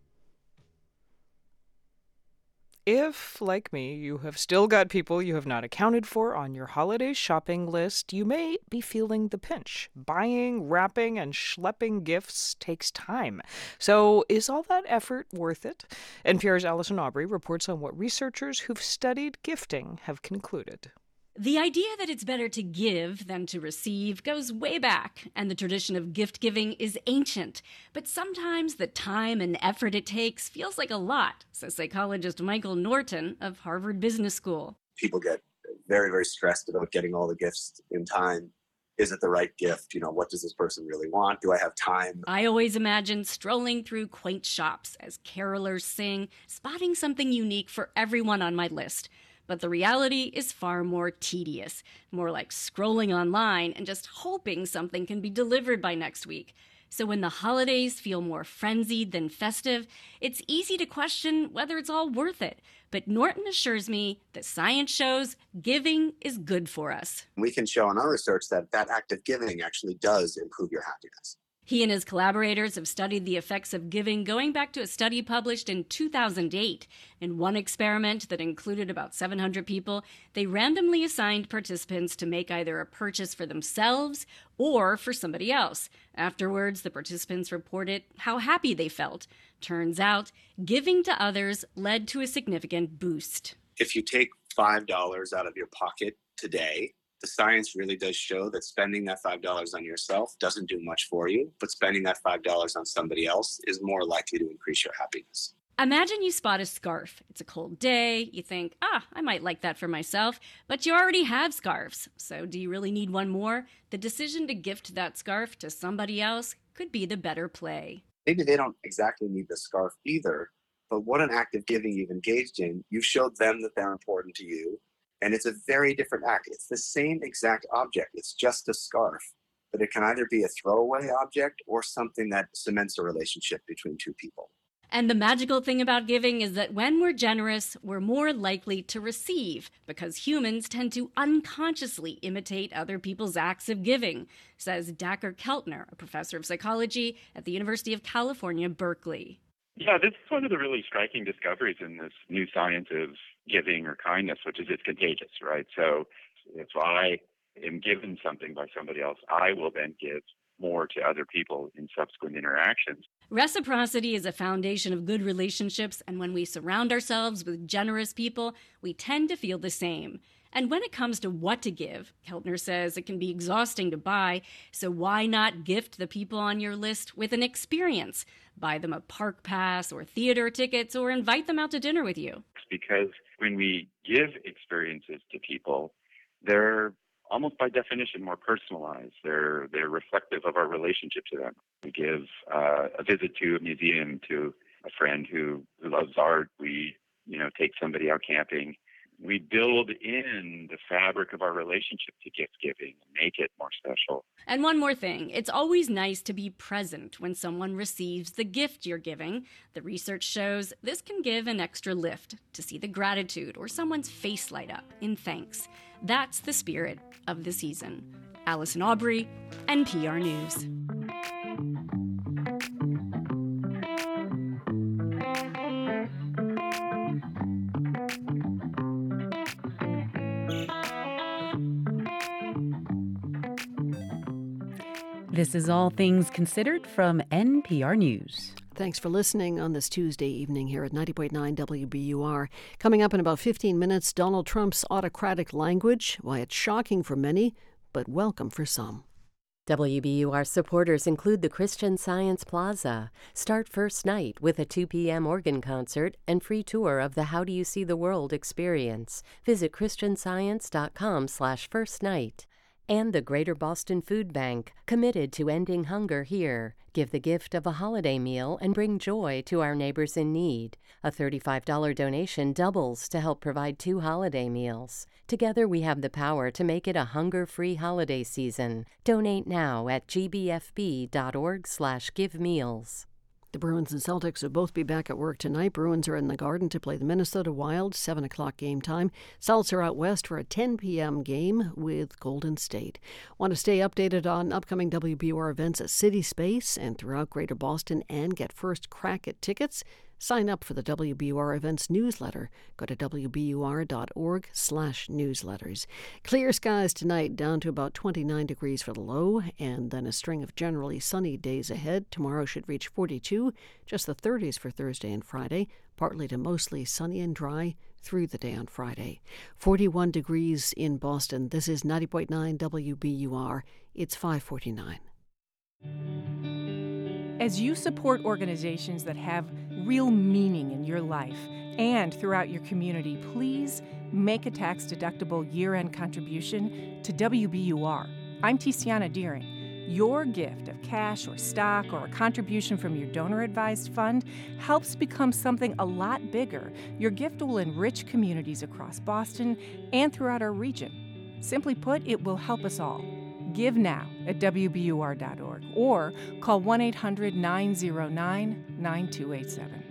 If, like me, you have still got people you have not accounted for on your holiday shopping list, you may be feeling the pinch. Buying, wrapping, and schlepping gifts takes time. So, is all that effort worth it? NPR's Allison Aubrey reports on what researchers who've studied gifting have concluded. The idea that it's better to give than to receive goes way back, and the tradition of gift giving is ancient. But sometimes the time and effort it takes feels like a lot, says psychologist Michael Norton of Harvard Business School. People get very, very stressed about getting all the gifts in time. Is it the right gift? You know, what does this person really want? Do I have time? I always imagine strolling through quaint shops as carolers sing, spotting something unique for everyone on my list. But the reality is far more tedious, more like scrolling online and just hoping something can be delivered by next week. So when the holidays feel more frenzied than festive, it's easy to question whether it's all worth it. But Norton assures me that science shows giving is good for us. We can show in our research that that act of giving actually does improve your happiness. He and his collaborators have studied the effects of giving going back to a study published in 2008. In one experiment that included about 700 people, they randomly assigned participants to make either a purchase for themselves or for somebody else. Afterwards, the participants reported how happy they felt. Turns out, giving to others led to a significant boost. If you take $5 out of your pocket today, the science really does show that spending that $5 on yourself doesn't do much for you, but spending that $5 on somebody else is more likely to increase your happiness. Imagine you spot a scarf. It's a cold day. You think, ah, I might like that for myself, but you already have scarves. So, do you really need one more? The decision to gift that scarf to somebody else could be the better play. Maybe they don't exactly need the scarf either, but what an act of giving you've engaged in, You've showed them that they're important to you and it's a very different act. It's the same exact object, it's just a scarf, but it can either be a throwaway object or something that cements a relationship between two people. And the magical thing about giving is that when we're generous, we're more likely to receive because humans tend to unconsciously imitate other people's acts of giving, says Dacher Keltner, a professor of psychology at the University of California, Berkeley. Yeah, this is one of the really striking discoveries in this new science of giving or kindness, which is it's contagious, right? So if I am given something by somebody else, I will then give more to other people in subsequent interactions. Reciprocity is a foundation of good relationships, and when we surround ourselves with generous people, we tend to feel the same. And when it comes to what to give, Keltner says it can be exhausting to buy, so why not gift the people on your list with an experience? Buy them a park pass or theater tickets or invite them out to dinner with you. Because when we give experiences to people, they're almost by definition more personalized. They're they're reflective of our relationship to them. We give uh, a visit to a museum to a friend who, who loves art. We you know take somebody out camping we build in the fabric of our relationship to gift giving and make it more special. And one more thing it's always nice to be present when someone receives the gift you're giving. The research shows this can give an extra lift to see the gratitude or someone's face light up in thanks. That's the spirit of the season. Allison Aubrey, NPR News. This is All Things Considered from NPR News. Thanks for listening on this Tuesday evening here at 90.9 WBUR. Coming up in about 15 minutes, Donald Trump's autocratic language, why it's shocking for many, but welcome for some. WBUR supporters include the Christian Science Plaza. Start first night with a 2 p.m. organ concert and free tour of the How Do You See the World experience. Visit christianscience.com slash first night and the Greater Boston Food Bank, committed to ending hunger here. Give the gift of a holiday meal and bring joy to our neighbors in need. A $35 donation doubles to help provide two holiday meals. Together we have the power to make it a hunger-free holiday season. Donate now at gbfb.org/givemeals. The Bruins and Celtics will both be back at work tonight. Bruins are in the Garden to play the Minnesota Wild, 7 o'clock game time. Celts are out west for a 10 p.m. game with Golden State. Want to stay updated on upcoming WBUR events at City Space and throughout Greater Boston and get first crack at tickets? Sign up for the WBUR Events newsletter. Go to wbur.org slash newsletters. Clear skies tonight, down to about 29 degrees for the low, and then a string of generally sunny days ahead. Tomorrow should reach 42, just the 30s for Thursday and Friday, partly to mostly sunny and dry through the day on Friday. 41 degrees in Boston. This is 90.9 WBUR. It's 549. As you support organizations that have real meaning in your life and throughout your community, please make a tax deductible year end contribution to WBUR. I'm Tiziana Dearing. Your gift of cash or stock or a contribution from your donor advised fund helps become something a lot bigger. Your gift will enrich communities across Boston and throughout our region. Simply put, it will help us all. Give now at WBUR.org or call 1 800 909 9287.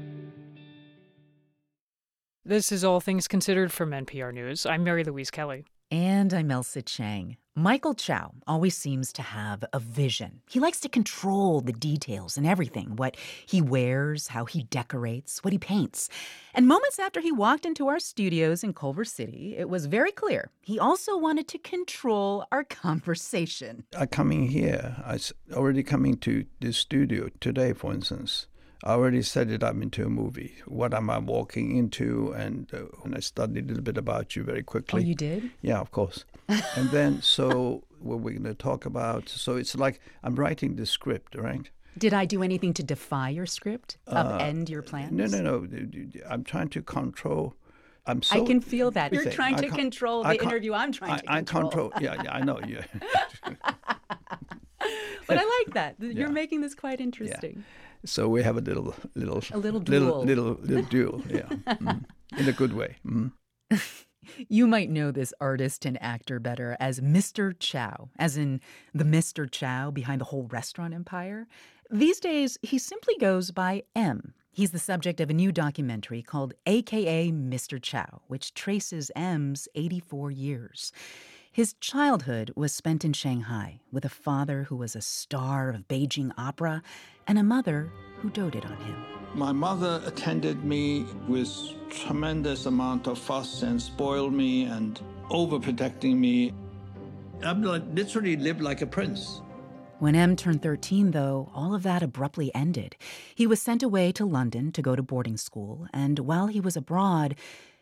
This is All Things Considered from NPR News. I'm Mary Louise Kelly. And I'm Ailsa Chang. Michael Chow always seems to have a vision. He likes to control the details and everything what he wears, how he decorates, what he paints. And moments after he walked into our studios in Culver City, it was very clear he also wanted to control our conversation. I coming here, I already coming to this studio today, for instance. I already set it up into a movie. What am I walking into? And, uh, and I studied a little bit about you very quickly. Oh, you did? Yeah, of course. and then, so what we're going to talk about. So it's like I'm writing the script, right? Did I do anything to defy your script, upend uh, your plans? No, no, no. I'm trying to control. I'm so. I can feel that you're trying to control the interview. I'm trying I, to control. I control. Yeah, yeah, I know. Yeah. but I like that. You're yeah. making this quite interesting. Yeah. So we have a little, little, a little duel, little, little, little duel, yeah, mm. in a good way. Mm. You might know this artist and actor better as Mr. Chow, as in the Mr. Chow behind the whole restaurant empire. These days, he simply goes by M. He's the subject of a new documentary called AKA Mr. Chow, which traces M's 84 years. His childhood was spent in Shanghai with a father who was a star of Beijing opera and a mother who doted on him. My mother attended me with tremendous amount of fuss and spoiled me and overprotecting me. I literally lived like a prince. When M turned 13, though, all of that abruptly ended. He was sent away to London to go to boarding school, and while he was abroad,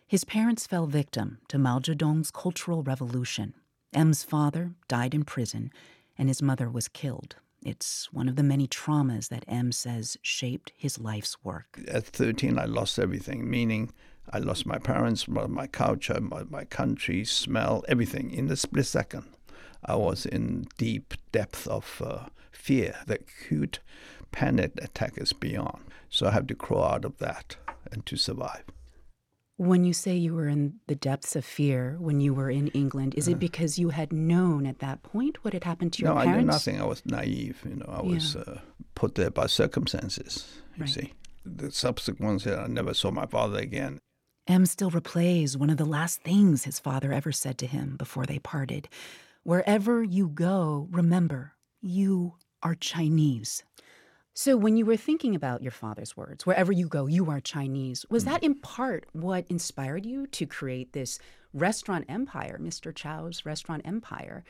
his parents fell victim to Mao Zedong's Cultural Revolution. M's father died in prison, and his mother was killed. It's one of the many traumas that M says shaped his life's work. At 13, I lost everything, meaning I lost my parents, my culture, my, my country, smell, everything in a split second. I was in deep depth of uh, fear. The acute panic attack is beyond. So I have to crawl out of that and to survive. When you say you were in the depths of fear when you were in England, is it because you had known at that point what had happened to your no, parents? No, I knew nothing. I was naive. You know, I yeah. was uh, put there by circumstances. You right. see, the subsequent I never saw my father again. M still replays one of the last things his father ever said to him before they parted. Wherever you go, remember, you are Chinese. So, when you were thinking about your father's words, wherever you go, you are Chinese, was that in part what inspired you to create this restaurant empire, Mr. Chow's restaurant empire?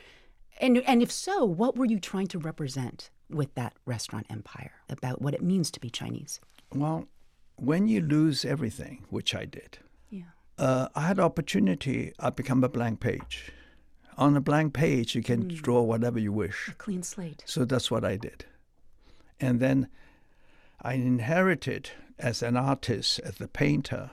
And, and if so, what were you trying to represent with that restaurant empire about what it means to be Chinese? Well, when you lose everything, which I did, yeah. Uh, I had opportunity. I become a blank page. On a blank page, you can mm. draw whatever you wish. A clean slate. So that's what I did. And then I inherited as an artist, as a painter,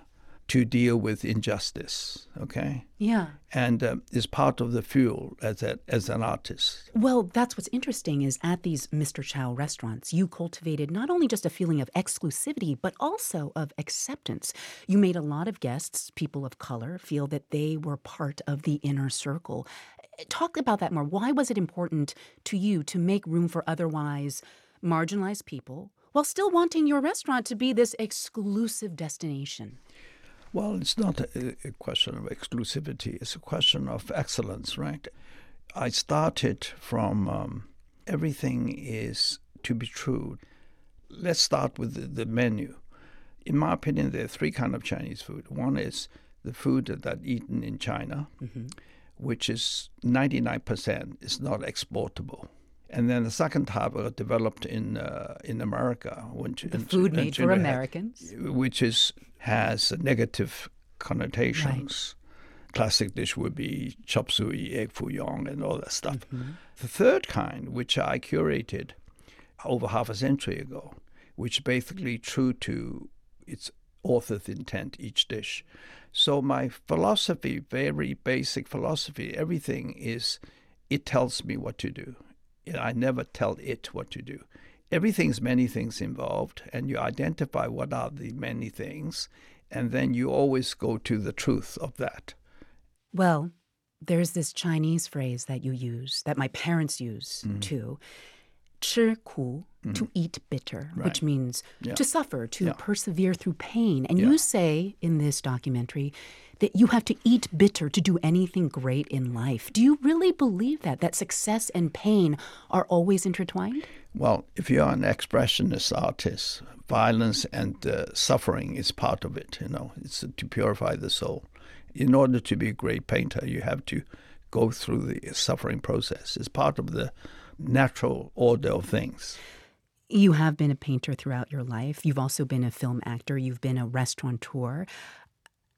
to deal with injustice. Okay. Yeah. And uh, is part of the fuel as a, as an artist. Well, that's what's interesting is at these Mr. Chow restaurants, you cultivated not only just a feeling of exclusivity, but also of acceptance. You made a lot of guests, people of color, feel that they were part of the inner circle. Talk about that more. Why was it important to you to make room for otherwise? Marginalized people while still wanting your restaurant to be this exclusive destination? Well, it's not a, a question of exclusivity, it's a question of excellence, right? I started from um, everything is to be true. Let's start with the, the menu. In my opinion, there are three kind of Chinese food. One is the food that eaten in China, mm-hmm. which is 99% is not exportable. And then the second type developed in uh, in America, which the food made for Americans, which is has negative connotations. Right. Classic dish would be chop suey, egg foo young, and all that stuff. Mm-hmm. The third kind, which I curated over half a century ago, which basically true to its author's intent, each dish. So my philosophy, very basic philosophy, everything is it tells me what to do. I never tell it what to do. Everything's many things involved, and you identify what are the many things, and then you always go to the truth of that. Well, there's this Chinese phrase that you use, that my parents use mm. too. 吃苦 mm. to eat bitter, right. which means yeah. to suffer, to yeah. persevere through pain. And yeah. you say in this documentary that you have to eat bitter to do anything great in life. Do you really believe that, that success and pain are always intertwined? Well, if you're an expressionist artist, violence and uh, suffering is part of it, you know, it's to purify the soul. In order to be a great painter, you have to go through the suffering process. It's part of the natural order of things. You have been a painter throughout your life. You've also been a film actor. You've been a restaurateur.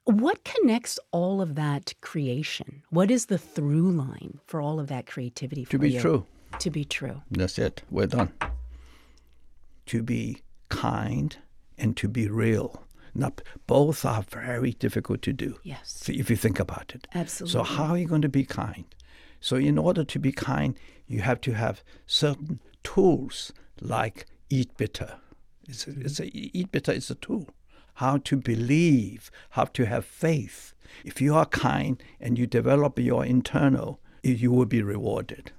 What connects all of that creation? What is the through line for all of that creativity to be you? true. To be true. That's it. We're done. To be kind and to be real. Now, both are very difficult to do. Yes. If you think about it. Absolutely. So, how are you going to be kind? So, in order to be kind, you have to have certain tools like eat bitter. It's a, it's a, eat bitter is a tool how to believe, how to have faith. If you are kind and you develop your internal, you will be rewarded.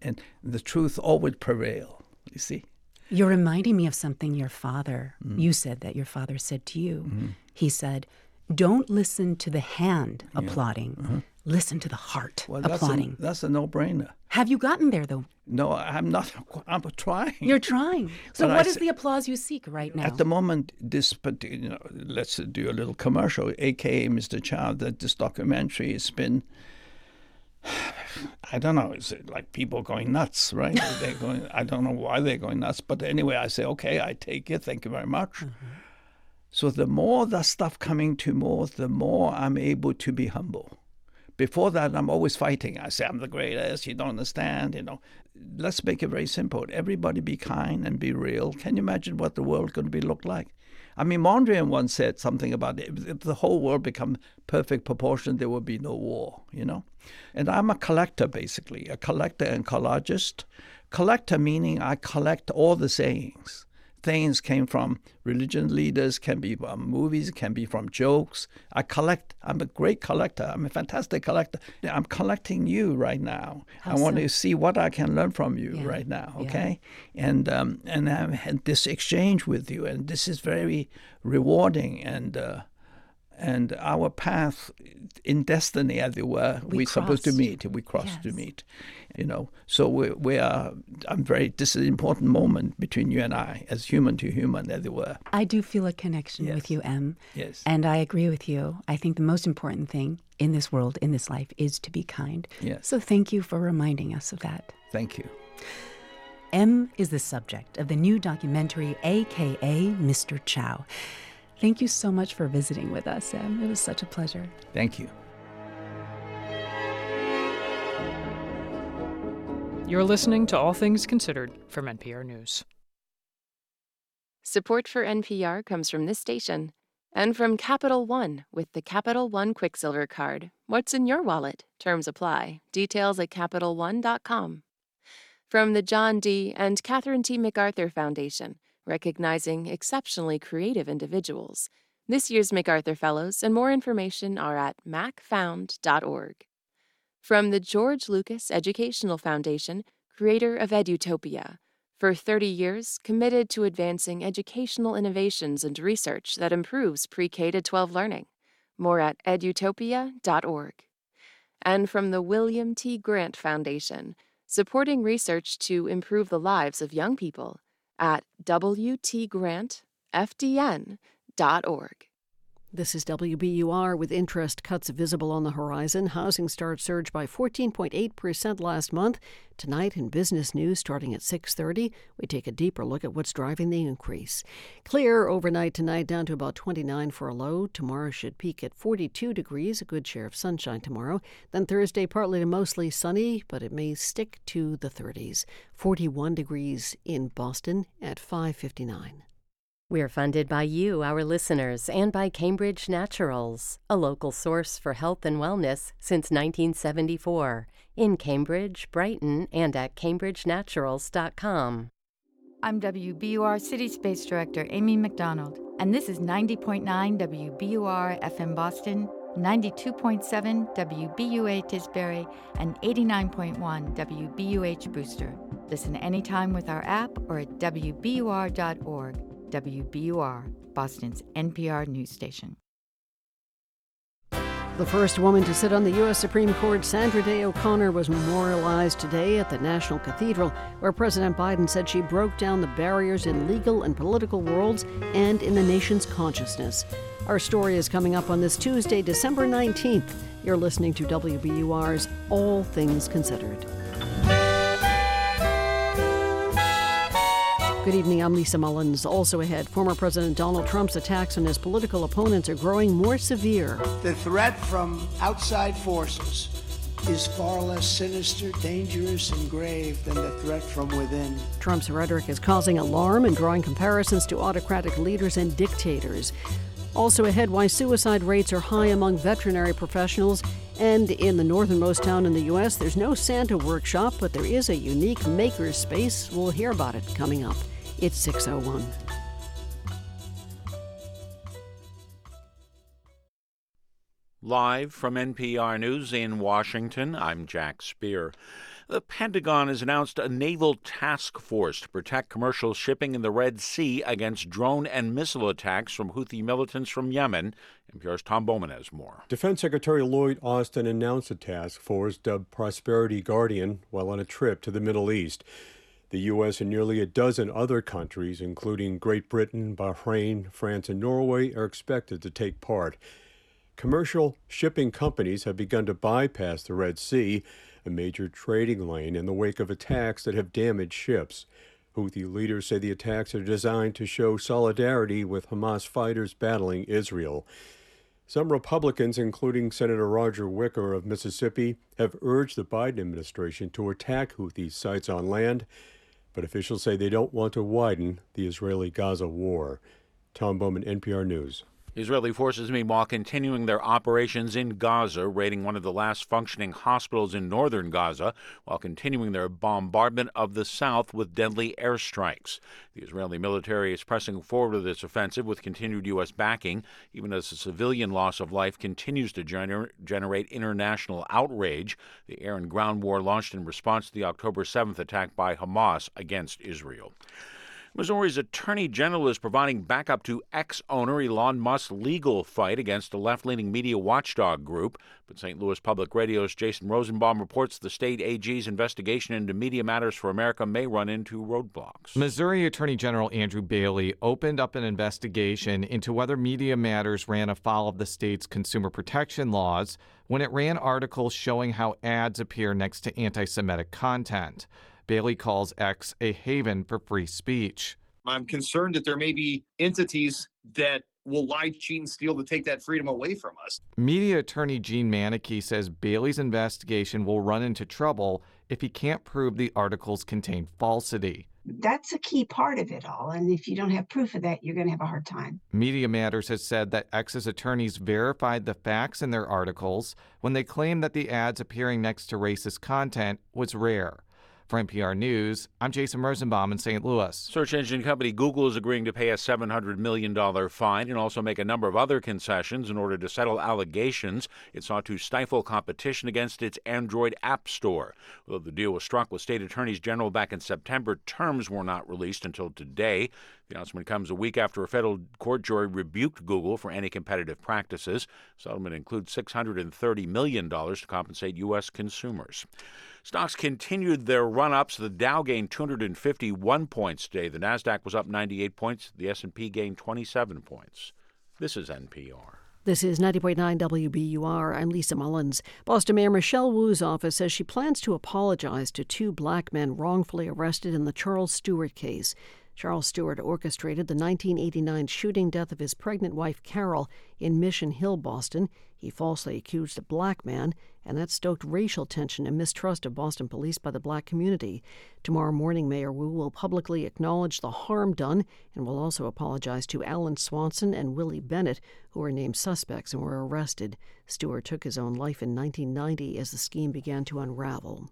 And the truth always prevail, you see. You're reminding me of something your father, mm. you said that your father said to you. Mm-hmm. He said, Don't listen to the hand yeah. applauding. Uh-huh listen to the heart well, applauding. That's a, that's a no-brainer. Have you gotten there though? No, I'm not. I'm trying. You're trying. So, but what I is the applause you seek right now? At the moment, this, but you know, let's do a little commercial. AKA Mr. Chow, that this documentary has been. I don't know. It's like people going nuts, right? they're going. I don't know why they're going nuts, but anyway, I say, okay, I take it. Thank you very much. Mm-hmm. So the more the stuff coming to more, the more I'm able to be humble before that, I'm always fighting. I say, I'm the greatest. You don't understand. You know, let's make it very simple. Everybody be kind and be real. Can you imagine what the world could be look like? I mean, Mondrian once said something about it. if the whole world become perfect proportion, there would be no war. You know, and I'm a collector basically, a collector and collagist. Collector meaning I collect all the sayings things came from religion leaders, can be from movies, can be from jokes. I collect. I'm a great collector. I'm a fantastic collector. I'm collecting you right now. How I want to see what I can learn from you yeah. right now. Okay, yeah. and um, and I had this exchange with you, and this is very rewarding and. Uh, and our path in destiny, as it were, we are supposed to meet. We cross yes. to meet, you know. So we, we are. I'm very. This is an important moment between you and I, as human to human, as it were. I do feel a connection yes. with you, M. Yes. And I agree with you. I think the most important thing in this world, in this life, is to be kind. Yes. So thank you for reminding us of that. Thank you. M is the subject of the new documentary, aka Mr. Chow. Thank you so much for visiting with us, Sam. It was such a pleasure. Thank you. You're listening to All Things Considered from NPR News. Support for NPR comes from this station and from Capital One with the Capital One Quicksilver Card. What's in your wallet? Terms apply. Details at CapitalOne.com. From the John D. and Catherine T. MacArthur Foundation recognizing exceptionally creative individuals. This year's MacArthur Fellows and more information are at macfound.org. From the George Lucas Educational Foundation, creator of Edutopia, For 30 years, committed to advancing educational innovations and research that improves pre K 12 learning. More at edutopia.org. And from the William T. Grant Foundation, supporting research to improve the lives of young people at WTGrantFDN.org. This is WBUR with interest cuts visible on the horizon. Housing starts surged by 14.8% last month. Tonight in business news starting at 6:30, we take a deeper look at what's driving the increase. Clear overnight tonight down to about 29 for a low. Tomorrow should peak at 42 degrees, a good share of sunshine tomorrow. Then Thursday partly to mostly sunny, but it may stick to the 30s. 41 degrees in Boston at 5:59. We're funded by you, our listeners, and by Cambridge Naturals, a local source for health and wellness since 1974, in Cambridge, Brighton, and at cambridgenaturals.com. I'm WBUR City Space Director Amy McDonald, and this is 90.9 WBUR FM Boston, 92.7 WBUA Tisbury, and 89.1 WBUH Brewster. Listen anytime with our app or at WBUR.org. WBUR, Boston's NPR news station. The first woman to sit on the U.S. Supreme Court, Sandra Day O'Connor, was memorialized today at the National Cathedral, where President Biden said she broke down the barriers in legal and political worlds and in the nation's consciousness. Our story is coming up on this Tuesday, December 19th. You're listening to WBUR's All Things Considered. Good evening, I'm Lisa Mullins. Also ahead, former President Donald Trump's attacks on his political opponents are growing more severe. The threat from outside forces is far less sinister, dangerous, and grave than the threat from within. Trump's rhetoric is causing alarm and drawing comparisons to autocratic leaders and dictators. Also ahead, why suicide rates are high among veterinary professionals. And in the northernmost town in the U.S., there's no Santa workshop, but there is a unique maker space. We'll hear about it coming up. It's 601. Live from NPR News in Washington, I'm Jack Speer. The Pentagon has announced a naval task force to protect commercial shipping in the Red Sea against drone and missile attacks from Houthi militants from Yemen. NPR's Tom Bowman has more. Defense Secretary Lloyd Austin announced a task force dubbed Prosperity Guardian while on a trip to the Middle East. The U.S. and nearly a dozen other countries, including Great Britain, Bahrain, France, and Norway, are expected to take part. Commercial shipping companies have begun to bypass the Red Sea, a major trading lane, in the wake of attacks that have damaged ships. Houthi leaders say the attacks are designed to show solidarity with Hamas fighters battling Israel. Some Republicans, including Senator Roger Wicker of Mississippi, have urged the Biden administration to attack Houthi sites on land but officials say they don't want to widen the Israeli Gaza war. Tom Bowman, NPR News. Israeli forces, meanwhile, continuing their operations in Gaza, raiding one of the last functioning hospitals in northern Gaza, while continuing their bombardment of the south with deadly airstrikes. The Israeli military is pressing forward with its offensive with continued U.S. backing, even as the civilian loss of life continues to gener- generate international outrage. The air and ground war launched in response to the October 7th attack by Hamas against Israel. Missouri's attorney general is providing backup to ex owner Elon Musk's legal fight against a left leaning media watchdog group. But St. Louis Public Radio's Jason Rosenbaum reports the state AG's investigation into Media Matters for America may run into roadblocks. Missouri Attorney General Andrew Bailey opened up an investigation into whether Media Matters ran afoul of the state's consumer protection laws when it ran articles showing how ads appear next to anti Semitic content. Bailey calls X a haven for free speech. I'm concerned that there may be entities that will lie, cheat, and steal to take that freedom away from us. Media attorney Gene Manike says Bailey's investigation will run into trouble if he can't prove the articles contain falsity. That's a key part of it all. And if you don't have proof of that, you're going to have a hard time. Media Matters has said that X's attorneys verified the facts in their articles when they claimed that the ads appearing next to racist content was rare. For NPR News, I'm Jason Rosenbaum in St. Louis. Search engine company Google is agreeing to pay a $700 million fine and also make a number of other concessions in order to settle allegations it sought to stifle competition against its Android App Store. Although the deal was struck with state attorneys general back in September, terms were not released until today. The announcement comes a week after a federal court jury rebuked Google for anti competitive practices. Settlement includes $630 million to compensate U.S. consumers. Stocks continued their run-ups. The Dow gained 251 points today. The Nasdaq was up 98 points. The S&P gained 27 points. This is NPR. This is 90.9 WBUR. I'm Lisa Mullins. Boston Mayor Michelle Wu's office says she plans to apologize to two black men wrongfully arrested in the Charles Stuart case. Charles Stuart orchestrated the 1989 shooting death of his pregnant wife Carol in Mission Hill, Boston. He falsely accused a black man, and that stoked racial tension and mistrust of Boston police by the black community. Tomorrow morning, Mayor Wu will publicly acknowledge the harm done and will also apologize to Alan Swanson and Willie Bennett, who were named suspects and were arrested. Stuart took his own life in 1990 as the scheme began to unravel.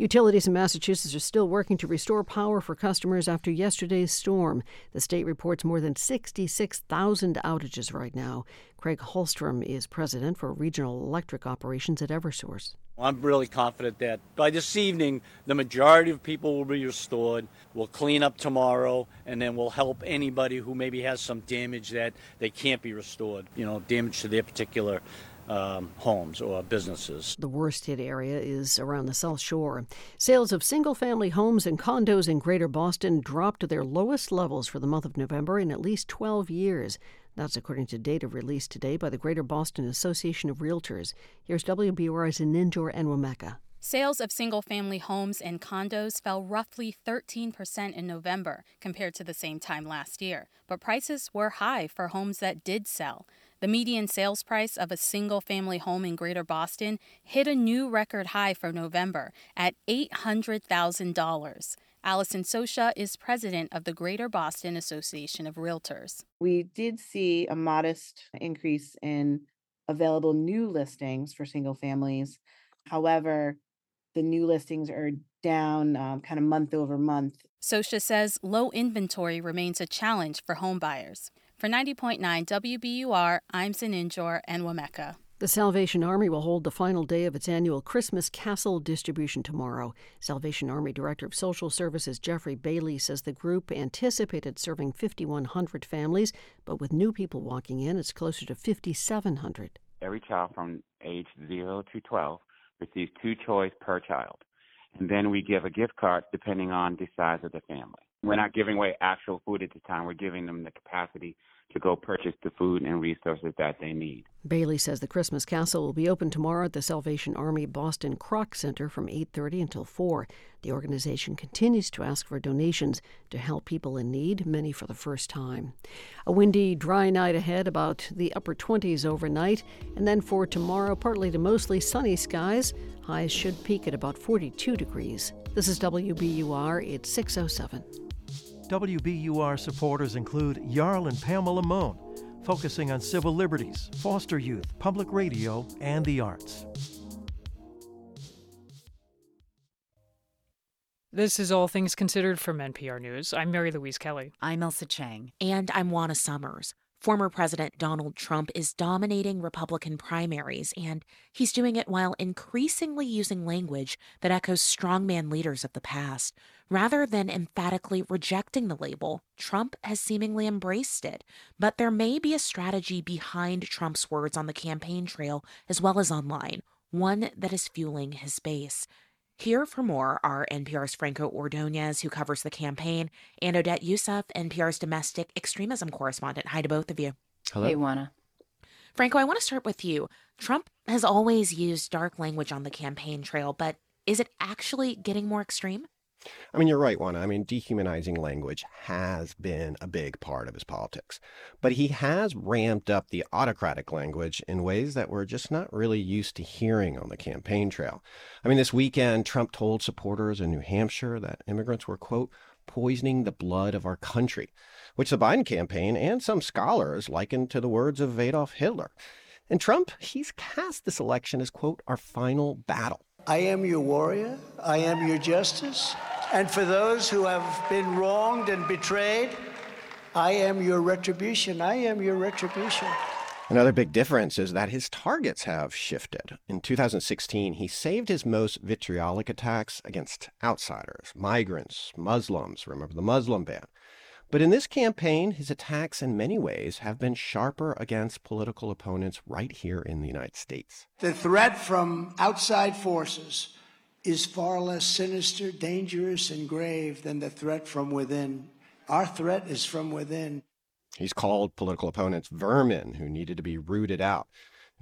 Utilities in Massachusetts are still working to restore power for customers after yesterday's storm. The state reports more than 66,000 outages right now. Craig Hallstrom is president for regional electric operations at Eversource. I'm really confident that by this evening, the majority of people will be restored. We'll clean up tomorrow, and then we'll help anybody who maybe has some damage that they can't be restored, you know, damage to their particular um, homes or businesses. The worst hit area is around the South Shore. Sales of single family homes and condos in Greater Boston dropped to their lowest levels for the month of November in at least 12 years. That's according to data released today by the Greater Boston Association of Realtors. Here's WBUR's Ninjor Enwemeka. Sales of single family homes and condos fell roughly 13% in November compared to the same time last year, but prices were high for homes that did sell. The median sales price of a single family home in Greater Boston hit a new record high for November at $800,000. Allison Sosha is president of the Greater Boston Association of Realtors. We did see a modest increase in available new listings for single families. However, the new listings are down um, kind of month over month. Sosha says low inventory remains a challenge for home buyers. For 90.9 WBUR, I'm Zeninjor Enwemeka. The Salvation Army will hold the final day of its annual Christmas Castle distribution tomorrow. Salvation Army Director of Social Services Jeffrey Bailey says the group anticipated serving 5,100 families, but with new people walking in, it's closer to 5,700. Every child from age 0 to 12 receives two toys per child. And then we give a gift card depending on the size of the family. We're not giving away actual food at the time. We're giving them the capacity to go purchase the food and resources that they need. Bailey says the Christmas Castle will be open tomorrow at the Salvation Army Boston Kroc Center from 8:30 until 4. The organization continues to ask for donations to help people in need, many for the first time. A windy, dry night ahead, about the upper 20s overnight, and then for tomorrow, partly to mostly sunny skies. Highs should peak at about 42 degrees. This is WBUR. It's 607. WBUR supporters include Jarl and Pamela Mohn, focusing on civil liberties, foster youth, public radio, and the arts. This is All Things Considered from NPR News. I'm Mary Louise Kelly. I'm Ailsa Chang. And I'm Juana Summers. Former President Donald Trump is dominating Republican primaries, and he's doing it while increasingly using language that echoes strongman leaders of the past. Rather than emphatically rejecting the label, Trump has seemingly embraced it. But there may be a strategy behind Trump's words on the campaign trail as well as online, one that is fueling his base. Here for more are NPR's Franco Ordonez, who covers the campaign, and Odette Yousef, NPR's domestic extremism correspondent. Hi to both of you. Hello. Hey, Juana. Franco, I want to start with you. Trump has always used dark language on the campaign trail, but is it actually getting more extreme? I mean, you're right, Juana. I mean, dehumanizing language has been a big part of his politics. But he has ramped up the autocratic language in ways that we're just not really used to hearing on the campaign trail. I mean, this weekend, Trump told supporters in New Hampshire that immigrants were, quote, poisoning the blood of our country, which the Biden campaign and some scholars likened to the words of Adolf Hitler. And Trump, he's cast this election as, quote, our final battle. I am your warrior. I am your justice. And for those who have been wronged and betrayed, I am your retribution. I am your retribution. Another big difference is that his targets have shifted. In 2016, he saved his most vitriolic attacks against outsiders, migrants, Muslims. Remember the Muslim ban. But in this campaign, his attacks in many ways have been sharper against political opponents right here in the United States. The threat from outside forces is far less sinister, dangerous, and grave than the threat from within. Our threat is from within. He's called political opponents vermin who needed to be rooted out.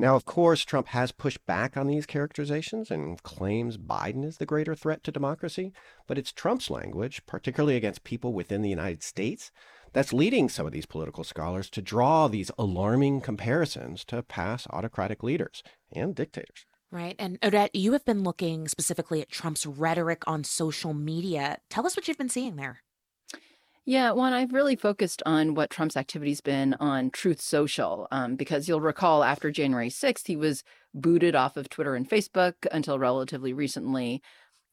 Now, of course, Trump has pushed back on these characterizations and claims Biden is the greater threat to democracy, but it's Trump's language, particularly against people within the United States, that's leading some of these political scholars to draw these alarming comparisons to past autocratic leaders and dictators. Right. And Odette, you have been looking specifically at Trump's rhetoric on social media. Tell us what you've been seeing there. Yeah, Juan, I've really focused on what Trump's activity's been on Truth Social, um, because you'll recall after January 6th, he was booted off of Twitter and Facebook until relatively recently.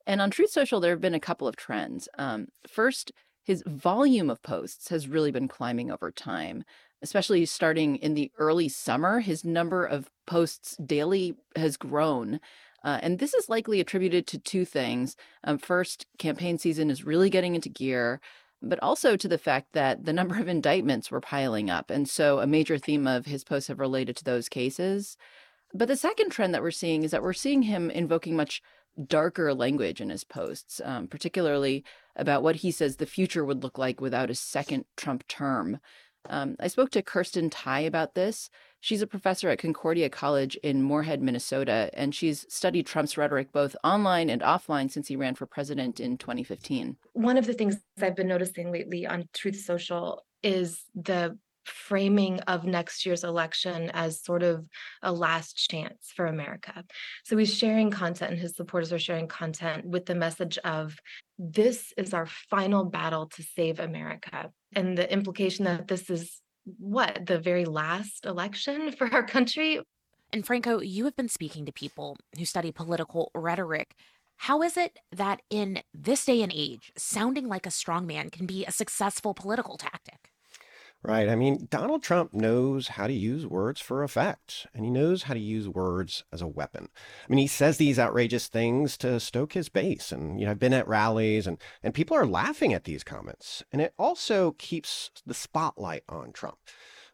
And on Truth Social, there have been a couple of trends. Um, first, his volume of posts has really been climbing over time, especially starting in the early summer. His number of posts daily has grown. Uh, and this is likely attributed to two things. Um, first, campaign season is really getting into gear but also to the fact that the number of indictments were piling up. And so a major theme of his posts have related to those cases. But the second trend that we're seeing is that we're seeing him invoking much darker language in his posts, um, particularly about what he says the future would look like without a second Trump term. Um, I spoke to Kirsten Theye about this. She's a professor at Concordia College in Moorhead, Minnesota, and she's studied Trump's rhetoric both online and offline since he ran for president in 2015. One of the things I've been noticing lately on Truth Social is the framing of next year's election as sort of a last chance for America. So he's sharing content, and his supporters are sharing content with the message of this is our final battle to save America. And the implication that this is what, the very last election for our country? And Franco, you have been speaking to people who study political rhetoric. How is it that in this day and age, sounding like a strongman can be a successful political tactic? Right. I mean, Donald Trump knows how to use words for effect, and he knows how to use words as a weapon. I mean, he says these outrageous things to stoke his base. And, you know, I've been at rallies and, and people are laughing at these comments. And it also keeps the spotlight on Trump.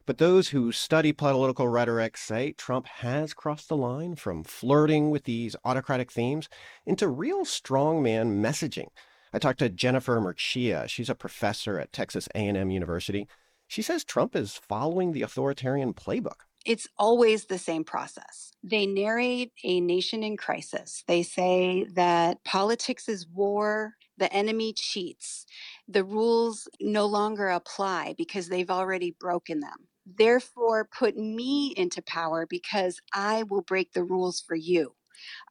But those who study political rhetoric say Trump has crossed the line from flirting with these autocratic themes into real strongman messaging. I talked to Jennifer Mercieca. She's a professor at Texas A&M University. She says Trump is following the authoritarian playbook. It's always the same process. They narrate a nation in crisis. They say that politics is war, the enemy cheats, the rules no longer apply because they've already broken them. Therefore, put me into power because I will break the rules for you.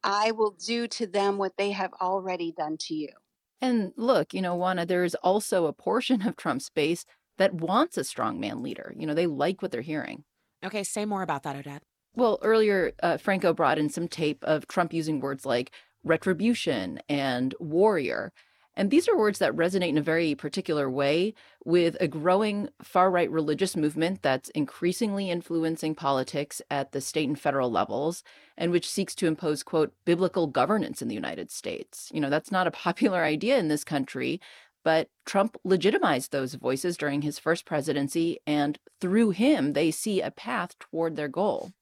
I will do to them what they have already done to you. And look, you know, Juana, there is also a portion of Trump's base that wants a strongman leader. You know, they like what they're hearing. Okay, say more about that, Odette. Well, earlier, uh, Franco brought in some tape of Trump using words like retribution and warrior. And these are words that resonate in a very particular way with a growing far right religious movement that's increasingly influencing politics at the state and federal levels and which seeks to impose, quote, biblical governance in the United States. You know, that's not a popular idea in this country, but Trump legitimized those voices during his first presidency, and through him, they see a path toward their goal.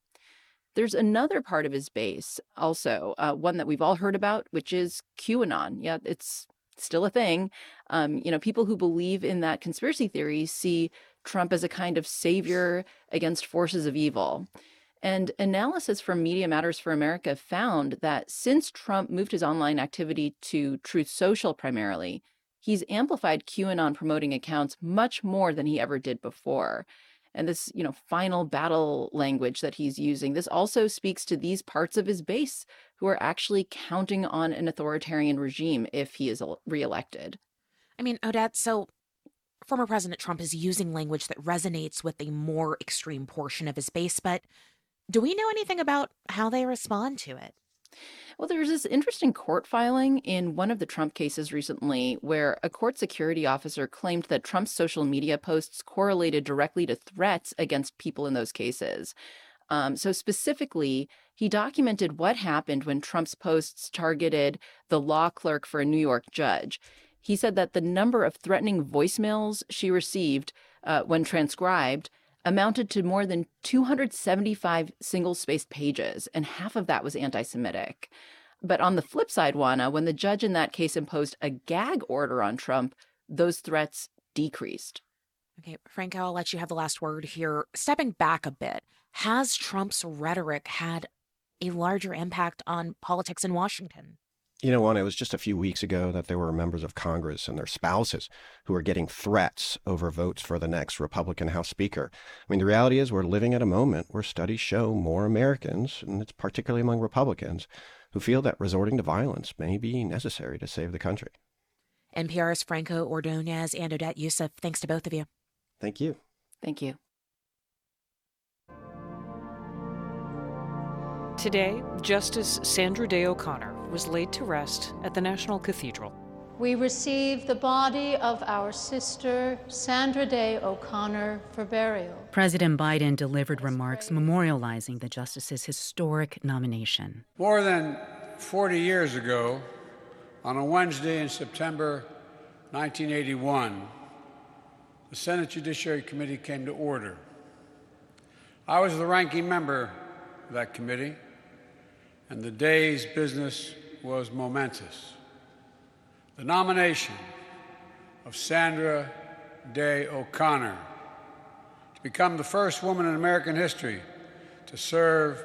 There's another part of his base, also, uh, one that we've all heard about, which is QAnon. Yeah, it's still a thing. Um, you know, people who believe in that conspiracy theory see Trump as a kind of savior against forces of evil. And analysis from Media Matters for America found that since Trump moved his online activity to Truth Social primarily, he's amplified QAnon promoting accounts much more than he ever did before. And this, you know, final battle language that he's using, this also speaks to these parts of his base who are actually counting on an authoritarian regime if he is reelected. I mean, Odette, so former President Trump is using language that resonates with a more extreme portion of his base, but do we know anything about how they respond to it? Well, there was this interesting court filing in one of the Trump cases recently where a court security officer claimed that Trump's social media posts correlated directly to threats against people in those cases. Um, so, specifically, he documented what happened when Trump's posts targeted the law clerk for a New York judge. He said that the number of threatening voicemails she received uh, when transcribed amounted to more than 275 single spaced pages, and half of that was anti Semitic. But on the flip side, Juana, when the judge in that case imposed a gag order on Trump, those threats decreased. Okay, Franco, I'll let you have the last word here. Stepping back a bit, has Trump's rhetoric had a larger impact on politics in Washington? You know, one, it was just a few weeks ago that there were members of Congress and their spouses who were getting threats over votes for the next Republican House Speaker. I mean, the reality is we're living at a moment where studies show more Americans, and it's particularly among Republicans, who feel that resorting to violence may be necessary to save the country. NPR's Franco Ordonez and Odette Yousef, thanks to both of you. Thank you. Thank you. Today, Justice Sandra Day O'Connor was laid to rest at the National Cathedral. We receive the body of our sister, Sandra Day O'Connor, for burial. President Biden delivered remarks memorializing the justice's historic nomination. More than 40 years ago, on a Wednesday in September 1981, the Senate Judiciary Committee came to order. I was the ranking member of that committee and the day's business was momentous. The nomination of Sandra Day O'Connor to become the first woman in American history to serve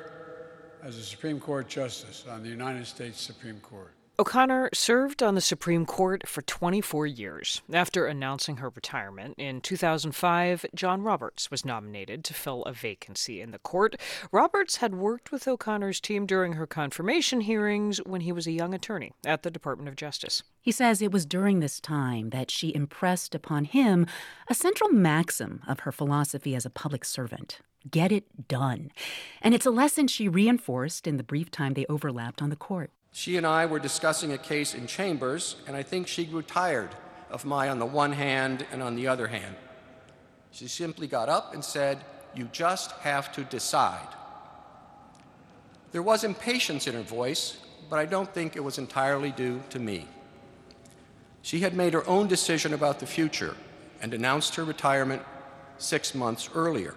as a Supreme Court Justice on the United States Supreme Court. O'Connor served on the Supreme Court for 24 years. After announcing her retirement in 2005, John Roberts was nominated to fill a vacancy in the court. Roberts had worked with O'Connor's team during her confirmation hearings when he was a young attorney at the Department of Justice. He says it was during this time that she impressed upon him a central maxim of her philosophy as a public servant get it done. And it's a lesson she reinforced in the brief time they overlapped on the court. She and I were discussing a case in chambers, and I think she grew tired of my on the one hand and on the other hand. She simply got up and said, You just have to decide. There was impatience in her voice, but I don't think it was entirely due to me. She had made her own decision about the future and announced her retirement six months earlier.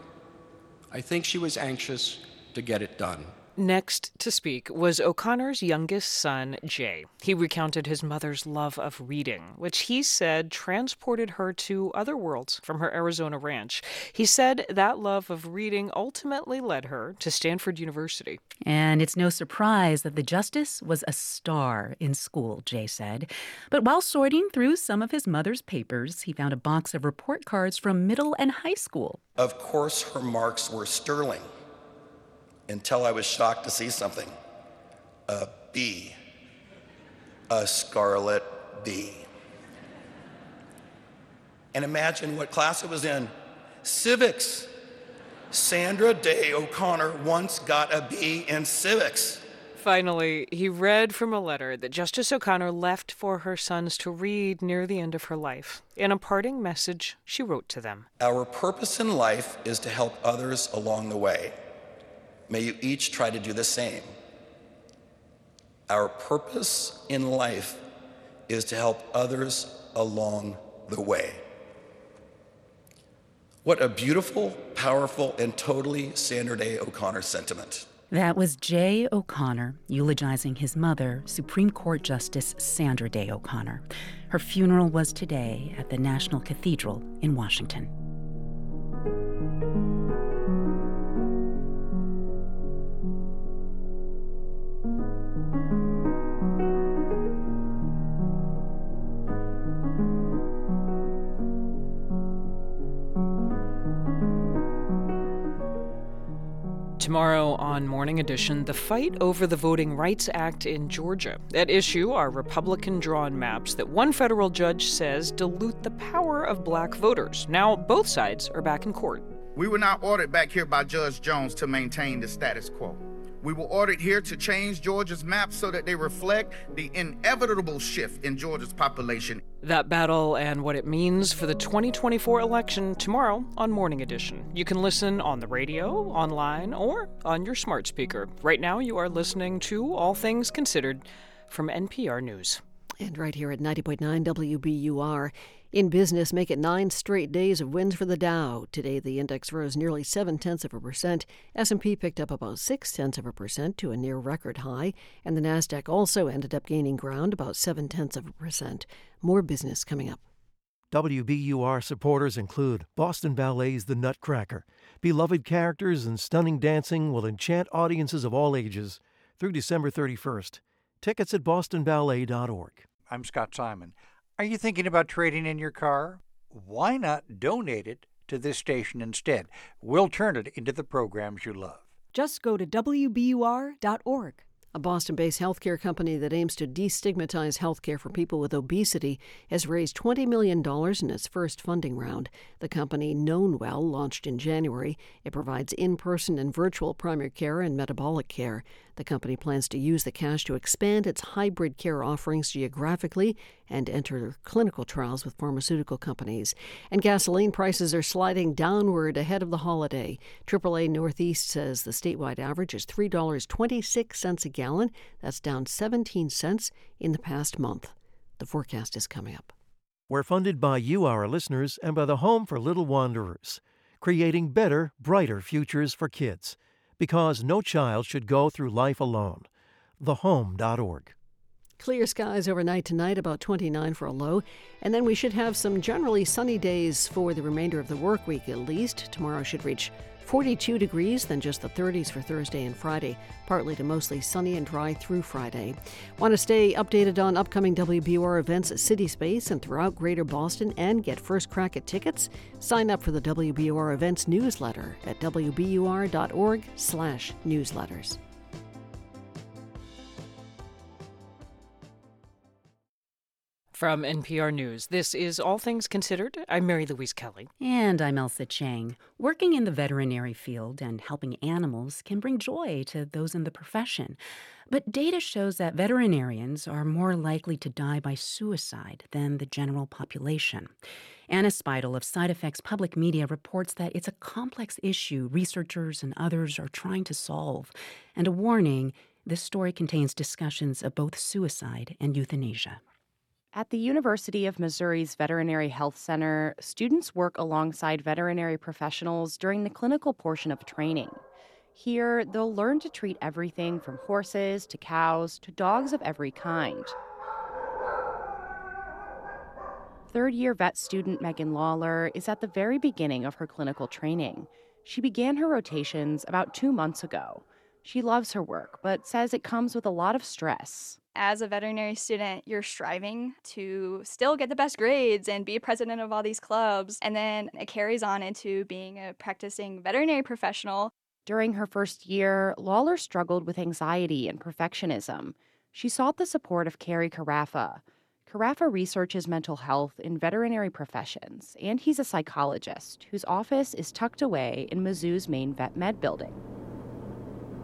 I think she was anxious to get it done. Next to speak was O'Connor's youngest son, Jay. He recounted his mother's love of reading, which he said transported her to other worlds from her Arizona ranch. He said that love of reading ultimately led her to Stanford University. And it's no surprise that the justice was a star in school, Jay said. But while sorting through some of his mother's papers, he found a box of report cards from middle and high school. Of course, her marks were sterling until I was shocked to see something a B, a scarlet B. And imagine what class it was in civics. Sandra Day O'Connor once got a B in civics. Finally, he read from a letter that Justice O'Connor left for her sons to read near the end of her life. In a parting message, she wrote to them Our purpose in life is to help others along the way. May you each try to do the same. Our purpose in life is to help others along the way. What a beautiful, powerful, and totally Sandra Day O'Connor sentiment. That was Jay O'Connor eulogizing his mother, Supreme Court Justice Sandra Day O'Connor. Her funeral was today at the National Cathedral in Washington. Tomorrow on Morning Edition, the fight over the Voting Rights Act in Georgia. At issue are Republican drawn maps that one federal judge says dilute the power of black voters. Now, both sides are back in court. We were not ordered back here by Judge Jones to maintain the status quo. We were ordered here to change Georgia's maps so that they reflect the inevitable shift in Georgia's population. That battle and what it means for the 2024 election tomorrow on Morning Edition. You can listen on the radio, online, or on your smart speaker. Right now, you are listening to All Things Considered from NPR News. And right here at 90.9 WBUR, in business, make it nine straight days of wins for the Dow. Today, the index rose nearly seven tenths of a percent. S&P picked up about six tenths of a percent to a near record high, and the Nasdaq also ended up gaining ground about seven tenths of a percent. More business coming up. WBUR supporters include Boston Ballet's The Nutcracker. Beloved characters and stunning dancing will enchant audiences of all ages through December 31st. Tickets at bostonballet.org. I'm Scott Simon. Are you thinking about trading in your car? Why not donate it to this station instead? We'll turn it into the programs you love. Just go to WBUR.org. A Boston based healthcare company that aims to destigmatize healthcare for people with obesity has raised $20 million in its first funding round. The company, knownwell, launched in January. It provides in person and virtual primary care and metabolic care. The company plans to use the cash to expand its hybrid care offerings geographically and enter clinical trials with pharmaceutical companies. And gasoline prices are sliding downward ahead of the holiday. AAA Northeast says the statewide average is $3.26 a gallon. That's down 17 cents in the past month. The forecast is coming up. We're funded by you, our listeners, and by the Home for Little Wanderers, creating better, brighter futures for kids because no child should go through life alone. Thehome.org. Clear skies overnight tonight, about 29 for a low. And then we should have some generally sunny days for the remainder of the work week at least. Tomorrow should reach 42 degrees, then just the 30s for Thursday and Friday. Partly to mostly sunny and dry through Friday. Want to stay updated on upcoming WBUR events at City Space and throughout Greater Boston and get first crack at tickets? Sign up for the WBUR events newsletter at wbur.org/newsletters. From NPR News, this is All Things Considered. I'm Mary Louise Kelly. And I'm Ailsa Chang. Working in the veterinary field and helping animals can bring joy to those in the profession. But data shows that veterinarians are more likely to die by suicide than the general population. Anna Speidel of Side Effects Public Media reports that it's a complex issue researchers and others are trying to solve. And a warning this story contains discussions of both suicide and euthanasia. At the University of Missouri's Veterinary Health Center, students work alongside veterinary professionals during the clinical portion of training. Here, they'll learn to treat everything from horses to cows to dogs of every kind. Third year vet student Megan Lawler is at the very beginning of her clinical training. She began her rotations about two months ago. She loves her work, but says it comes with a lot of stress as a veterinary student, you're striving to still get the best grades and be president of all these clubs. And then it carries on into being a practicing veterinary professional. During her first year, Lawler struggled with anxiety and perfectionism. She sought the support of Kerry Karaffa. Karaffa researches mental health in veterinary professions, and he's a psychologist whose office is tucked away in Mizzou's main vet med building.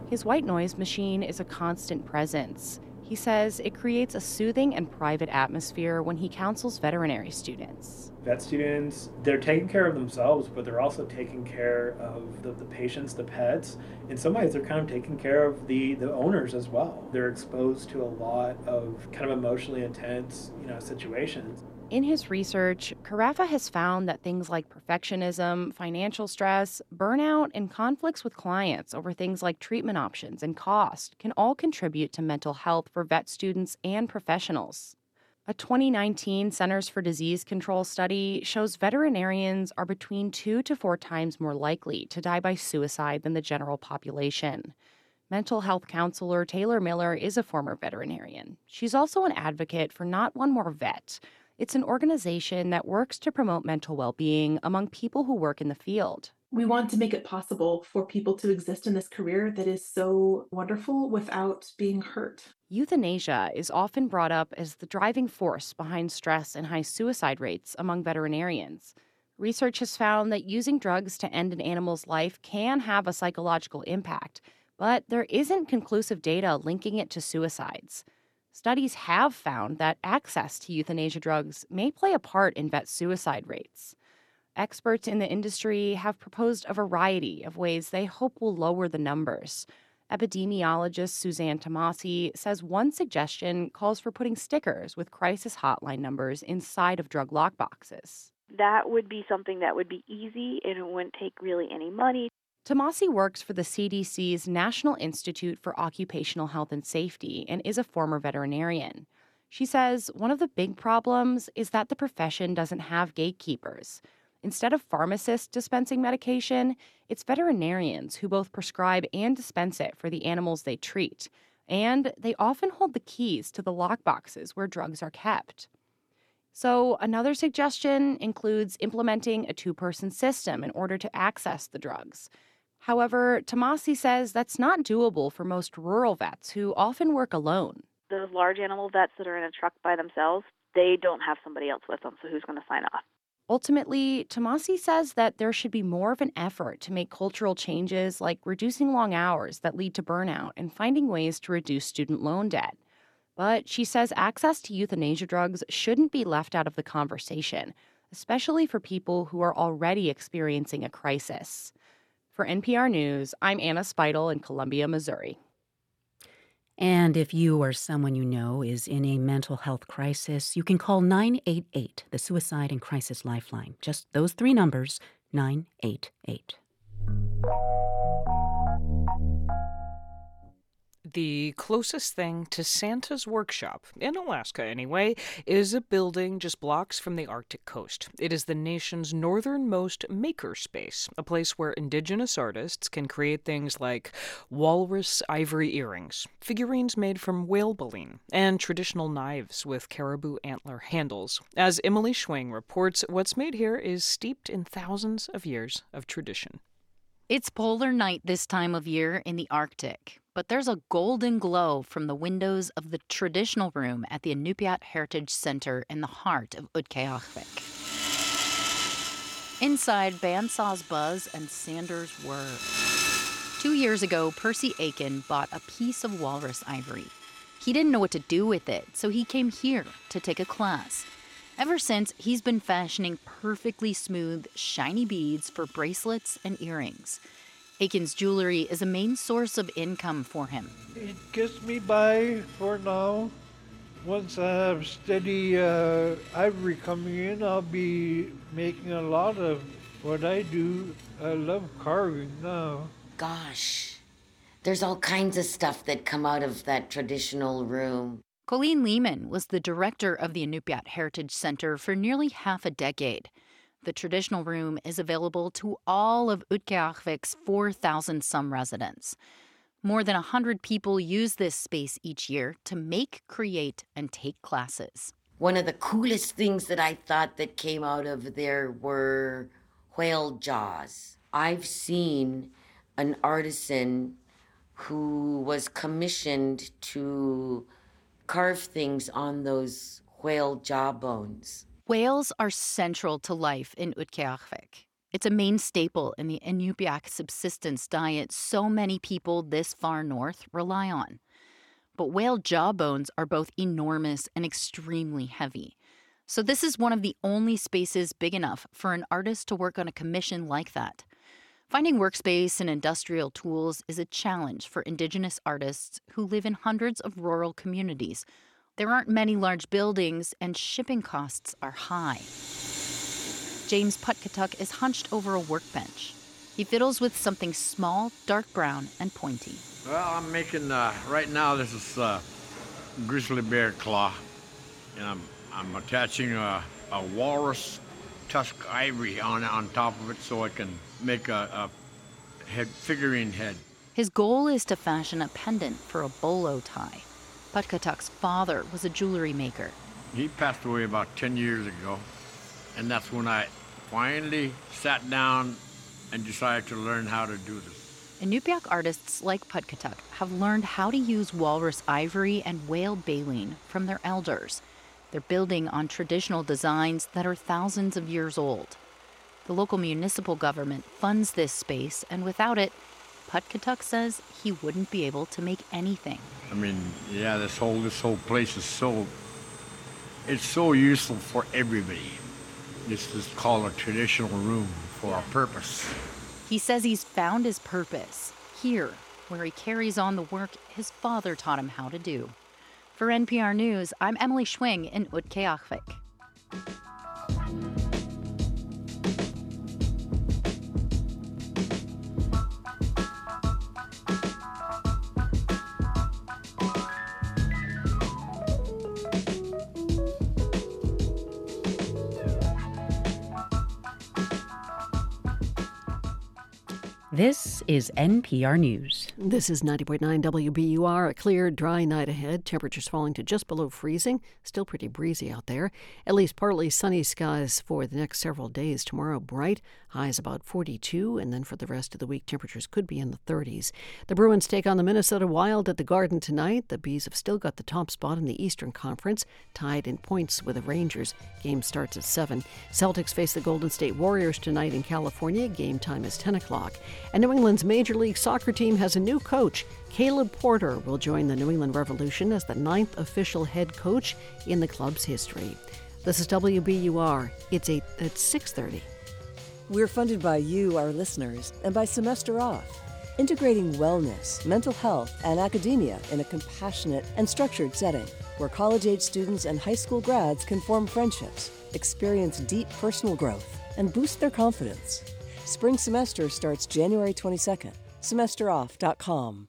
His white noise machine is a constant presence. He says it creates a soothing and private atmosphere when he counsels veterinary students. Vet students, they're taking care of themselves, but they're also taking care of the, the patients, the pets. In some ways, they're kind of taking care of the, the owners as well. They're exposed to a lot of kind of emotionally intense, you know, situations. In his research, Karaffa has found that things like perfectionism, financial stress, burnout, and conflicts with clients over things like treatment options and cost can all contribute to mental health for vet students and professionals. A 2019 Centers for Disease Control study shows veterinarians are between two to four times more likely to die by suicide than the general population. Mental health counselor Taylor Miller is a former veterinarian. She's also an advocate for Not One More Vet, it's an organization that works to promote mental well being among people who work in the field. We want to make it possible for people to exist in this career that is so wonderful without being hurt. Euthanasia is often brought up as the driving force behind stress and high suicide rates among veterinarians. Research has found that using drugs to end an animal's life can have a psychological impact, but there isn't conclusive data linking it to suicides. Studies have found that access to euthanasia drugs may play a part in vet suicide rates. Experts in the industry have proposed a variety of ways they hope will lower the numbers. Epidemiologist Suzanne Tomasi says one suggestion calls for putting stickers with crisis hotline numbers inside of drug lockboxes. That would be something that would be easy and it wouldn't take really any money. Tomasi works for the CDC's National Institute for Occupational Health and Safety and is a former veterinarian. She says one of the big problems is that the profession doesn't have gatekeepers. Instead of pharmacists dispensing medication, it's veterinarians who both prescribe and dispense it for the animals they treat. And they often hold the keys to the lockboxes where drugs are kept. So, another suggestion includes implementing a two person system in order to access the drugs. However, Tomasi says that's not doable for most rural vets who often work alone. Those large animal vets that are in a truck by themselves, they don't have somebody else with them, so who's going to sign off? Ultimately, Tomasi says that there should be more of an effort to make cultural changes like reducing long hours that lead to burnout and finding ways to reduce student loan debt. But she says access to euthanasia drugs shouldn't be left out of the conversation, especially for people who are already experiencing a crisis. For NPR News, I'm Anna Speidel in Columbia, Missouri. And if you or someone you know is in a mental health crisis, you can call 988, the Suicide and Crisis Lifeline. Just those three numbers 988. The closest thing to Santa's workshop, in Alaska anyway, is a building just blocks from the Arctic coast. It is the nation's northernmost makerspace, a place where indigenous artists can create things like walrus ivory earrings, figurines made from whale baleen, and traditional knives with caribou antler handles. As Emily Schwing reports, what's made here is steeped in thousands of years of tradition. It's polar night this time of year in the Arctic but there's a golden glow from the windows of the traditional room at the Inupiat Heritage Center in the heart of Utqiagvik. Inside, bandsaws buzz and sanders whir. Two years ago, Percy Aiken bought a piece of walrus ivory. He didn't know what to do with it, so he came here to take a class. Ever since, he's been fashioning perfectly smooth, shiny beads for bracelets and earrings. Aiken's jewelry is a main source of income for him. It gets me by for now. Once I have steady uh, ivory coming in, I'll be making a lot of what I do. I love carving now. Gosh, there's all kinds of stuff that come out of that traditional room. Colleen Lehman was the director of the Inupiat Heritage Center for nearly half a decade. The traditional room is available to all of Utqiagvik's 4,000 some residents. More than 100 people use this space each year to make, create, and take classes. One of the coolest things that I thought that came out of there were whale jaws. I've seen an artisan who was commissioned to carve things on those whale jaw bones. Whales are central to life in Utqiagvik. It's a main staple in the Inupiaq subsistence diet so many people this far north rely on. But whale jawbones are both enormous and extremely heavy. So, this is one of the only spaces big enough for an artist to work on a commission like that. Finding workspace and industrial tools is a challenge for Indigenous artists who live in hundreds of rural communities there aren't many large buildings, and shipping costs are high. James Putkatuk is hunched over a workbench. He fiddles with something small, dark brown, and pointy. Well, I'm making, uh, right now, this is uh, grizzly bear claw. And I'm, I'm attaching a, a walrus tusk ivory on, on top of it so I can make a, a head, figurine head. His goal is to fashion a pendant for a bolo tie. Putkatuk's father was a jewelry maker. He passed away about 10 years ago, and that's when I finally sat down and decided to learn how to do this. Inupiaq artists like Putkatuk have learned how to use walrus ivory and whale baleen from their elders. They're building on traditional designs that are thousands of years old. The local municipal government funds this space, and without it, Putkatuk says he wouldn't be able to make anything. I mean, yeah, this whole this whole place is so it's so useful for everybody. This is called a traditional room for a purpose. He says he's found his purpose here, where he carries on the work his father taught him how to do. For NPR News, I'm Emily Schwing in Utqiagvik. This is NPR News. This is 90.9 WBUR. A clear, dry night ahead. Temperatures falling to just below freezing. Still pretty breezy out there. At least partly sunny skies for the next several days. Tomorrow, bright. Highs about 42. And then for the rest of the week, temperatures could be in the 30s. The Bruins take on the Minnesota Wild at the Garden tonight. The Bees have still got the top spot in the Eastern Conference, tied in points with the Rangers. Game starts at 7. Celtics face the Golden State Warriors tonight in California. Game time is 10 o'clock. And New England's Major League Soccer team has a new coach. Caleb Porter will join the New England Revolution as the ninth official head coach in the club's history. This is WBUR. It's 8 at 6:30. We're funded by you, our listeners, and by Semester Off, integrating wellness, mental health, and academia in a compassionate and structured setting where college age students and high school grads can form friendships, experience deep personal growth, and boost their confidence. Spring semester starts January 22nd. SemesterOff.com.